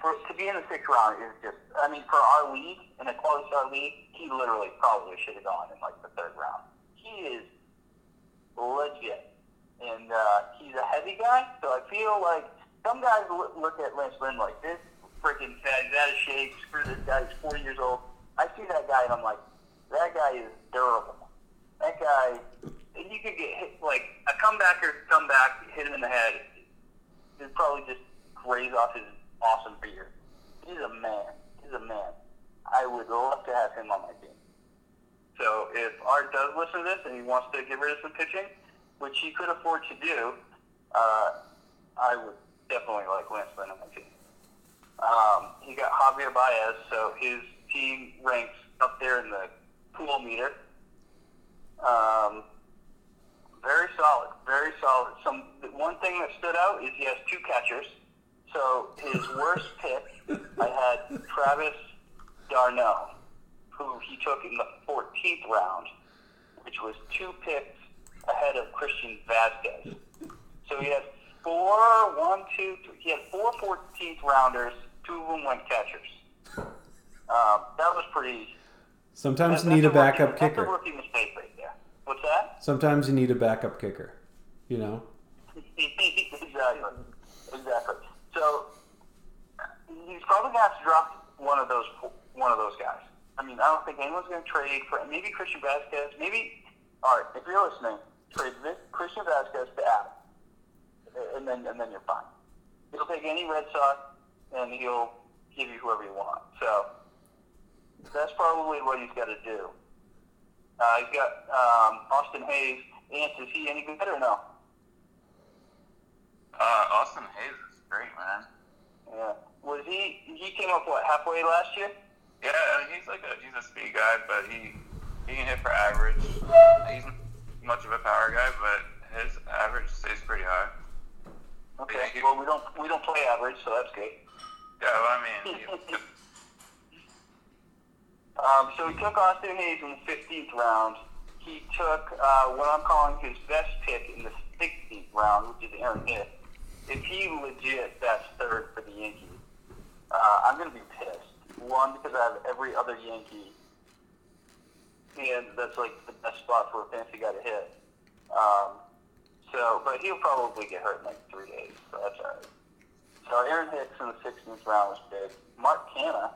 for, to be in the sixth round is just, I mean, for our league, in a quality star league, he literally probably should have gone in like the third round. He is legit. And uh, he's a heavy guy, so I feel like some guys look, at Lance Lynn like this freaking he's out of shape, screw this guy, he's 40 years old. I see that guy and I'm like, that guy is durable. That guy, and you could get hit, like, a comebacker come back, hit him in the head, he'd probably just graze off his awesome beard. He's a man. He's a man. I would love to have him on my team. So if Art does listen to this and he wants to get rid of some pitching, which he could afford to do, uh, I would definitely like Lance Lynn on my team. Um, he got Javier Baez, so his team ranks up there in the pool meter. Um, very solid, very solid. Some one thing that stood out is he has two catchers. So his worst pick, I had Travis d'Arnaud, who he took in the 14th round, which was two picks ahead of Christian Vazquez. So he had four, one, two, three. He had four 14th rounders. Two of them went catchers. Um, that was pretty. Sometimes that- you need a rookie- backup a kicker. rookie mistake right there. What's that? Sometimes you need a backup kicker. You know. exactly. Exactly. So he's probably going to have to drop one of those one of those guys. I mean, I don't think anyone's going to trade for maybe Christian Vazquez. Maybe all right. If you're listening, trade Christian Vazquez to Adam, and then and then you're fine. He'll take any Red Sox, and he'll give you whoever you want. So that's probably what he's got to do. Uh, he's got um, Austin Hays. Antz, is he any good or no? Uh, Austin Hays is great, man. Yeah. Was he? He came up what halfway last year? Yeah, I mean, he's like a he's a speed guy, but he he can hit for average. He's much of a power guy, but his average stays pretty high. Okay. He, well, we don't we don't play average, so that's good. Yeah, well, I mean, Um, so he took Austin Hays in the 15th round. He took uh, what I'm calling his best pick in the 16th round, which is Aaron Hicks. If he legit that's third for the Yankees, uh, I'm going to be pissed. One, because I have every other Yankee, and that's like the best spot for a fancy guy to hit. Um, so, but he'll probably get hurt in like three days, so that's all right. So Aaron Hicks in the 16th round was big. Mark Canha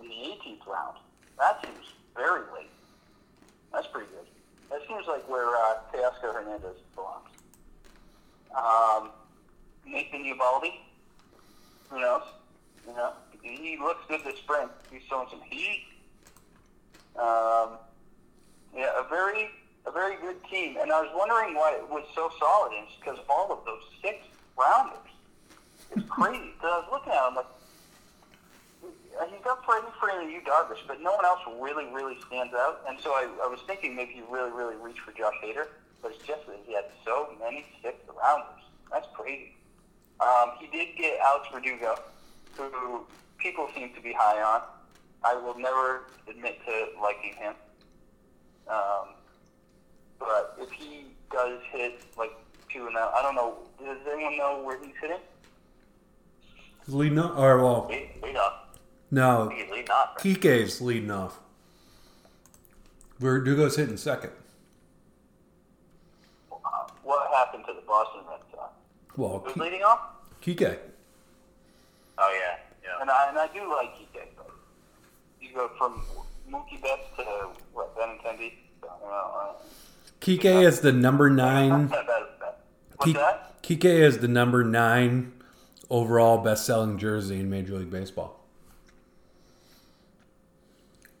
in the 18th round. That seems very late. That's pretty good. That seems like where uh, Teoscar Hernandez belongs. Um, Nathan Eovaldi. Who knows? You know, he looks good this spring. He's showing some heat. Um, yeah, a very a very good team. And I was wondering why it was so solid. And it's because of all of those six rounders. It's crazy. Because I was looking at them like, he's got Freddie Freeman and Yu Darvish, but no one else really, really stands out. And so I, I was thinking maybe he really, really reached for Josh Hader, but it's just that he had so many sixth rounders. That's crazy. Um, he did get Alex Verdugo, who people seem to be high on. I will never admit to liking him. Um, but if he does hit like two and out, I don't know. Does anyone know where he's hitting? Off, or well, lead, lead off. I no, he's leading off. Right? Kike's leading off. Verdugo's hitting second. Uh, what happened to the Boston Red Sox? Well, Who's Ki- leading off? Kike. Oh yeah, yeah. And I, and I do like Kike. You go from Mookie Betts to what Benintendi. You know, uh, Kike is the number nine. not that bad of a bet. What's that? Kike is the number nine overall best-selling jersey in Major League Baseball.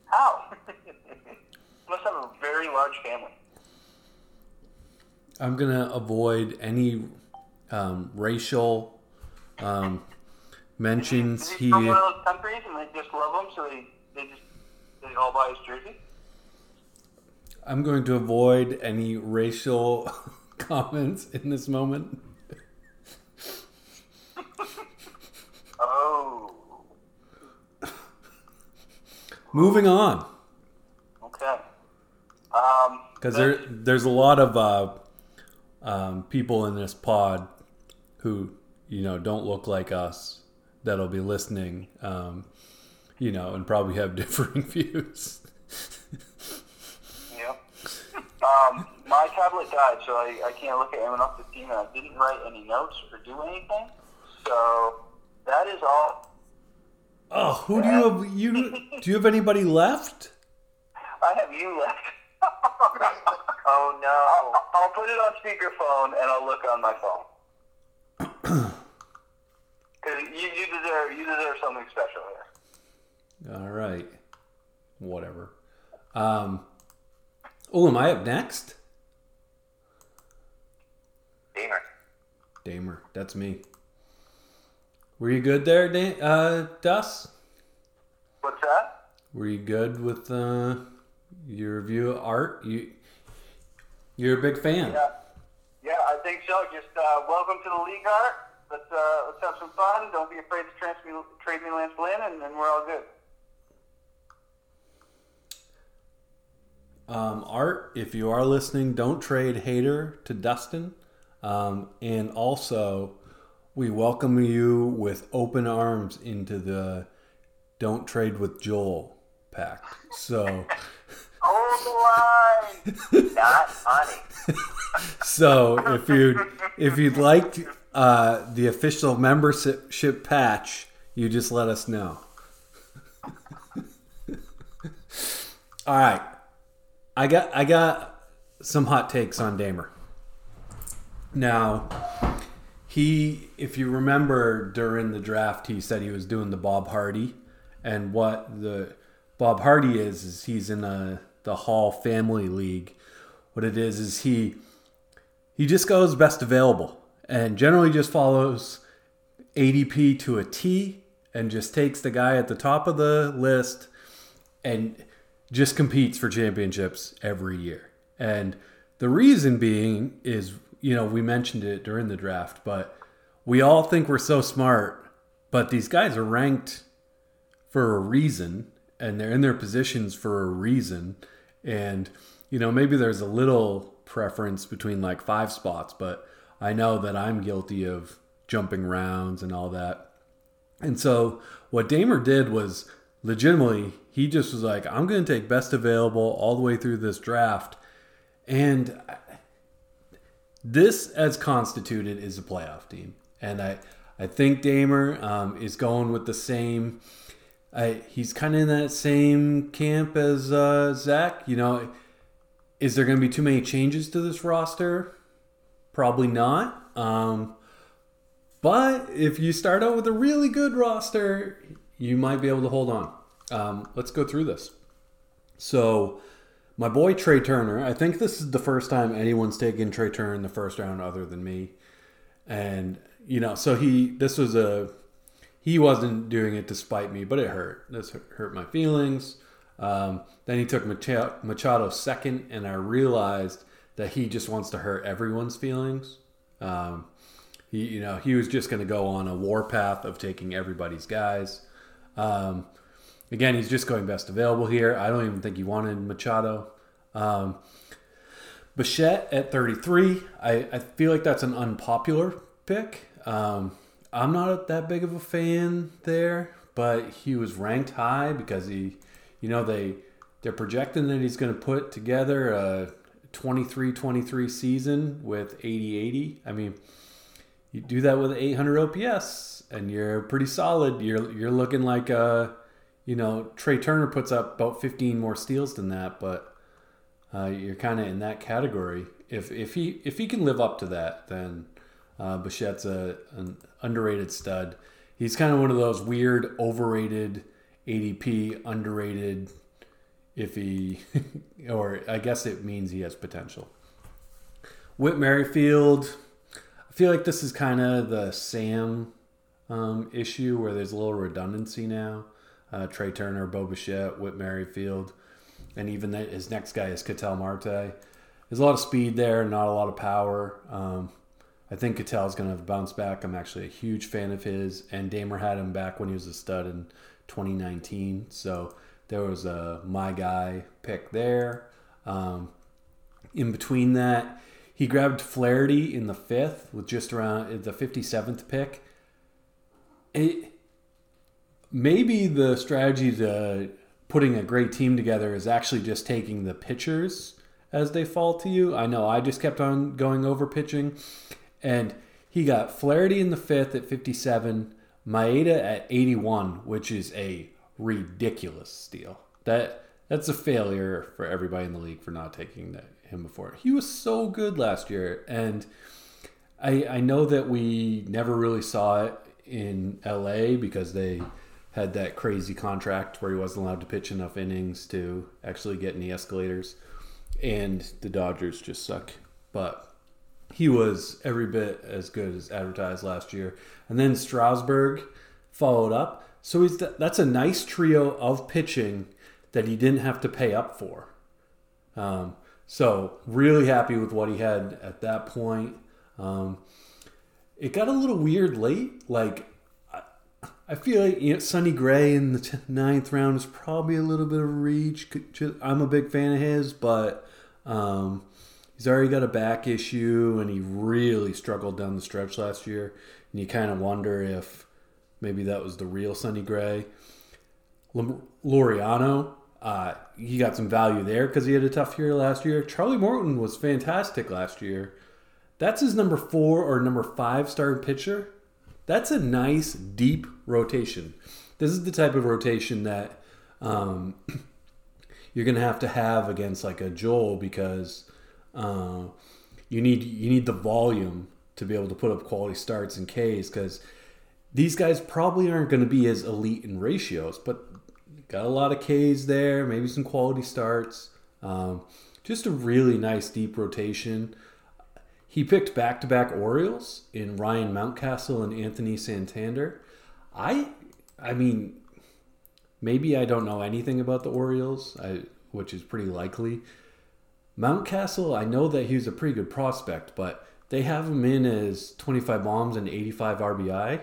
How? Must have a very large family. I'm gonna avoid any um, racial um, mentions. He from one of those countries and they just love him, so they, they just they all buy his jersey? I'm going to avoid any racial comments in this moment. Oh, Moving on, okay. Um, because then- there there's a lot of uh, um, people in this pod who you know don't look like us that'll be listening, um, you know, and probably have differing views. Yeah. Um, my tablet died, so I, I can't look at MNF 15, and I didn't write any notes or do anything. So that is all. Oh, who do you have? You do you have anybody left? I have you left. Oh no. I'll, I'll put it on speakerphone, and I'll look on my phone. Because you, you deserve you deserve something special here. All right, whatever. Um, oh, am I up next? Damer. Damer, that's me. Were you good there, da- uh, Dus? What's that? Were you good with uh, your review of art? You, you're a big fan. Yeah, yeah, I think so. Just uh, welcome to the league, Art. Let's uh, let's have some fun. Don't be afraid to trans- me, trade me Lance Lynn, and then we're all good. Um, Art, if you are listening, don't trade Hader to Dustin. Um, and also, we welcome you with open arms into the Don't Trade with Joel pact. So, Hold the line. Not funny. so if you if you'd like uh, the official membership patch, you just let us know. All right, I got I got some hot takes on Damer. Now, he, if you remember during the draft, he said he was doing the Bob Hardy, and what the Bob Hardy is is he's in a the Hall Family League. What it is is he he just goes best available and generally just follows ADP to a T and just takes the guy at the top of the list and just competes for championships every year. And the reason being is, you know, we mentioned it during the draft, but we all think we're so smart, but these guys are ranked for a reason and they're in their positions for a reason. And, you know, maybe there's a little preference between like five spots, but I know that I'm guilty of jumping rounds and all that. And so what Damer did was legitimately, he just was like, I'm going to take best available all the way through this draft. And this, as constituted, is a playoff team. And I, I think Damer um, is going with the same. I, he's kind of in that same camp as uh, Zach. You know, is there going to be too many changes to this roster? Probably not. Um, but if you start out with a really good roster, you might be able to hold on. Um, let's go through this. So, my boy Trea Turner, I think this is the first time anyone's taken Trea Turner in the first round other than me. And, you know, so he, this was a, he wasn't doing it despite me, but it hurt. This hurt my feelings. Um, then he took Machado second, and I realized that he just wants to hurt everyone's feelings. Um, he, you know, he was just going to go on a warpath of taking everybody's guys. Um, again, he's just going best available here. I don't even think he wanted Machado. Um, Bichette at 33. I, I feel like that's an unpopular pick. Um, I'm not that big of a fan there, but he was ranked high because he, you know, they they're projecting that he's going to put together a 23-23 season with 80-80. I mean, you do that with 800 OPS, and you're pretty solid. You're you're looking like a, you know, Trea Turner puts up about 15 more steals than that, but uh, you're kind of in that category. If if he if he can live up to that, then uh, Bichette's a an underrated stud. He's kind of one of those weird overrated ADP, underrated. If he, or I guess it means he has potential. Whit Merrifield, I feel like this is kind of the Sam um, issue where there's a little redundancy now. Uh, Trea Turner, Bo Bichette, Whit Merrifield, and even that his next guy is Ketel Marte. There's a lot of speed there, not a lot of power. Um, I think Ketel's going to bounce back. I'm actually a huge fan of his, and Damer had him back when he was a stud in 2019. So there was a my guy pick there. Um, in between that, he grabbed Flaherty in the fifth with just around the 57th pick. It, maybe the strategy to putting a great team together is actually just taking the pitchers as they fall to you. I know I just kept on going over pitching, and he got Flaherty in the fifth at 57, Maeda at 81, which is a ridiculous steal. That that's a failure for everybody in the league for not taking that him before. He was so good last year, and I I know that we never really saw it in LA because they had that crazy contract where he wasn't allowed to pitch enough innings to actually get any escalators, and the Dodgers just suck. But he was every bit as good as advertised last year, and then Strasburg followed up. So he's that's a nice trio of pitching that he didn't have to pay up for. Um, so really happy with what he had at that point. Um, it got a little weird late. Like I, I feel like you know, Sonny Gray in the ninth round is probably a little bit of reach. I'm a big fan of his, but um, he's already got a back issue, and he really struggled down the stretch last year. And you kind of wonder if maybe that was the real Sonny Gray. Laureano, uh, he got some value there because he had a tough year last year. Charlie Morton was fantastic last year. That's his number four or number five starting pitcher. That's a nice deep rotation. This is the type of rotation that um, you're gonna have to have against like a Joel because uh, you need you need the volume to be able to put up quality starts and Ks because these guys probably aren't going to be as elite in ratios, but Got a lot of Ks there, maybe some quality starts. Um, just a really nice deep rotation. He picked back to back Orioles in Ryan Mountcastle and Anthony Santander. I I mean, maybe I don't know anything about the Orioles, I, which is pretty likely. Mountcastle, I know that he was a pretty good prospect, but they have him in as 25 bombs and 85 RBI.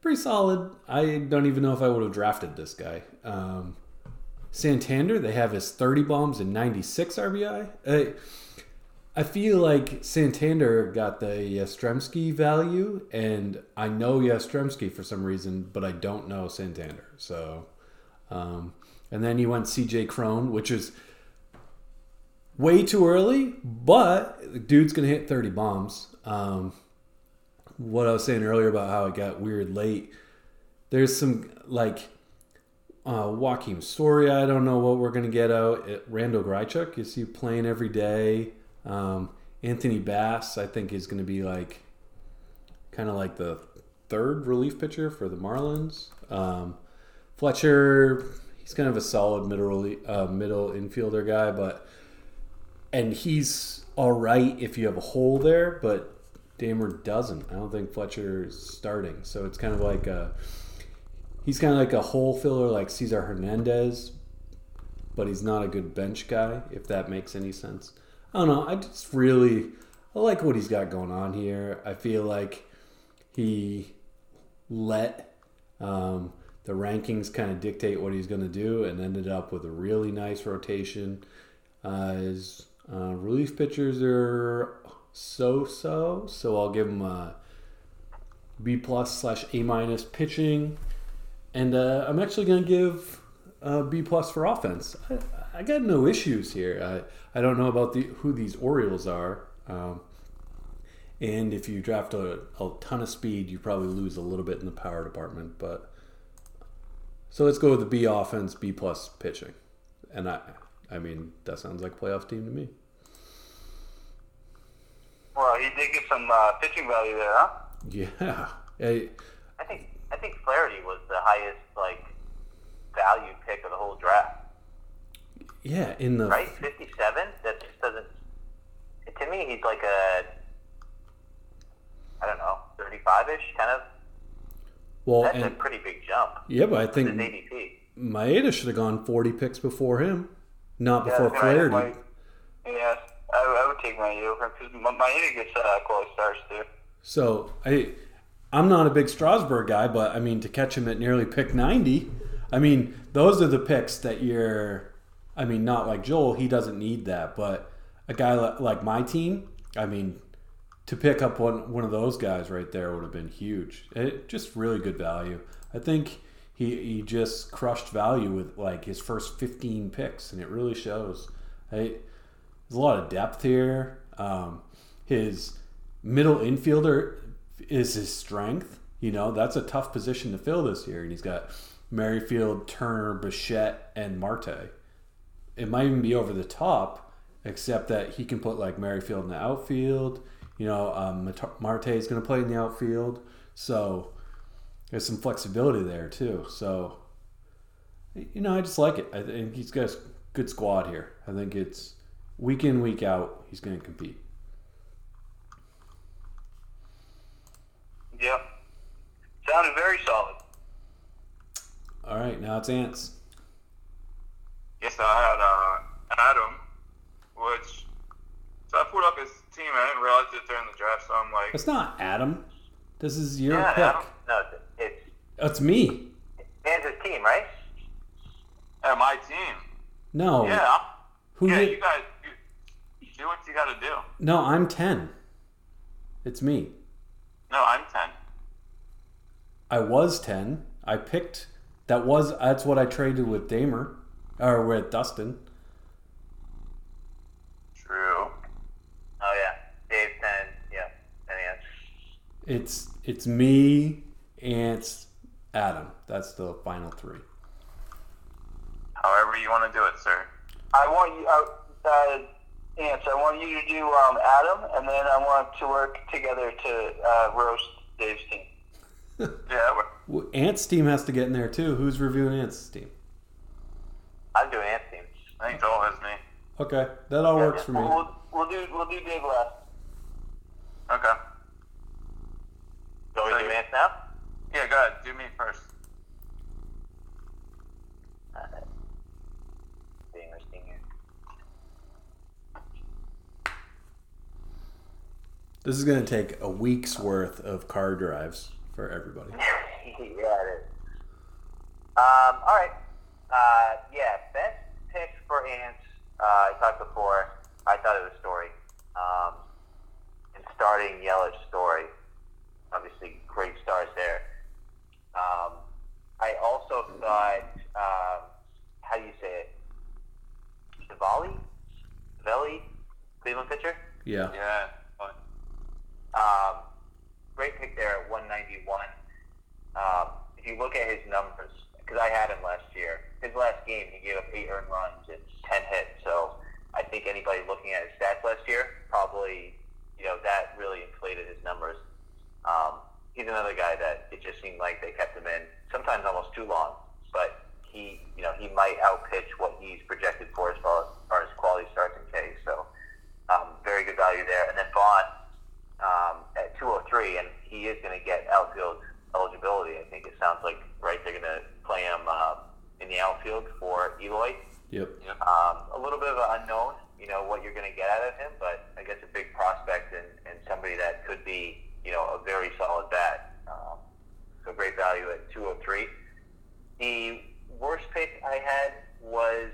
Pretty solid. I don't even know if I would have drafted this guy. Um, Santander, they have his 30 bombs and 96 RBI. I, I feel like Santander got the Yastrzemski value, and I know Yastrzemski for some reason, but I don't know Santander. So, um, and then you went CJ Cron, which is way too early, but dude's gonna hit 30 bombs. Um, what I was saying earlier about how it got weird late. There's some like uh, Joakim Soria. I don't know what we're gonna get out. It, Randall Grichuk is he playing every day? Um, Anthony Bass, I think, is gonna be like kind of like the third relief pitcher for the Marlins. Um, Fletcher, he's kind of a solid middle uh, middle infielder guy, but and he's all right if you have a hole there, but Damer doesn't. I don't think Fletcher is starting, so it's kind of like a he's kind of like a hole filler like Cesar Hernandez, but he's not a good bench guy. If that makes any sense, I don't know. I just really I like what he's got going on here. I feel like he let um, the rankings kind of dictate what he's going to do, and ended up with a really nice rotation. Uh, his uh, relief pitchers are so-so, so I'll give them a B plus slash A minus pitching, and uh, I'm actually going to give a B plus for offense. I, I got no issues here. I, I don't know about the who these Orioles are. Um, and if you draft a, a ton of speed, you probably lose a little bit in the power department. But so let's go with the B offense, B plus pitching, and I, I mean that sounds like a playoff team to me. Well, he did get some uh, pitching value there, huh? Yeah, I, I think I think Flaherty was the highest like value pick of the whole draft. yeah. In the Right, fifty-seven. That just doesn't. To me, he's like a. I don't know, thirty-five-ish kind of. well, That's a pretty big jump. yeah, but I His think ADP. Maeda should have gone 40 picks before him, not Yeah, before Flaherty. Yeah, I, I would take my over because my, my gets uh, quality stars too. So I, I'm not a big Strasburg guy, but I mean to catch him at nearly pick 90, I mean those are the picks that you're. I mean, not like Joel, he doesn't need that, but a guy li- like my team, I mean, to pick up one one of those guys right there would have been huge. It, just really good value. I think he he just crushed value with like his first 15 picks, and it really shows. I, there's a lot of depth here. Um, his middle infielder is his strength. You know, that's a tough position to fill this year. And he's got Merrifield, Turner, Bichette, and Marte. It might even be over the top, except that he can put like Merrifield in the outfield. You know, um, Marte is going to play in the outfield. So there's some flexibility there too. So, you know, I just like it. I think he's got a good squad here. I think it's week in, week out, he's going to compete. Yep. Sounded very solid. All right, now it's Antz. Yes, I had uh, Adam, which so I pulled up his team. I didn't realize it during the draft, so I'm like, It's not Adam. This is your Yeah, pick. Adam. No, it's, it's It's me. and his team, right? at my team. No. Yeah, Who yeah. You guys do what you got to do. No, I'm 10. It's me. No, I'm ten. I was 10. I picked that was that's what I traded with Damer or with Dustin. True. Oh yeah, Dave ten. Yeah, and yeah. It's it's me, and it's Adam. That's the final 3. However you want to do it, sir. I want you, uh, uh, Antz, I want you to do um, Adam, and then I want to work together to uh, roast Dave's team. Yeah, Well, Antz team has to get in there too. Who's reviewing Antz team? I'm doing Ant's team. I think Joel has me. Okay, that all works for me. We'll, we'll do we'll do Dave last. Okay. So we So do you- Antz now? Yeah, go ahead. Do me first. Alright. Being our senior. This is going to take a week's worth of car drives for everybody. yeah, it is. Um, all right. Uh, yeah, best pick for Antz. Uh, I talked before. I thought it was Story. Um, and starting Yelich Story. Obviously, great stars there. Um, I also thought, um, how do you say it? Savali? Savelli? Cleveland pitcher? Yeah. Yeah. Um, great pick there at 191. Um, if you look at his numbers, because I had him last year, his last game he gave up eight earned runs and 10 hits. So I think anybody looking at his stats last year probably, you know, that really inflated his numbers. Um, he's another guy that it just seemed like they kept him in sometimes almost too long, but he, you know, he might outpitch what he's projected for as far as, far as quality starts and Ks. So um, very good value there. And then Vaughn um, at 203, and he is going to get outfield eligibility. I think it sounds like right they're going to play him uh, in the outfield for Eloy. Yep. Um, a little bit of an unknown, you know, what you're going to get out of him, but I guess a big prospect and, and somebody that could be, you know, a very solid bat. Um, so great value at 203. The worst pick I had was,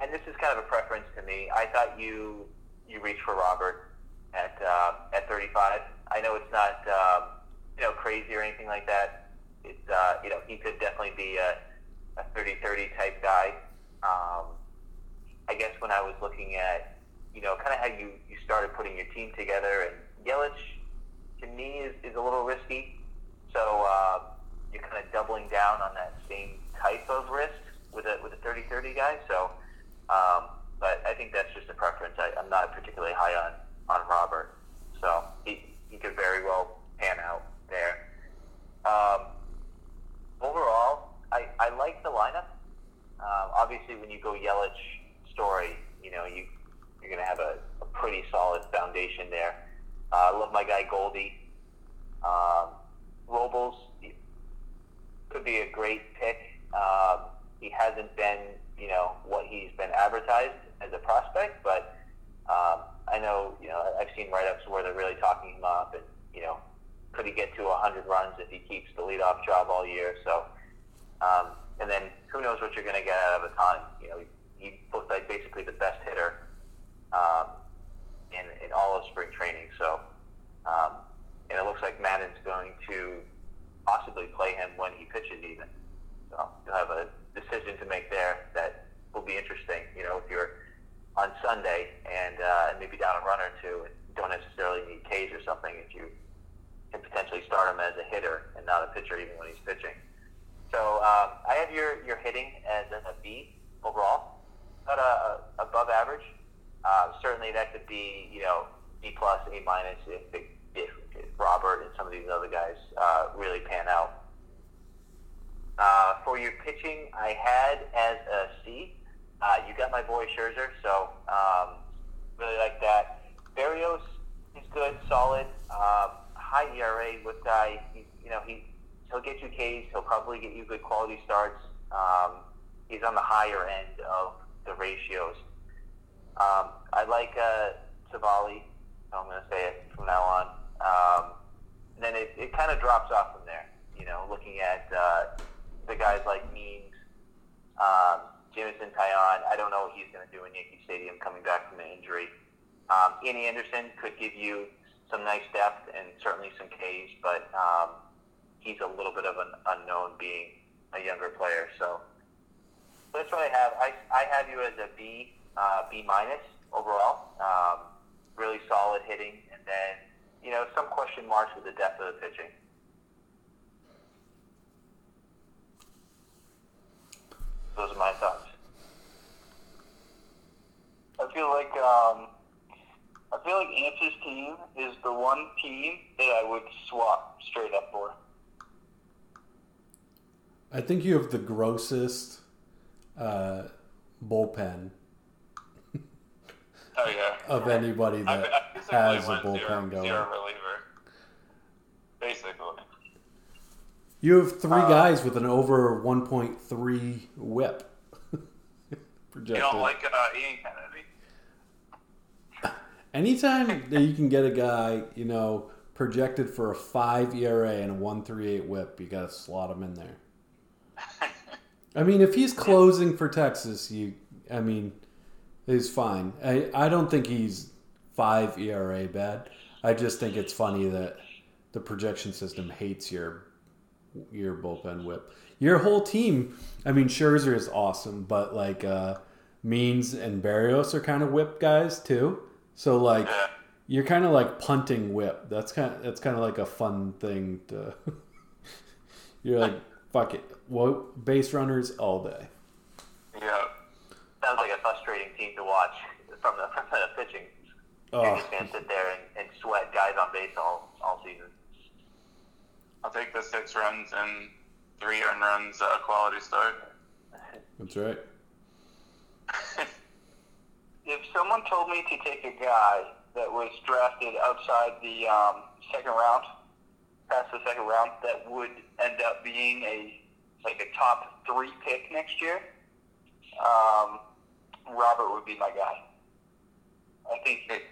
and this is kind of a preference to me. I thought you you reached for Robert at uh, at 35. I know it's not um, you know crazy or anything like that. It's uh, you know he could definitely be a a 30-30 type guy. Um, guess when I was looking at, you know, kind of how you, you started putting your team together, and Yelich, to me, is, is a little risky. So uh, you're kind of doubling down on that same type of risk with a with a 30-30 guy. So, um, but I think that's just a preference. I, I'm not particularly high on, on Robert. So he, he could very well pan out there. Um, overall, I, I like the lineup. Um, obviously, when you go Yelich Story, you know you you're to have a, a pretty solid foundation there. Uh, I love my guy Goldie. Um, Robles could be a great pick. Um, he hasn't been, you know, what he's been advertised as a prospect, but um, I know, you know, I've seen write-ups where they're really talking him up, and you know, could he get to 100 runs if he keeps the leadoff job all year? So, um, and then who knows what you're going to get out of Ohtani? You know, he looked like basically the best hitter um, in in all of spring training. So, um, and it looks like Maddon's going to possibly play him when he pitches even. So you'll have a decision to make there that will be interesting. You know, if you're on Sunday and uh, maybe down a run or two and don't necessarily need K's or something, if you can potentially start him as a hitter and not a pitcher even when he's pitching. So um, I have your, your hitting as a B overall, not a, above average. Uh, certainly that could be you know B plus, A minus if, if, if Robert and some of these other guys uh, really pan out. Uh, for your pitching, I had as a C. Uh, you got my boy Scherzer, so um, really like that. Berrios is good, solid, um, high ERA with guy. He, you know, he he'll get you Ks. He'll probably get you good quality starts. Um, he's on the higher end of the ratios. Um, I like uh, Savali. So I'm going to say it from now on. Um, and then it, it kind of drops off from there. You know, looking at uh, the guys like Means, um, Jameson Taillon. I don't know what he's going to do in Yankee Stadium coming back from an injury. Um, Ian Anderson could give you some nice depth and certainly some Ks, but um, he's a little bit of an unknown being a younger player. So that's what I have. I, I have you as a B, uh, B minus overall. Um, really solid hitting, and then you know some question marks with the depth of the pitching. Those are my thoughts. I feel like um, I feel like Antz's team is the one team that I would swap straight up for. I think you have the grossest uh, bullpen Oh yeah. of anybody that I basically has a bullpen zero, going. zero reliever. Basically. You have three Uh, guys with an over 1.3 whip. You Projected. don't like uh, Ian Kennedy? Anytime that you can get a guy, you know, projected for a five ERA and a one three eight WHIP, you got to slot him in there. I mean, if he's closing for Texas, you, I mean, he's fine. I, I don't think he's five ERA bad. I just think it's funny that the projection system hates your your bullpen whip. Your whole team. I mean, Scherzer is awesome, but like uh, Means and Berrios are kind of whip guys too. So like, you're kind of like punting whip. That's kind of that's kind of like a fun thing to. you're like fuck it. Well, base runners all day. Yeah. Sounds like a frustrating team to watch from the from the pitching. You're Oh, just gonna sit there and, and sweat guys on base all all season. I'll take the six runs and three earned runs uh, quality start. that's right. If someone told me to take a guy that was drafted outside the um, second round, past the second round, that would end up being a like a top three pick next year, um, Robert would be my guy. I think It,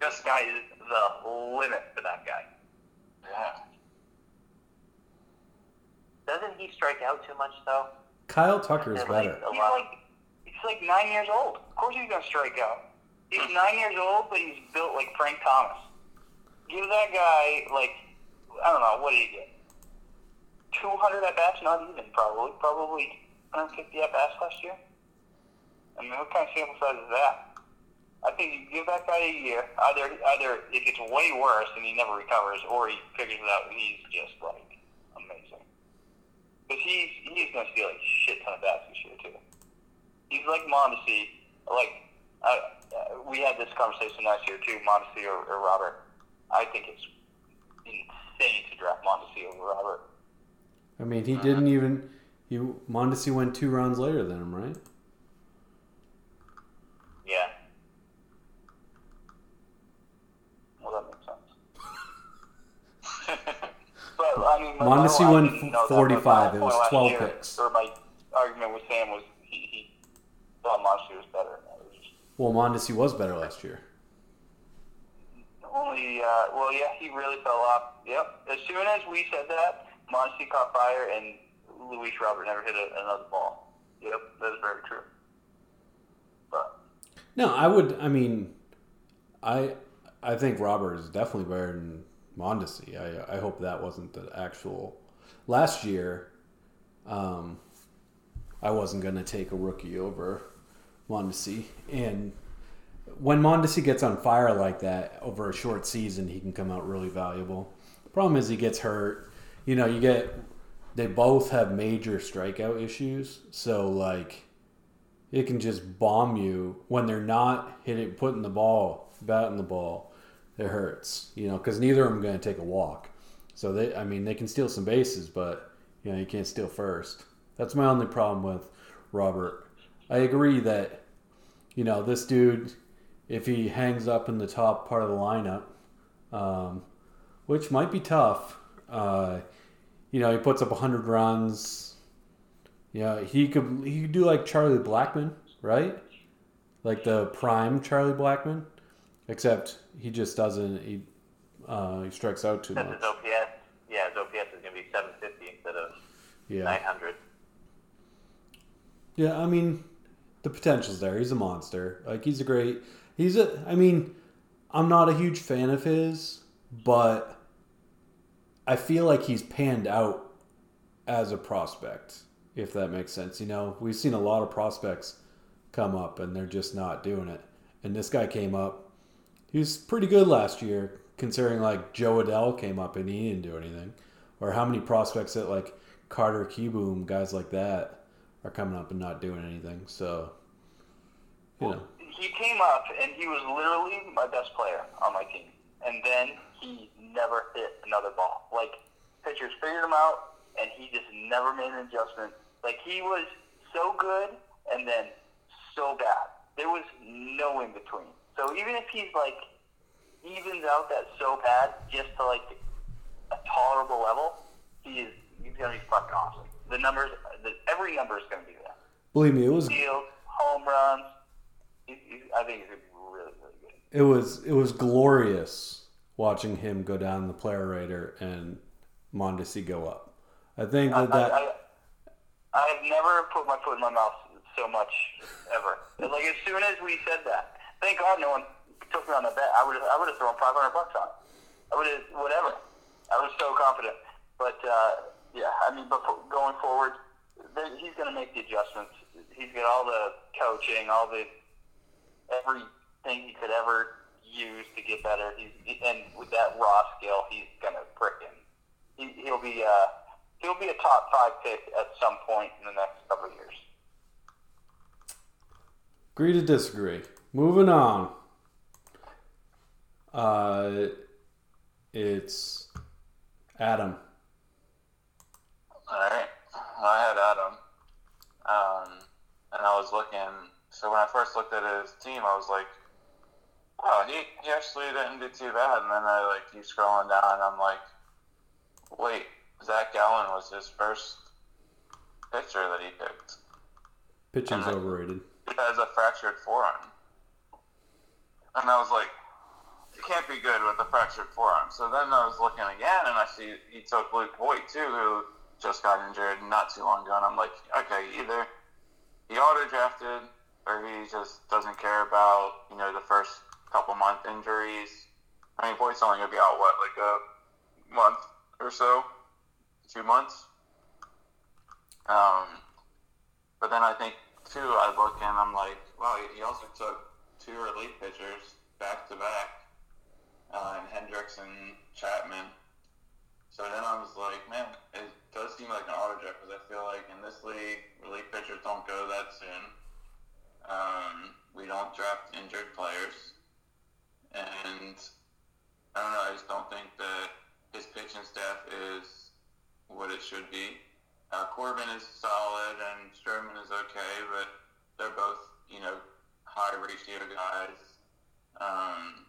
this guy is the limit for that guy. yeah. Doesn't he strike out too much though? Kyle Tucker is Yeah, like, better. He's like he's like nine years old. Of course he's gonna strike out. He's nine years old, but he's built like Frank Thomas. Give that guy like I don't know what did he get? Two hundred at bats, not even probably, probably 150 at bats last year. I mean, what kind of sample size is that? I think you give that guy a year. Either either it gets way worse and he never recovers, or he figures it out and he's just like amazing. Because he's he's gonna steal a shit ton of bats this year too. He's like Mondesi. Like uh, uh, we had this conversation last year too, Mondesi or, or Robert. I think it's insane to draft Mondesi over Robert. I mean, he didn't even. He Mondesi went two rounds later than him, right? Yeah. Well, that makes sense. But I mean, Mondesi went didn't know that, 45. It was 12 year, picks. Or my argument with Sam was he, he thought Mondesi was better. Was just Well, Mondesi was better last year. Only, uh, well, yeah, he really fell off. Yep. As soon as we said that, Mondesi caught fire, and Luis Robert never hit a, another ball. Yep, that is very true. But No, I would. I mean, I I think Robert is definitely better than Mondesi. I I hope that wasn't the actual. Last year, um, I wasn't gonna take a rookie over Mondesi, and when Mondesi gets on fire like that over a short season, he can come out really valuable. Problem is, he gets hurt. You know, you get. They both have major strikeout issues, so like it can just bomb you when they're not hitting, putting the ball, batting the ball. It hurts, you know, because neither of them going to take a walk. So they, I mean, they can steal some bases, but you know, you can't steal first. That's my only problem with Robert. I agree that, you know, this dude, if he hangs up in the top part of the lineup, um, which might be tough, uh, you know, he puts up 100 runs, yeah, he could he could do like Charlie Blackmon, right? Like the prime Charlie Blackmon, except he just doesn't. He uh, he strikes out too Since much. his OPS, yeah, his OPS is going to be 750 instead of Yeah, 900. yeah. I mean, the potential's there. He's a monster. Like he's a great. He's a. I mean, I'm not a huge fan of his, but I feel like he's panned out as a prospect. If that makes sense, you know, we've seen a lot of prospects come up and they're just not doing it. And this guy came up. He was pretty good last year, considering like Jo Adell came up and he didn't do anything. Or how many prospects that like Carter Kieboom, guys like that, are coming up and not doing anything. So, you know, he came up, and he was literally my best player on my team. And then he never hit another ball. Like pitchers figured him out, and he just never made an adjustment. Like he was so good, and then so bad. There was no in between. So even if he's like evens out that so bad just to like a tolerable level, he is he's gonna be fucking awesome. The numbers, the, every number is gonna be there. believe me, it was Steals, home runs. He, he, I think he's gonna be really, really good. it was it was glorious watching him go down the player rater and Mondesi go up. I think that that I, I, I have never put my foot in my mouth so much ever. like as soon as we said that, thank God no one took me on the bet. I would I would have thrown five hundred bucks on. it. I would have whatever. I was so confident. But uh, yeah, I mean, but going forward, he's going to make the adjustments. He's got all the coaching, all the everything he could ever use to get better. He's and with that raw skill, he's going to frickin' he, he'll be uh, he'll be a top five pick at some point in the next couple of years. agree to disagree. Moving on. Uh, it's Adam. All right. I had Adam. Um, and I was looking. So when I first looked at his team, I was like, oh, he, he actually didn't do too bad. And then I like keep scrolling down, and I'm like, wait, Zach Gallen was his first pitcher that he picked. Pitching's Uh-huh. overrated. He has a fractured forearm. And I was like, it can't be good with a fractured forearm. So then I was looking again, and I see he took Luke Voit too, who just got injured not too long ago. And I'm like, okay, either he auto drafted or he just doesn't care about you know the first couple month injuries. I mean, Voit's only gonna be out what like a month or so, two months. Um, but then I think too, I look and I'm like, wow, he also took two relief pitchers back to back, uh, and Hendriks and Chapman. So then I was like, man, it does seem like an auto draft because I feel like in this league, relief pitchers don't go that soon. Um, we don't draft injured players, and I don't know. I just don't think that his pitching staff is what it should be. Uh, Corbin is solid and Sherman is okay, but they're both, you know, high ratio guys. Um,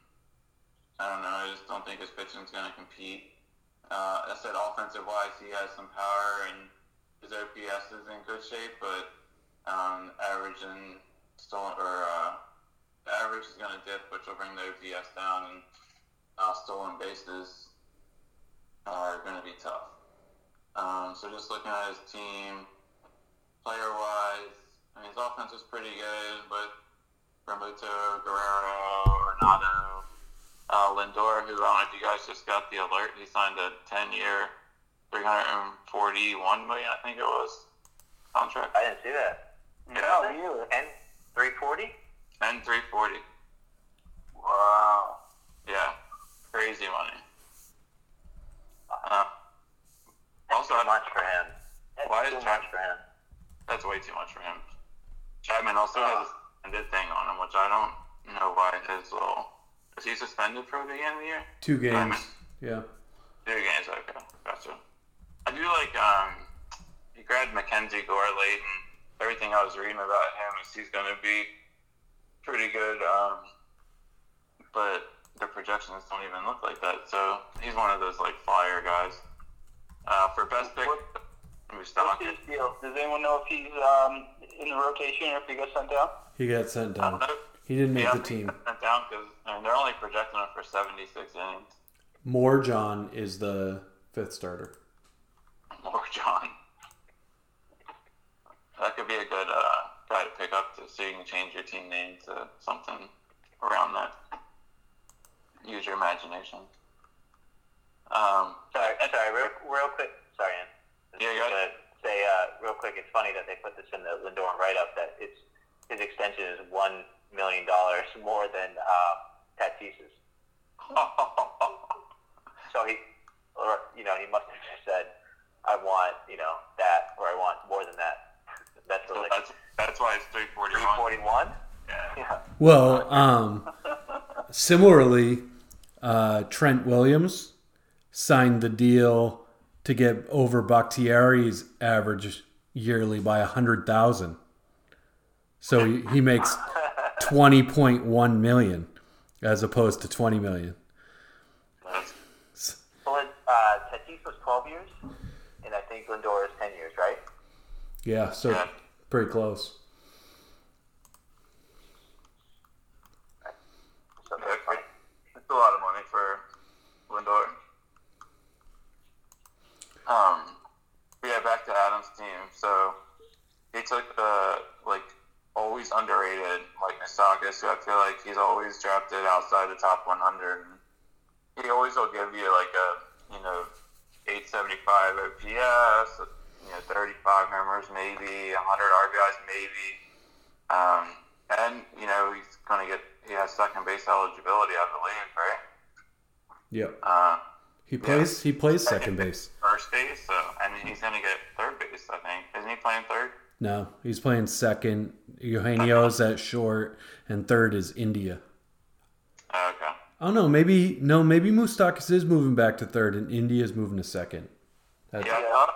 I don't know. I just don't think his pitching is going to compete. Uh, I said offensive wise, he has some power and his OPS is in good shape, but um, average and stolen or uh, average is going to dip, which will bring the OPS down, and uh, stolen bases are going to be tough. Um, so just looking at his team, player wise, I mean his offense is pretty good, but Realmuto, Guerrero, Renato, uh, Lindor, who I don't know if you guys just got the alert, he signed a 10 year, 341 million, I think it was, contract. I didn't see that. No, you. And 340? And 340. Wow. Yeah. Crazy money. Uh, That's Also, too much for him. That's Why is too Chap- much for him. that's way too much for him. Chapman also has a suspended thing on him, which I don't know why his little. Is he suspended for the end of the year? Two games. Diamond. Yeah. Two games, okay. Gotcha. I do like, um, he grabbed Mackenzie Gore late, and everything I was reading about him is he's going to be pretty good, um, but the projections don't even look like that. So he's one of those, like, flyer guys. Uh, for best pick, What- What's his deal? Does anyone know if he's um, in the rotation or if he got sent down? He got sent down. He didn't make Yeah, the team. Sent down because I mean, they're only projecting him for 76 innings. Morejon is the fifth starter. Morejon. That could be a good uh, guy to pick up to so you can change your team name to something around that. Use your imagination. Um, Sorry, sorry, real, real quick. Sorry, Ann. Yeah, go ahead. gonna say uh, real quick. It's funny that they put this in the Lindor write-up that it's his extension is one million dollars more than uh, Tatis's. So he, or you know, he must have just said, "I want you know that, or I want more than that." That's so that's that's why it's 341. three forty-one. Yeah. Yeah. Well, um, similarly, uh, Trent Williams signed the deal to get over Bakhtiari's average yearly by a hundred thousand. So he, he makes twenty point one million as opposed to twenty million. Well, uh, Tatis was twelve years, and I think Lindor is ten years, right? Yeah, so Yeah. pretty close. So Okay. Um, yeah, back to Adam's team. So he took the like always underrated like Moustakas, who I feel like he's always drafted outside the top 100. He always will give you like a you know 875 OPS, you know 35 homers, maybe 100 RBIs, maybe. Um, and you know he's gonna get he has second base eligibility, I believe, right? Yep. Uh, He plays. He plays second base. first base, so and he's gonna get third base. I think isn't he playing third? No, he's playing second. Eugenio's uh-huh. at short, and third is India. Oh, okay. Oh no, maybe no, maybe Moustakas is moving back to third, and India is moving to second. That's, Yeah, I thought,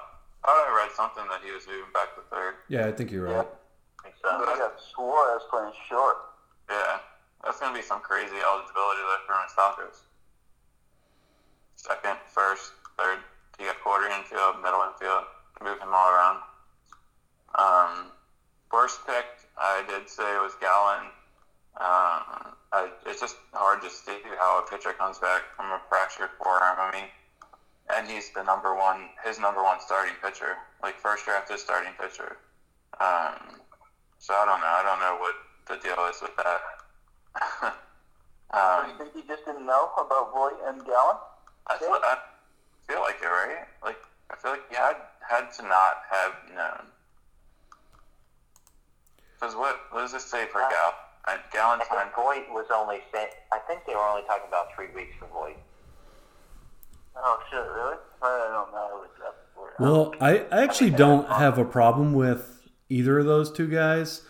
I thought I read something that he was moving back to third. yeah, I think you're right. I think so. We got Suarez playing short. Yeah, that's gonna be some crazy eligibility there for Moustakas. Second, first, third. You got quarter infield, middle infield. Move him all around. Um, worst pick, I did say was Gallen. Um, I, it's just hard to see how a pitcher comes back from a fractured forearm. I mean, and he's the number one, his number one starting pitcher, like first drafted starting pitcher. Um, so I don't know. I don't know what the deal is with that. Do you um, think he just didn't know about Roy and Gallen? I feel, I feel like it, right? Like I feel like you had had to not have known. Because what what does this say for Gal? Uh, Gallen I time. Voit was only say, I think they were only talking about three weeks for Voit. Oh shit, really? I don't know. What was that for. Well, I, I actually don't have a problem with either of those two guys,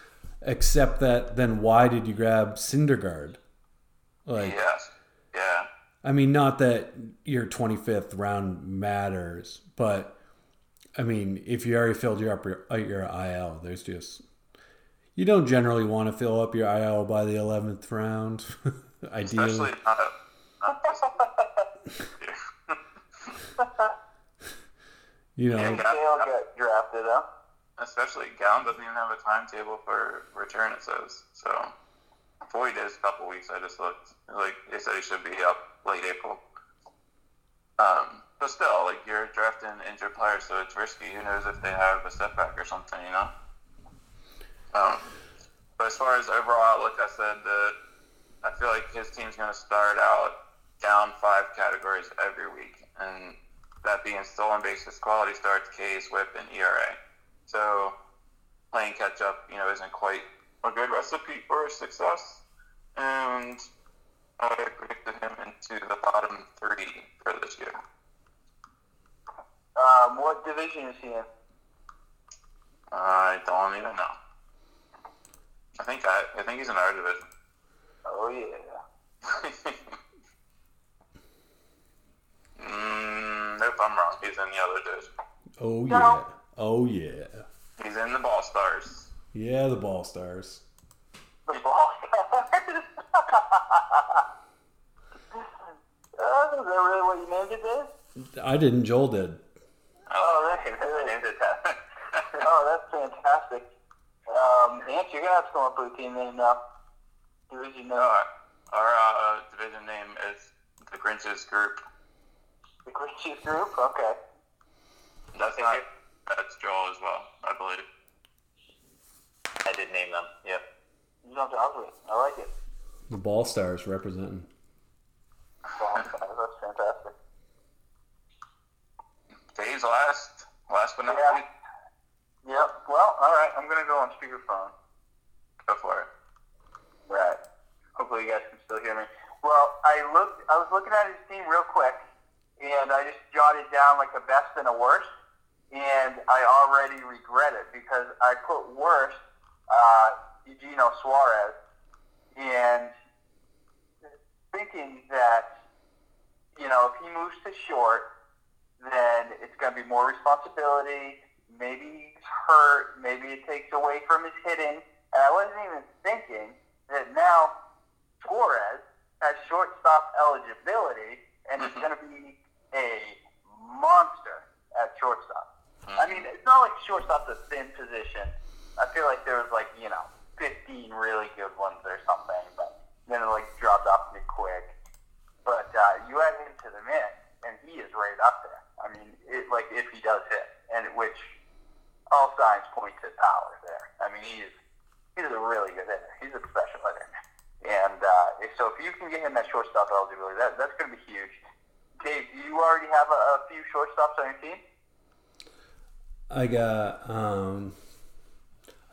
except that then why did you grab Syndergaard? Like, Yes. Yeah. I mean, not that your 25th round matters, but I mean, if you already filled your up your, uh, your IL, there's just you don't generally want to fill up your IL by the 11th round, ideally. Especially not. not You know, Yeah. Dale got drafted, huh? especially Gallen doesn't even have a timetable for return. It says so. Voit is a couple weeks. I just looked. Like they said, he should be up late April. Um, but still, like you're drafting injured players, so it's risky. Who knows if they have a setback or something, you know? Um, but as far as overall outlook, I said that I feel like his team's going to start out down five categories every week, and that being stolen bases, quality starts, Ks, WHIP, and ERA. So playing catch up, you know, isn't quite a good recipe for success. And I predicted him into the bottom three for this year. Um, what division is he in? I don't even know. I think I, I think he's in our division. Oh yeah. mm, nope, I'm wrong. He's in the other division. oh No. yeah, oh yeah, He's in the Ball Stars. Yeah, the Ball Stars. The ball stars. uh, is that really what you named it, Dave? I didn't. Joel did. Oh, that's I named it that. Oh, that's fantastic. Um, Ant, you're gonna have to come up with a team name now. Division name. our our uh, division name is the Grinches Group. The Christian group. Okay. That's not. That's Joel as well, I believe. I did name them. Yep. You jumped out of it. I like it. The Ball Stars representing. Ball stars. That's fantastic. Dave's last. Last but not Yeah. least. Yep. Well, all right. I'm gonna go on speakerphone. Go for it. Right. Hopefully you guys can still hear me. Well, I looked. I was looking at his team real quick, and I just jotted down like a best and a worst, and I already regret it because I put worst uh, Eugenio Suarez, and thinking that you know if he moves to short, then it's going to be more responsibility. Maybe he's hurt. Maybe it takes away from his hitting. And I wasn't even thinking that now Suarez has shortstop eligibility and is going to be a monster at shortstop. I mean, it's not like shortstop's a thin position. I feel like there was like, you know, 15 really good ones or something, but then it like dropped off pretty quick. But uh, you add him to the mix, and he is right up there. I mean, it, like if he does hit, and which all signs point to power there. I mean, he's he's a really good hitter. He's a special hitter, and uh, so if you can get him that shortstop eligibility, that that's going to be huge. Dave, do you already have a, a few shortstops on your team? I got um,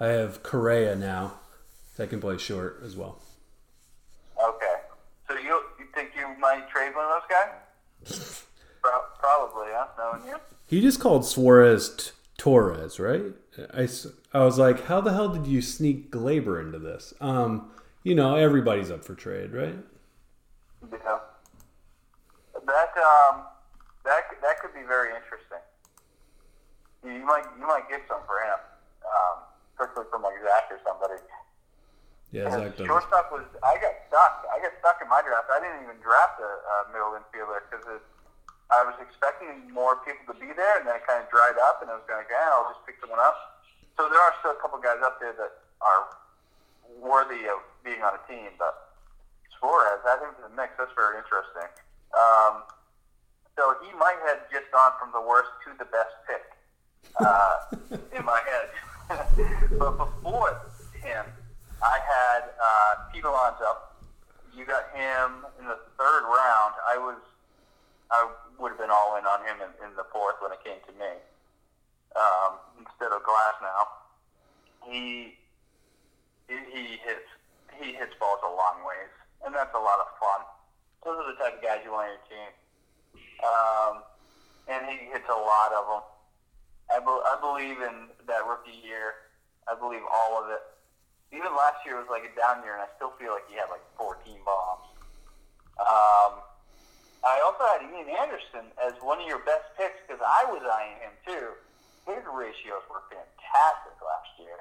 I have Correa now. That can play short as well. Okay, so you you think you might trade one of those guys? Pro- probably, huh? Knowing you. He just called Suarez t- Torres, right? I, I was like, how the hell did you sneak Gleyber into this? Um, you know, everybody's up for trade, right? Yeah. That um, that could- that could be very interesting. You might you might get some for him, um, especially from like Zach or somebody. Yeah, Zach does. shortstop was I got stuck. I got stuck in my draft. I didn't even draft a, a middle infielder because I was expecting more people to be there, and then it kind of dried up, and I was going, "Yeah, I'll just pick someone up." So there are still a couple guys up there that are worthy of being on a team, but Suarez, him to the mix. That's very interesting. Um, so he might have just gone from the worst to the best pick uh, in my head. but before him, I had uh, Pete Alonso. You got him in the third round. I was, I would have been all in on him in, in the fourth when it came to me um, instead of Glasnow. He he he hits he hits balls a long ways, and that's a lot of fun. Those are the type of guys you want on your team. Um, and he hits a lot of them. I, be- I believe in that rookie year. I believe all of it. Even last year was like a down year, and I still feel like he had like 14 bombs. Um, I also had Ian Anderson as one of your best picks because I was eyeing him too. His ratios were fantastic last year,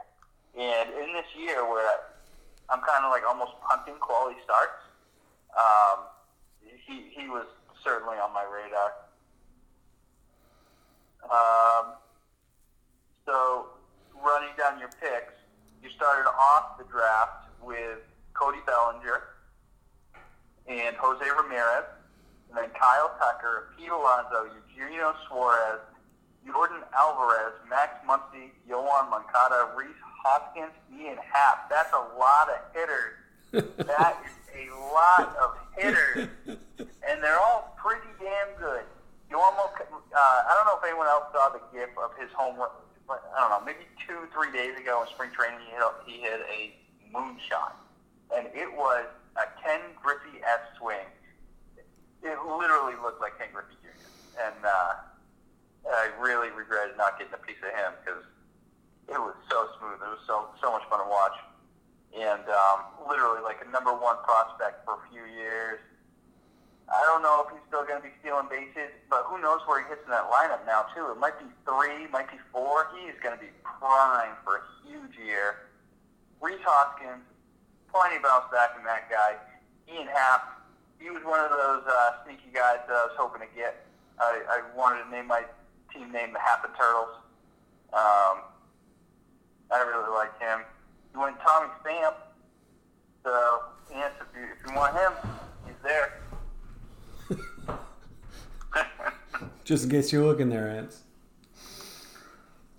and in this year where I'm kind of like almost punting quality starts, um, he he was certainly on my radar. Um, so running down your picks, you started off the draft with Cody Bellinger and Jose Ramirez, and then Kyle Tucker, Pete Alonso, Eugenio Suarez, Yordan Alvarez, Max Muncy, Yoan Moncada, Rhys Hoskins, Ian Happ. That's a lot of hitters. that is a lot of hitters, and they're all pretty damn good. You almost, uh, I don't know if anyone else saw the gif of his home run. I don't know, maybe two, three days ago in spring training, he hit, he hit a moonshot, and it was a Ken Griffey-esque swing. It literally looked like Ken Griffey Jr. And uh, I really regretted not getting a piece of him because it was so smooth. It was so so much fun to watch, and um, literally like a number one prospect for a few years. I don't know if he's still going to be stealing bases, but who knows where he hits in that lineup now too. It might be three, might be four. He is going to be primed for a huge year. Rhys Hoskins, plenty bounce back in that guy. Ian Happ, he was one of those uh, sneaky guys that I was hoping to get. I, I wanted to name my team name the Happen Turtles. Um, I really like him. You went Tommy Stamp, so yes, if you, if you want him, he's there. Just in case you're looking there, Antz.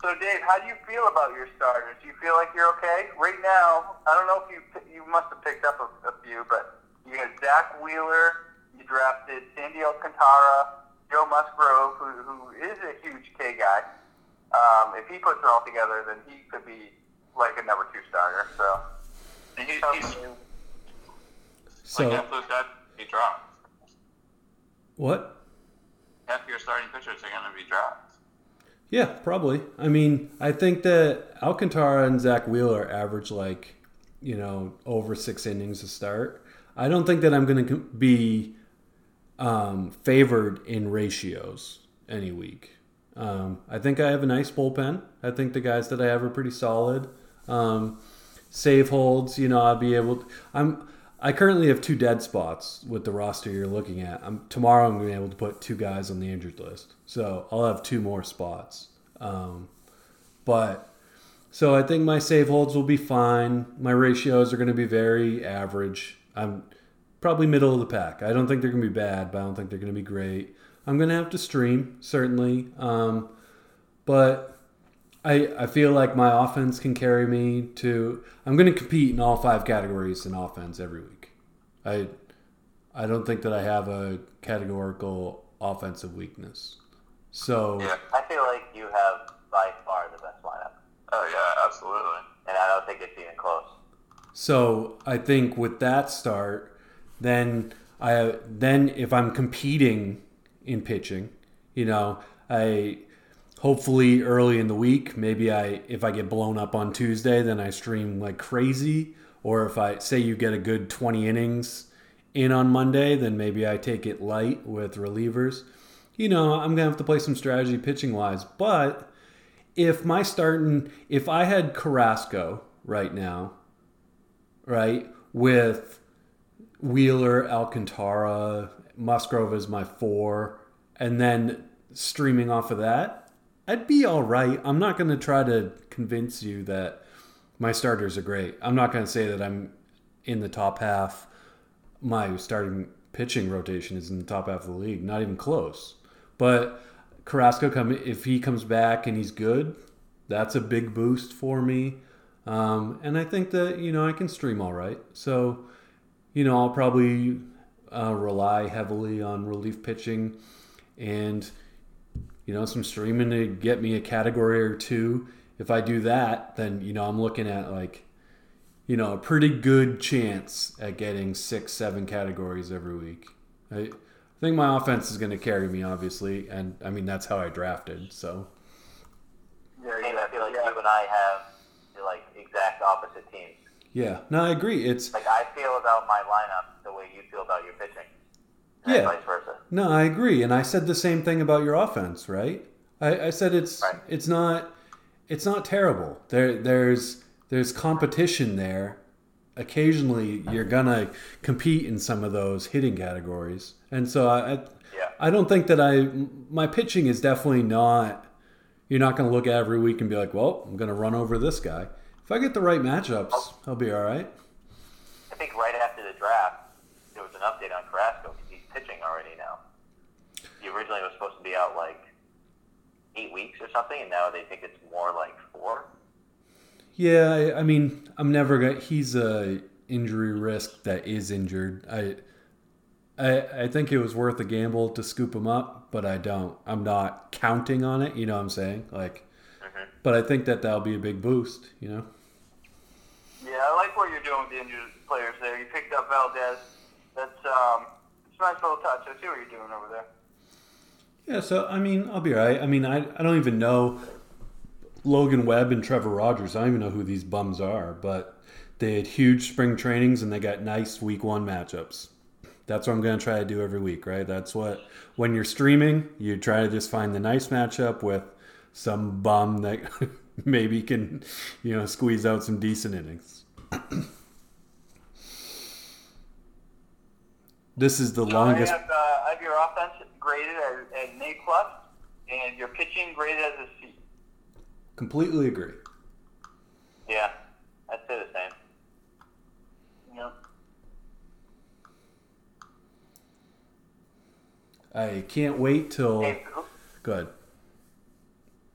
So Dave, how do you feel about your starters? Do you feel like you're okay right now? I don't know if you you must have picked up a, a few, but you got Zack Wheeler. You drafted Sandy Alcantara, Joe Musgrove, who who is a huge K guy. Um, if he puts it all together, then he could be like a number two starter. So And he, he's me- So like half those guys dropped. what? Half your starting pitchers are going to be dropped. Yeah, probably. I mean, I think that Alcantara and Zack Wheeler average like, you know, over six innings to start. I don't think that I'm going to be um, favored in ratios any week. Um, I think I have a nice bullpen. I think the guys that I have are pretty solid. Um, save holds, you know, I'll be able. To, I'm. I currently have two dead spots with the roster you're looking at. I'm, tomorrow, I'm going to be able to put two guys on the injured list, so I'll have two more spots. Um, but so I think my save holds will be fine. My ratios are going to be very average. I'm probably middle of the pack. I don't think they're going to be bad, but I don't think they're going to be great. I'm gonna have to stream certainly, um, but I I feel like my offense can carry me to. I'm gonna compete in all five categories in offense every week. I I don't think that I have a categorical offensive weakness. So Yeah, I feel like you have by far the best lineup, Oh yeah, absolutely. and I don't think it's even close. So I think with that start, then I then if I'm competing in pitching, you know, I hopefully early in the week, maybe I if I get blown up on Tuesday, then I stream like crazy. Or if I say you get a good 20 innings in on Monday, then maybe I take it light with relievers. You know, I'm gonna have to play some strategy pitching wise, but if my starting if I had Carrasco right now, right, with Wheeler, Alcantara, Musgrove as my four, and then streaming off of that, I'd be all right. I'm not going to try to convince you that my starters are great. I'm not going to say that I'm in the top half. My starting pitching rotation is in the top half of the league, not even close. But Carrasco come if he comes back and he's good, that's a big boost for me. Um, and I think that you know I can stream all right. So you know I'll probably uh, rely heavily on relief pitching and you know some streaming to get me a category or two. If I do that, then you know I'm looking at like you know a pretty good chance at getting six, seven categories every week. I, I think my offense is going to carry me, obviously, and I mean that's how I drafted. So Yeah, I feel like yeah. you and I have the like exact opposite teams. yeah, no, I agree. It's Like I feel about my lineup the way you feel about your pitching, and Yeah. vice versa. No, I agree, and I said the same thing about your offense, right? I, I said it's Right. it's not it's not terrible. There there's there's competition there. Occasionally, you're gonna compete in some of those hitting categories, and so I I, Yeah. I don't think that I my pitching is definitely not. You're not gonna look at every week and be like, well, I'm gonna run over this guy. If I get the right matchups, I'll be all right. I think right after the draft, there was an update on Carrasco because he's pitching already now. He originally was supposed to be out like eight weeks or something, and now they think it's more like four. Yeah, I, I mean, I'm never gonna. He's a injury risk that is injured. I, I, I think it was worth a gamble to scoop him up, but I don't. I'm not counting on it. You know what I'm saying? Like, Mhm. but I think that that'll be a big boost. You know? Yeah, I like what you're doing with the injured players there. You picked up Valdez. That's um, it's a nice little touch. I see what you're doing over there. Yeah. So I mean, I'll be right. I mean, I I don't even know Logan Webb and Trevor Rogers. I don't even know who these bums are, but they had huge spring trainings and they got nice week one matchups. That's what I'm going to try to do every week, right? That's what, when you're streaming, you try to just find the nice matchup with some bum that maybe can, you know, squeeze out some decent innings. this is the longest. uh, have your offense graded at, at an A plus, and your pitching graded as a C. Completely agree. Yeah, I'd say the same. Yep. I can't wait till. Dave, who, Go ahead.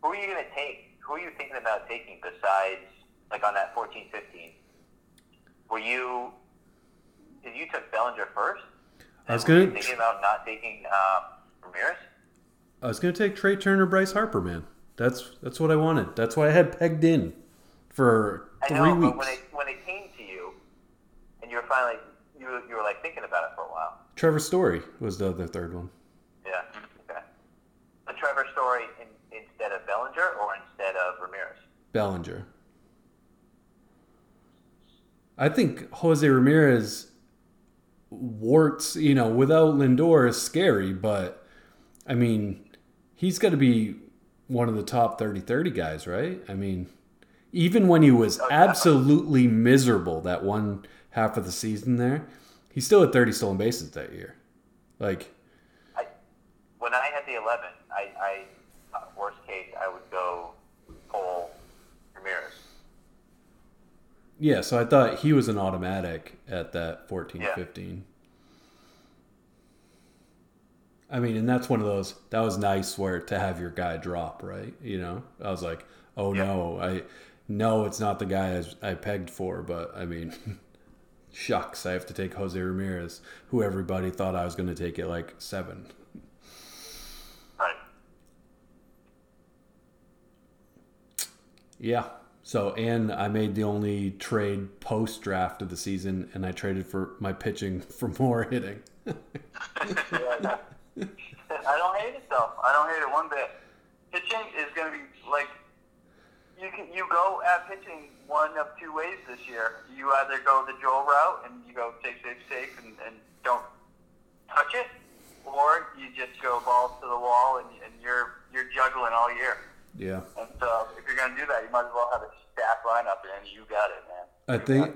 who are you going to take? Who are you thinking about taking besides, like on that 14 15? Were you, did you took Bellinger first? I was you gonna- thinking about not taking uh, Ramirez? I was going to take Trea Turner, Bryce Harper, man. That's that's what I wanted. That's why I had pegged in for I three know, weeks. but when it when it came to you, and you were finally you were, you were like thinking about it for a while. Trevor Story was the other third one. Yeah. Okay. A Trevor Story in, instead of Bellinger or instead of Ramirez. Bellinger. I think Jose Ramirez warts, you know, without Lindor is scary, but I mean, he's got to be one of the top 30 30 guys, right? I mean, even when he was Oh, absolutely miserable that one half of the season there, he still had 30 stolen bases that year. Like, I, when I had the 11, I, I uh, worst case, I would go pull Ramirez. Yeah, so I thought he was an automatic at that 14 Yeah. 15. I mean, and that's one of those. That was nice where to have your guy drop, right? You know, I was like, oh Yeah. no, I no, it's not the guy I, I pegged for, but I mean, shucks, I have to take Jose Ramirez, who everybody thought I was going to take at like seven. Right. Yeah. So, and I made the only trade post draft of the season, and I traded for my pitching for more hitting. I don't hate it though. I don't hate it one bit. Pitching is going to be like you can you go at pitching one of two ways this year. You either go the Joel route and you go safe, safe, safe, and, and don't touch it, or you just go balls to the wall and, and you're you're juggling all year. Yeah. And so if you're going to do that, you might as well have a stacked lineup, and you got it, man. I think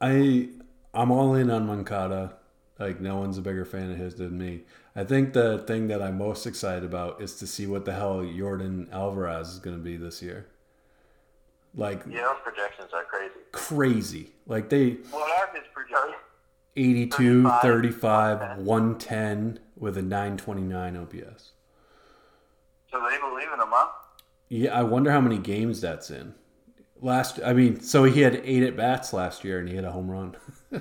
I I'm all in on Moncada. Like no one's a bigger fan of his than me. I think the thing that I'm most excited about is to see what the hell Yordan Alvarez is going to be this year. Like Yeah, those projections are crazy. crazy. Like they What are his projections? 82, 35, 35, 110 with a 929 OPS. So they believe in him, huh? Yeah, I wonder how many games that's in. Last, I mean, so he had eight at bats last year, and he hit a home run. I,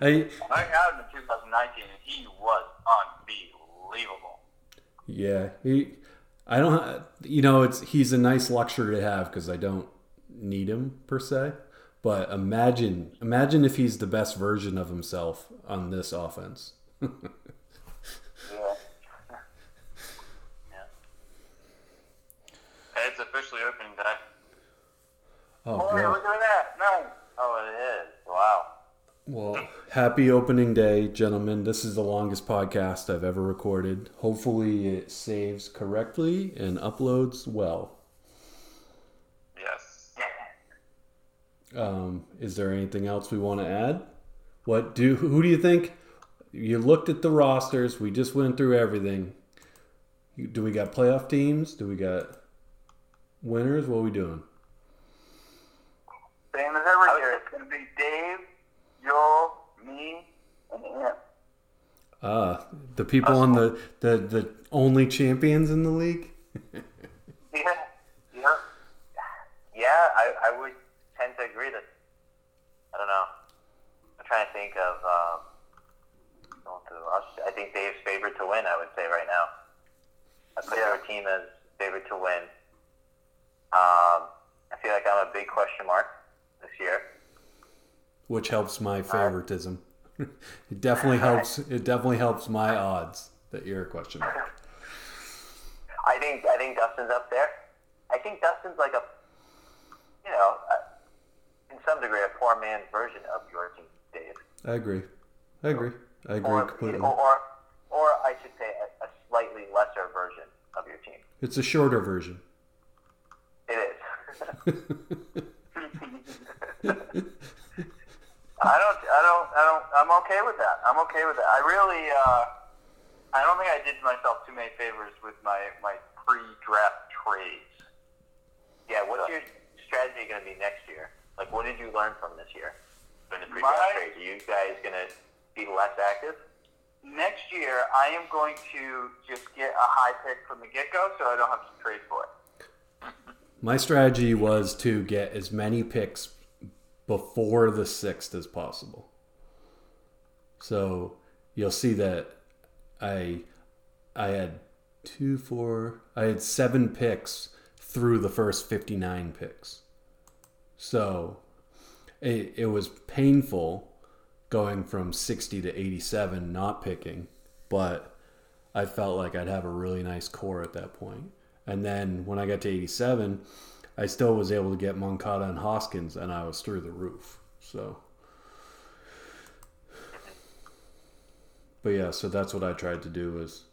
I had him in 2019, and he was unbelievable. yeah, he, I don't, you know, it's he's a nice luxury to have because I don't need him per se. But imagine, imagine if he's the best version of himself on this offense. Yeah. Hey, it's officially opening day. Oh, yeah, God. look at that. Nice. Oh, it is. Wow. Well, happy opening day, gentlemen. This is the longest podcast I've ever recorded. Hopefully, it saves correctly and uploads well. Yes. Um, is there anything else we want to add? What do who do you think? You looked at the rosters. We just went through everything. Do we got playoff teams? Do we got winners? What are we doing? Same as every year. It's going to be Dave, Joel, me, and Ant. Ah, the people on the, the the only champions in the league. Yeah. Yeah. Yeah, I, I would tend to agree that. I don't know. I'm trying to think of. Um, going through us. I think Dave's favorite to win. I would say right now. I put Yeah. your team as favorite to win. Um, I feel like I'm a big question mark this year. which helps my uh, favoritism. it definitely helps. It definitely helps my odds that you're a question mark. I think I think Dustin's up there. I think Dustin's like a, you know, a, in some degree, a poor man's version of your team, Dave. I agree. I agree. I agree Or, completely. or, or, or I should say, a, a slightly lesser version of your team. It's a shorter version. It is. I don't, I don't, I don't, I'm okay with that. I'm okay with that. I really, uh, I don't think I did myself too many favors with my, my pre-draft trades. yeah. What's your strategy going to be next year? Like, what did you learn from this year? In the My- pre-draft trades, are you guys going to be less active? Next year, I am going to just get a high pick from the get-go so I don't have to trade for it. My strategy was to get as many picks before the sixth as possible. So you'll see that I I had two, four, I had seven picks through the first fifty nine picks. So it, it was painful going from sixty to eighty seven not picking, but I felt like I'd have a really nice core at that point. And then when I got to 87, I still was able to get Moncada and Hoskins, and I was through the roof. So, but yeah, so that's what I tried to do was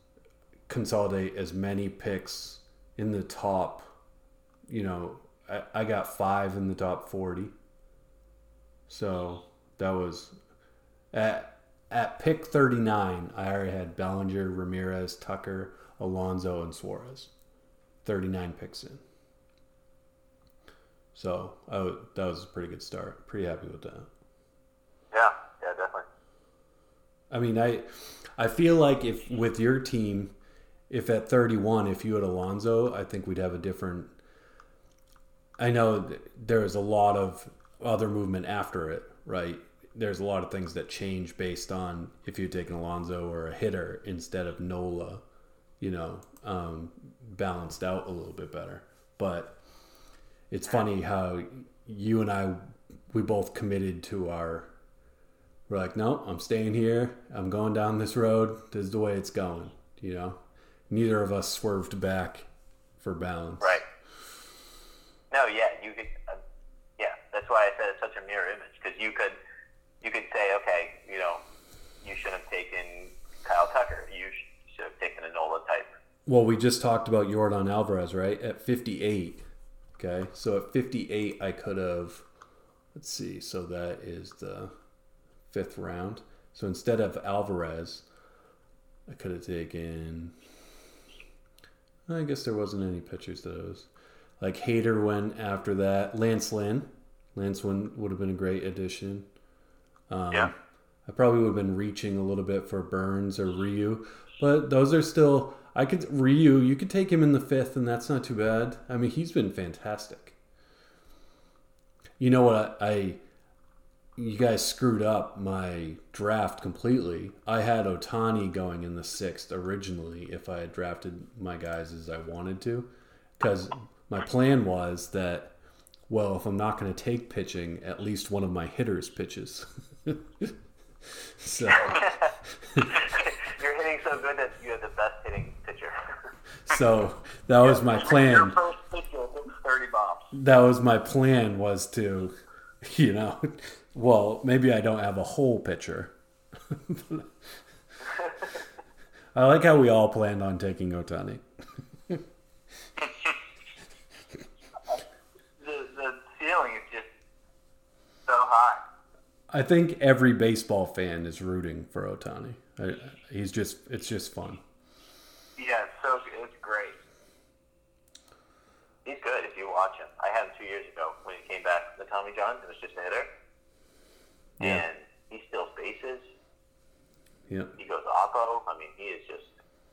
consolidate as many picks in the top. You know, I, I got five in the top 40. So that was at at pick 39, I already had Bellinger, Ramirez, Tucker, Alonso, and Suarez. 39 picks in. So w- that was a pretty good start. Pretty happy with that. Yeah, yeah, definitely. I mean, I I feel like if with your team, if at 31, if you had Alonso, I think we'd have a different. I know there's a lot of other movement after it, right? There's a lot of things that change based on if you take an Alonso or a hitter instead of Nola, you know, um, balanced out a little bit better. But it's funny how you and I, we both committed to our we're like, no, I'm staying here. I'm going down this road. This is the way it's going. You know, neither of us swerved back for balance. Right. No, yeah, you could. Uh, yeah, that's why I said it's such a mirror image because you could, you could say, okay, you know, you should have taken Kyle Tucker. You sh- should have taken a Nola type. Well, we just talked about Yordan Alvarez, right? At 58. Okay, so at 58, I could have. Let's see. So that is the fifth round. So instead of Alvarez, I could have taken. I guess there wasn't any pitchers that was like Hader went after that. Lance Lynn, Lance Lynn would have been a great addition. Um, Yeah. I probably would have been reaching a little bit for Burnes or Ryu, but those are still. I could Ryu. You could take him in the fifth, and that's not too bad. I mean, he's been fantastic. You know what? I, I you guys screwed up my draft completely. I had Ohtani going in the sixth originally if I had drafted my guys as I wanted to, because my plan was that, well, if I'm not going to take pitching, at least one of my hitters pitches. so, You're hitting so good that you have the best. So that was my plan. first pitcher hits 30 bombs. That was my plan was to, you know, well, maybe I don't have a whole pitcher. I like how we all planned on taking Ohtani. The, the ceiling is just so high. I think every baseball fan is rooting for Ohtani. He's just, it's just fun. Yeah, it's so it's great. He's good if you watch him. I had him two years ago when he came back from the Tommy John and was just a hitter. Yeah. And he steals bases. Yeah. He goes oppo. I mean, he is just.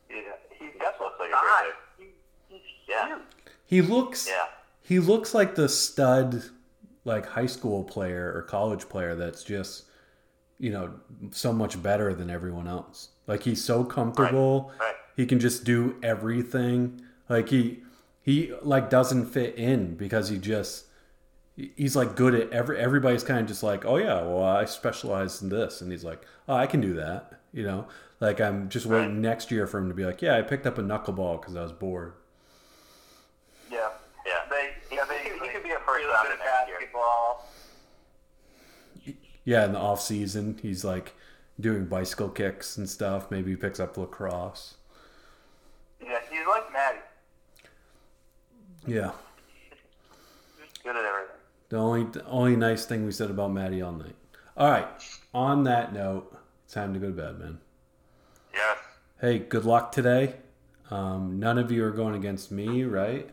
He, he just looks like a Size. great He, Yeah. He looks, Yeah. he looks like the stud, like high school player or college player that's just, you know, so much better than everyone else. Like he's so comfortable. Right. He can just do everything. Like he he like doesn't fit in because he just he's like good at every everybody's kind of just like, "Oh yeah, well I specialize in this." And he's like, "Oh, I can do that." You know? Like I'm just waiting next year for him to be like, "Yeah, I picked up a knuckleball cuz I was bored." Yeah. Yeah. They, yeah, he they, could- he could be a play first rounder bit of year. Yeah, in the off season, he's like doing bicycle kicks and stuff. Maybe he picks up lacrosse. Yeah, he's like Maddie. Yeah. Good at everything. The only the only nice thing we said about Maddie all night. All right. On that note, it's time to go to bed, man. Yes. Hey, good luck today. Um, none of you are going against me, right?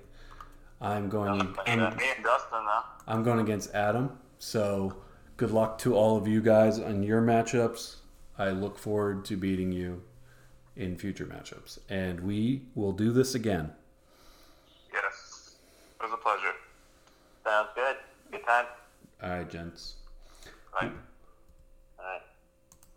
I'm going. Me I'm, and Dustin, though. I'm going against Adam. So good luck to all of you guys on your matchups. I look forward to beating you in future matchups, and we will do this again. Was a pleasure. Sounds good. Good time. All right, gents. Right?